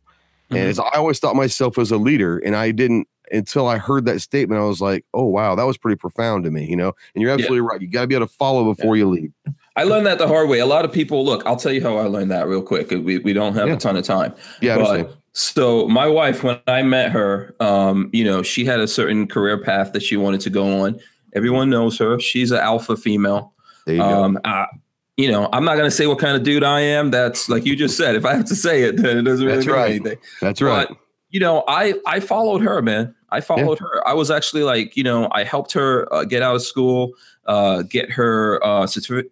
mm-hmm. and as i always thought myself as a leader and i didn't until i heard that statement i was like oh wow that was pretty profound to me you know and you're absolutely yeah. right you got to be able to follow before yeah. you lead I learned that the hard way. A lot of people look. I'll tell you how I learned that real quick. We we don't have yeah. a ton of time. Yeah, but, so my wife, when I met her, um, you know, she had a certain career path that she wanted to go on. Everyone knows her. She's an alpha female. There you um, go. I, you know, I'm not going to say what kind of dude I am. That's like you just said. If I have to say it, then it doesn't really That's mean right. anything. That's right. But, you know, I I followed her, man. I followed yeah. her. I was actually like, you know, I helped her uh, get out of school uh, get her uh,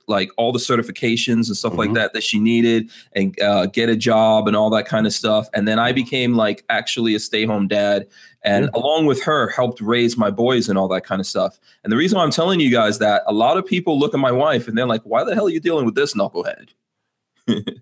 like all the certifications and stuff mm-hmm. like that that she needed, and uh, get a job and all that kind of stuff. And then I became like actually a stay home dad, and mm-hmm. along with her, helped raise my boys and all that kind of stuff. And the reason why I'm telling you guys that a lot of people look at my wife and they're like, "Why the hell are you dealing with this knucklehead?" you right.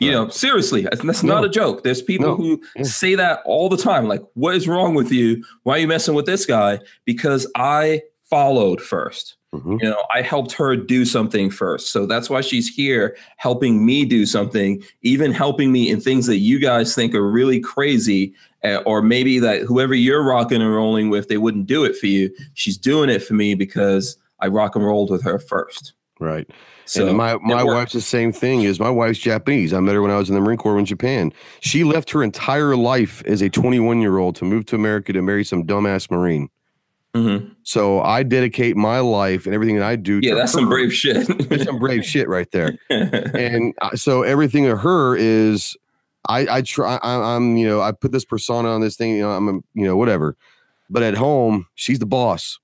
know, seriously, that's no. not a joke. There's people no. who yeah. say that all the time. Like, what is wrong with you? Why are you messing with this guy? Because I followed first. Mm-hmm. You know, I helped her do something first. So that's why she's here helping me do something, even helping me in things that you guys think are really crazy, uh, or maybe that whoever you're rocking and rolling with, they wouldn't do it for you. She's doing it for me because I rock and rolled with her first. Right. So and my, my wife's the same thing is my wife's Japanese. I met her when I was in the Marine Corps in Japan. She left her entire life as a 21 year old to move to America to marry some dumbass Marine. Mm-hmm. So I dedicate my life and everything that I do. Yeah, that's her. some brave shit. that's some brave shit right there. and uh, so everything of her is I I try. I, I'm you know I put this persona on this thing. You know I'm a, you know whatever, but at home she's the boss.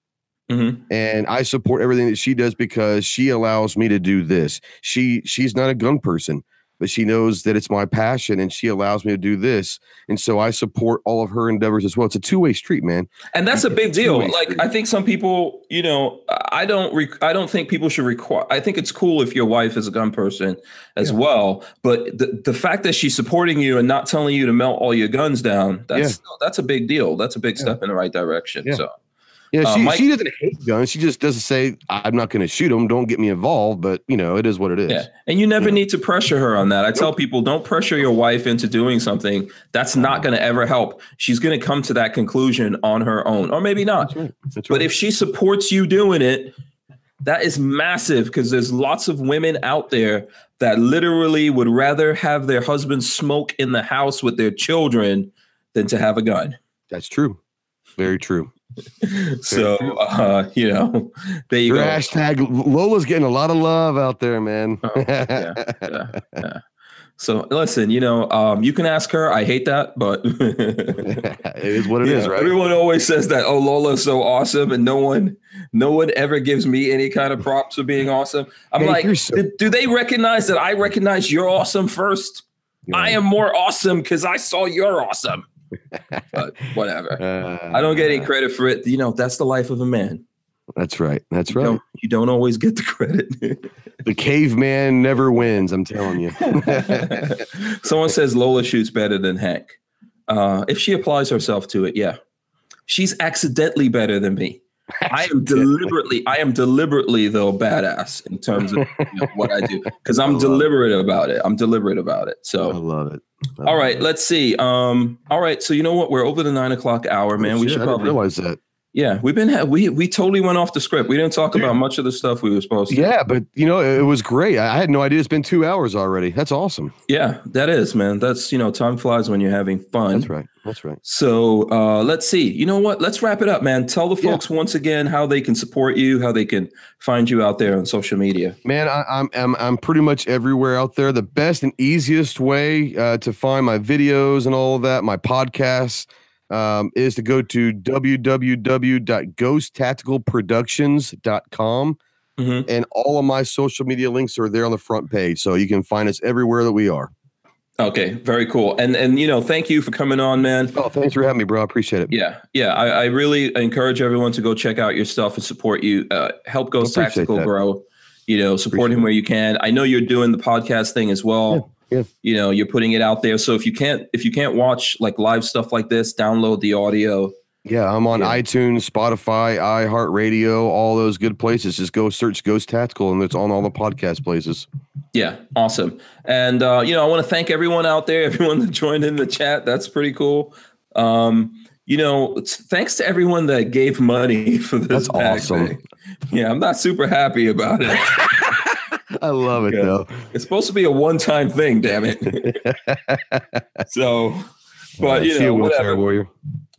Mhm. and I support everything that she does because she allows me to do this. She she's not a gun person, but she knows that it's my passion and she allows me to do this. And so I support all of her endeavors as well. It's a two-way street, man. And that's a big deal. Like street. I think some people, you know, I don't re- I don't think people should require I think it's cool if your wife is a gun person as Yeah. well, but the, the fact that she's supporting you and not telling you to melt all your guns down, that's that's a big deal. That's a big Yeah. step in the right direction. Yeah. So Yeah, Uh, she, Mike- she doesn't hate guns. She just doesn't say, I'm not going to shoot them. Don't get me involved. But, you know, it is what it is. Yeah. And you never Yeah. need to pressure her on that. I tell people don't pressure your wife into doing something. That's not going to ever help. She's going to come to that conclusion on her own, or maybe not. That's right. That's But if she supports you doing it, that is massive because there's lots of women out there that literally would rather have their husband smoke in the house with their children than to have a gun. That's true. Very true. So, uh, you know, there you Your go. hashtag Lola's getting a lot of love out there, man. Oh, yeah, yeah, yeah. So listen, you know, um, you can ask her. I hate that, but it is what it is, Yeah, right? Everyone always says that. Oh, Lola's so awesome, and no one, no one ever gives me any kind of props for being awesome. I'm Hey, like, so- do, do they recognize that I recognize you're awesome first? I am more awesome because I saw you're awesome. but whatever. Uh, I don't get any credit for it. You know, that's the life of a man. That's right. That's You right. don't, you don't always get the credit. The caveman never wins. I'm telling you. Someone says Lola shoots better than Hank. Uh, if she applies herself to it, yeah. She's accidentally better than me. I am deliberately, I am deliberately though badass in terms of you know, what I do because I'm deliberate about it. I'm deliberate about it. So I love it. All right, let's see. Um, all right, so you know what? We're over the nine o'clock hour, man. Oh, we shit, should probably, realize that. Yeah, we've been, we we totally went off the script. We didn't talk about much of the stuff we were supposed to. Yeah, but you know, it was great. I had no idea it's been two hours already. That's awesome. Yeah, that is, man. That's you know, time flies when you're having fun. That's right. That's right. So uh, let's see. You know what? Let's wrap it up, man. Tell the Yeah. folks once again how they can support you, how they can find you out there on social media. Man, I, I'm I'm I'm pretty much everywhere out there. The best and easiest way uh, to find my videos and all of that, my podcasts, um, is to go to www.ghosttacticalproductions.com, Mhm. and all of my social media links are there on the front page, so you can find us everywhere that we are. Okay, very cool. And and you know, thank you for coming on, man. Oh, thanks for having me, bro. I appreciate it. Yeah, yeah. I, I really encourage everyone to go check out your stuff and support you. Uh, help Ghost Tactical that. grow. You know, support Appreciate him where you can. I know you're doing the podcast thing as well. Yeah, yeah. You know, you're putting it out there. So if you can't if you can't watch like live stuff like this, download the audio. Yeah, I'm on Yeah. iTunes, Spotify, iHeartRadio, all those good places. Just go search Ghost Tactical, and it's on all the podcast places. Yeah, awesome. And uh, you know, I want to thank everyone out there, everyone that joined in the chat. That's pretty cool. Um, you know, thanks to everyone that gave money for this. That's awesome. thing. Yeah, I'm not super happy about it. I love it Yeah. though. it's supposed to be a one-time thing, damn it. so, but Uh, you know, whatever. warrior.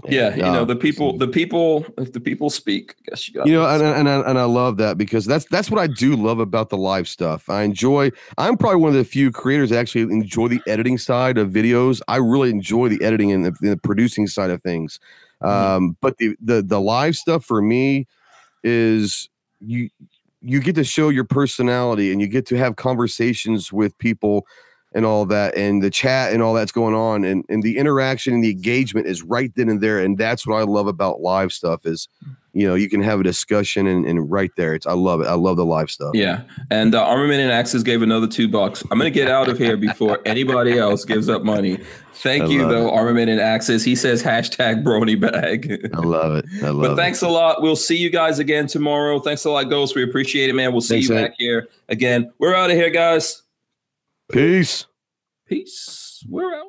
Yeah, you know, the people, the people, if the people speak, I guess you got. you know and, and, I- and i love that because that's that's what i do love about the live stuff i enjoy i'm probably one of the few creators that actually enjoy the editing side of videos i really enjoy the editing and the, the producing side of things Mhm. um but the, the the live stuff for me is you you get to show your personality and you get to have conversations with people and all that and the chat and all that's going on and, and the interaction and the engagement is right then and there and that's what i love about live stuff is mm. You know you can have a discussion and, and right there it's i love it i love the live stuff Yeah, and uh, Armament and Axes gave another two bucks. I'm gonna get out of here before anybody else gives up money. Thank I you though, Armament and Axes. He says hashtag Brony Bag. i love it i love but it thanks a lot. We'll see you guys again tomorrow. Thanks a lot, Ghost. We appreciate it, man. We'll see Thanks, you man. back here again. We're out of here, guys. peace Peace. We're out.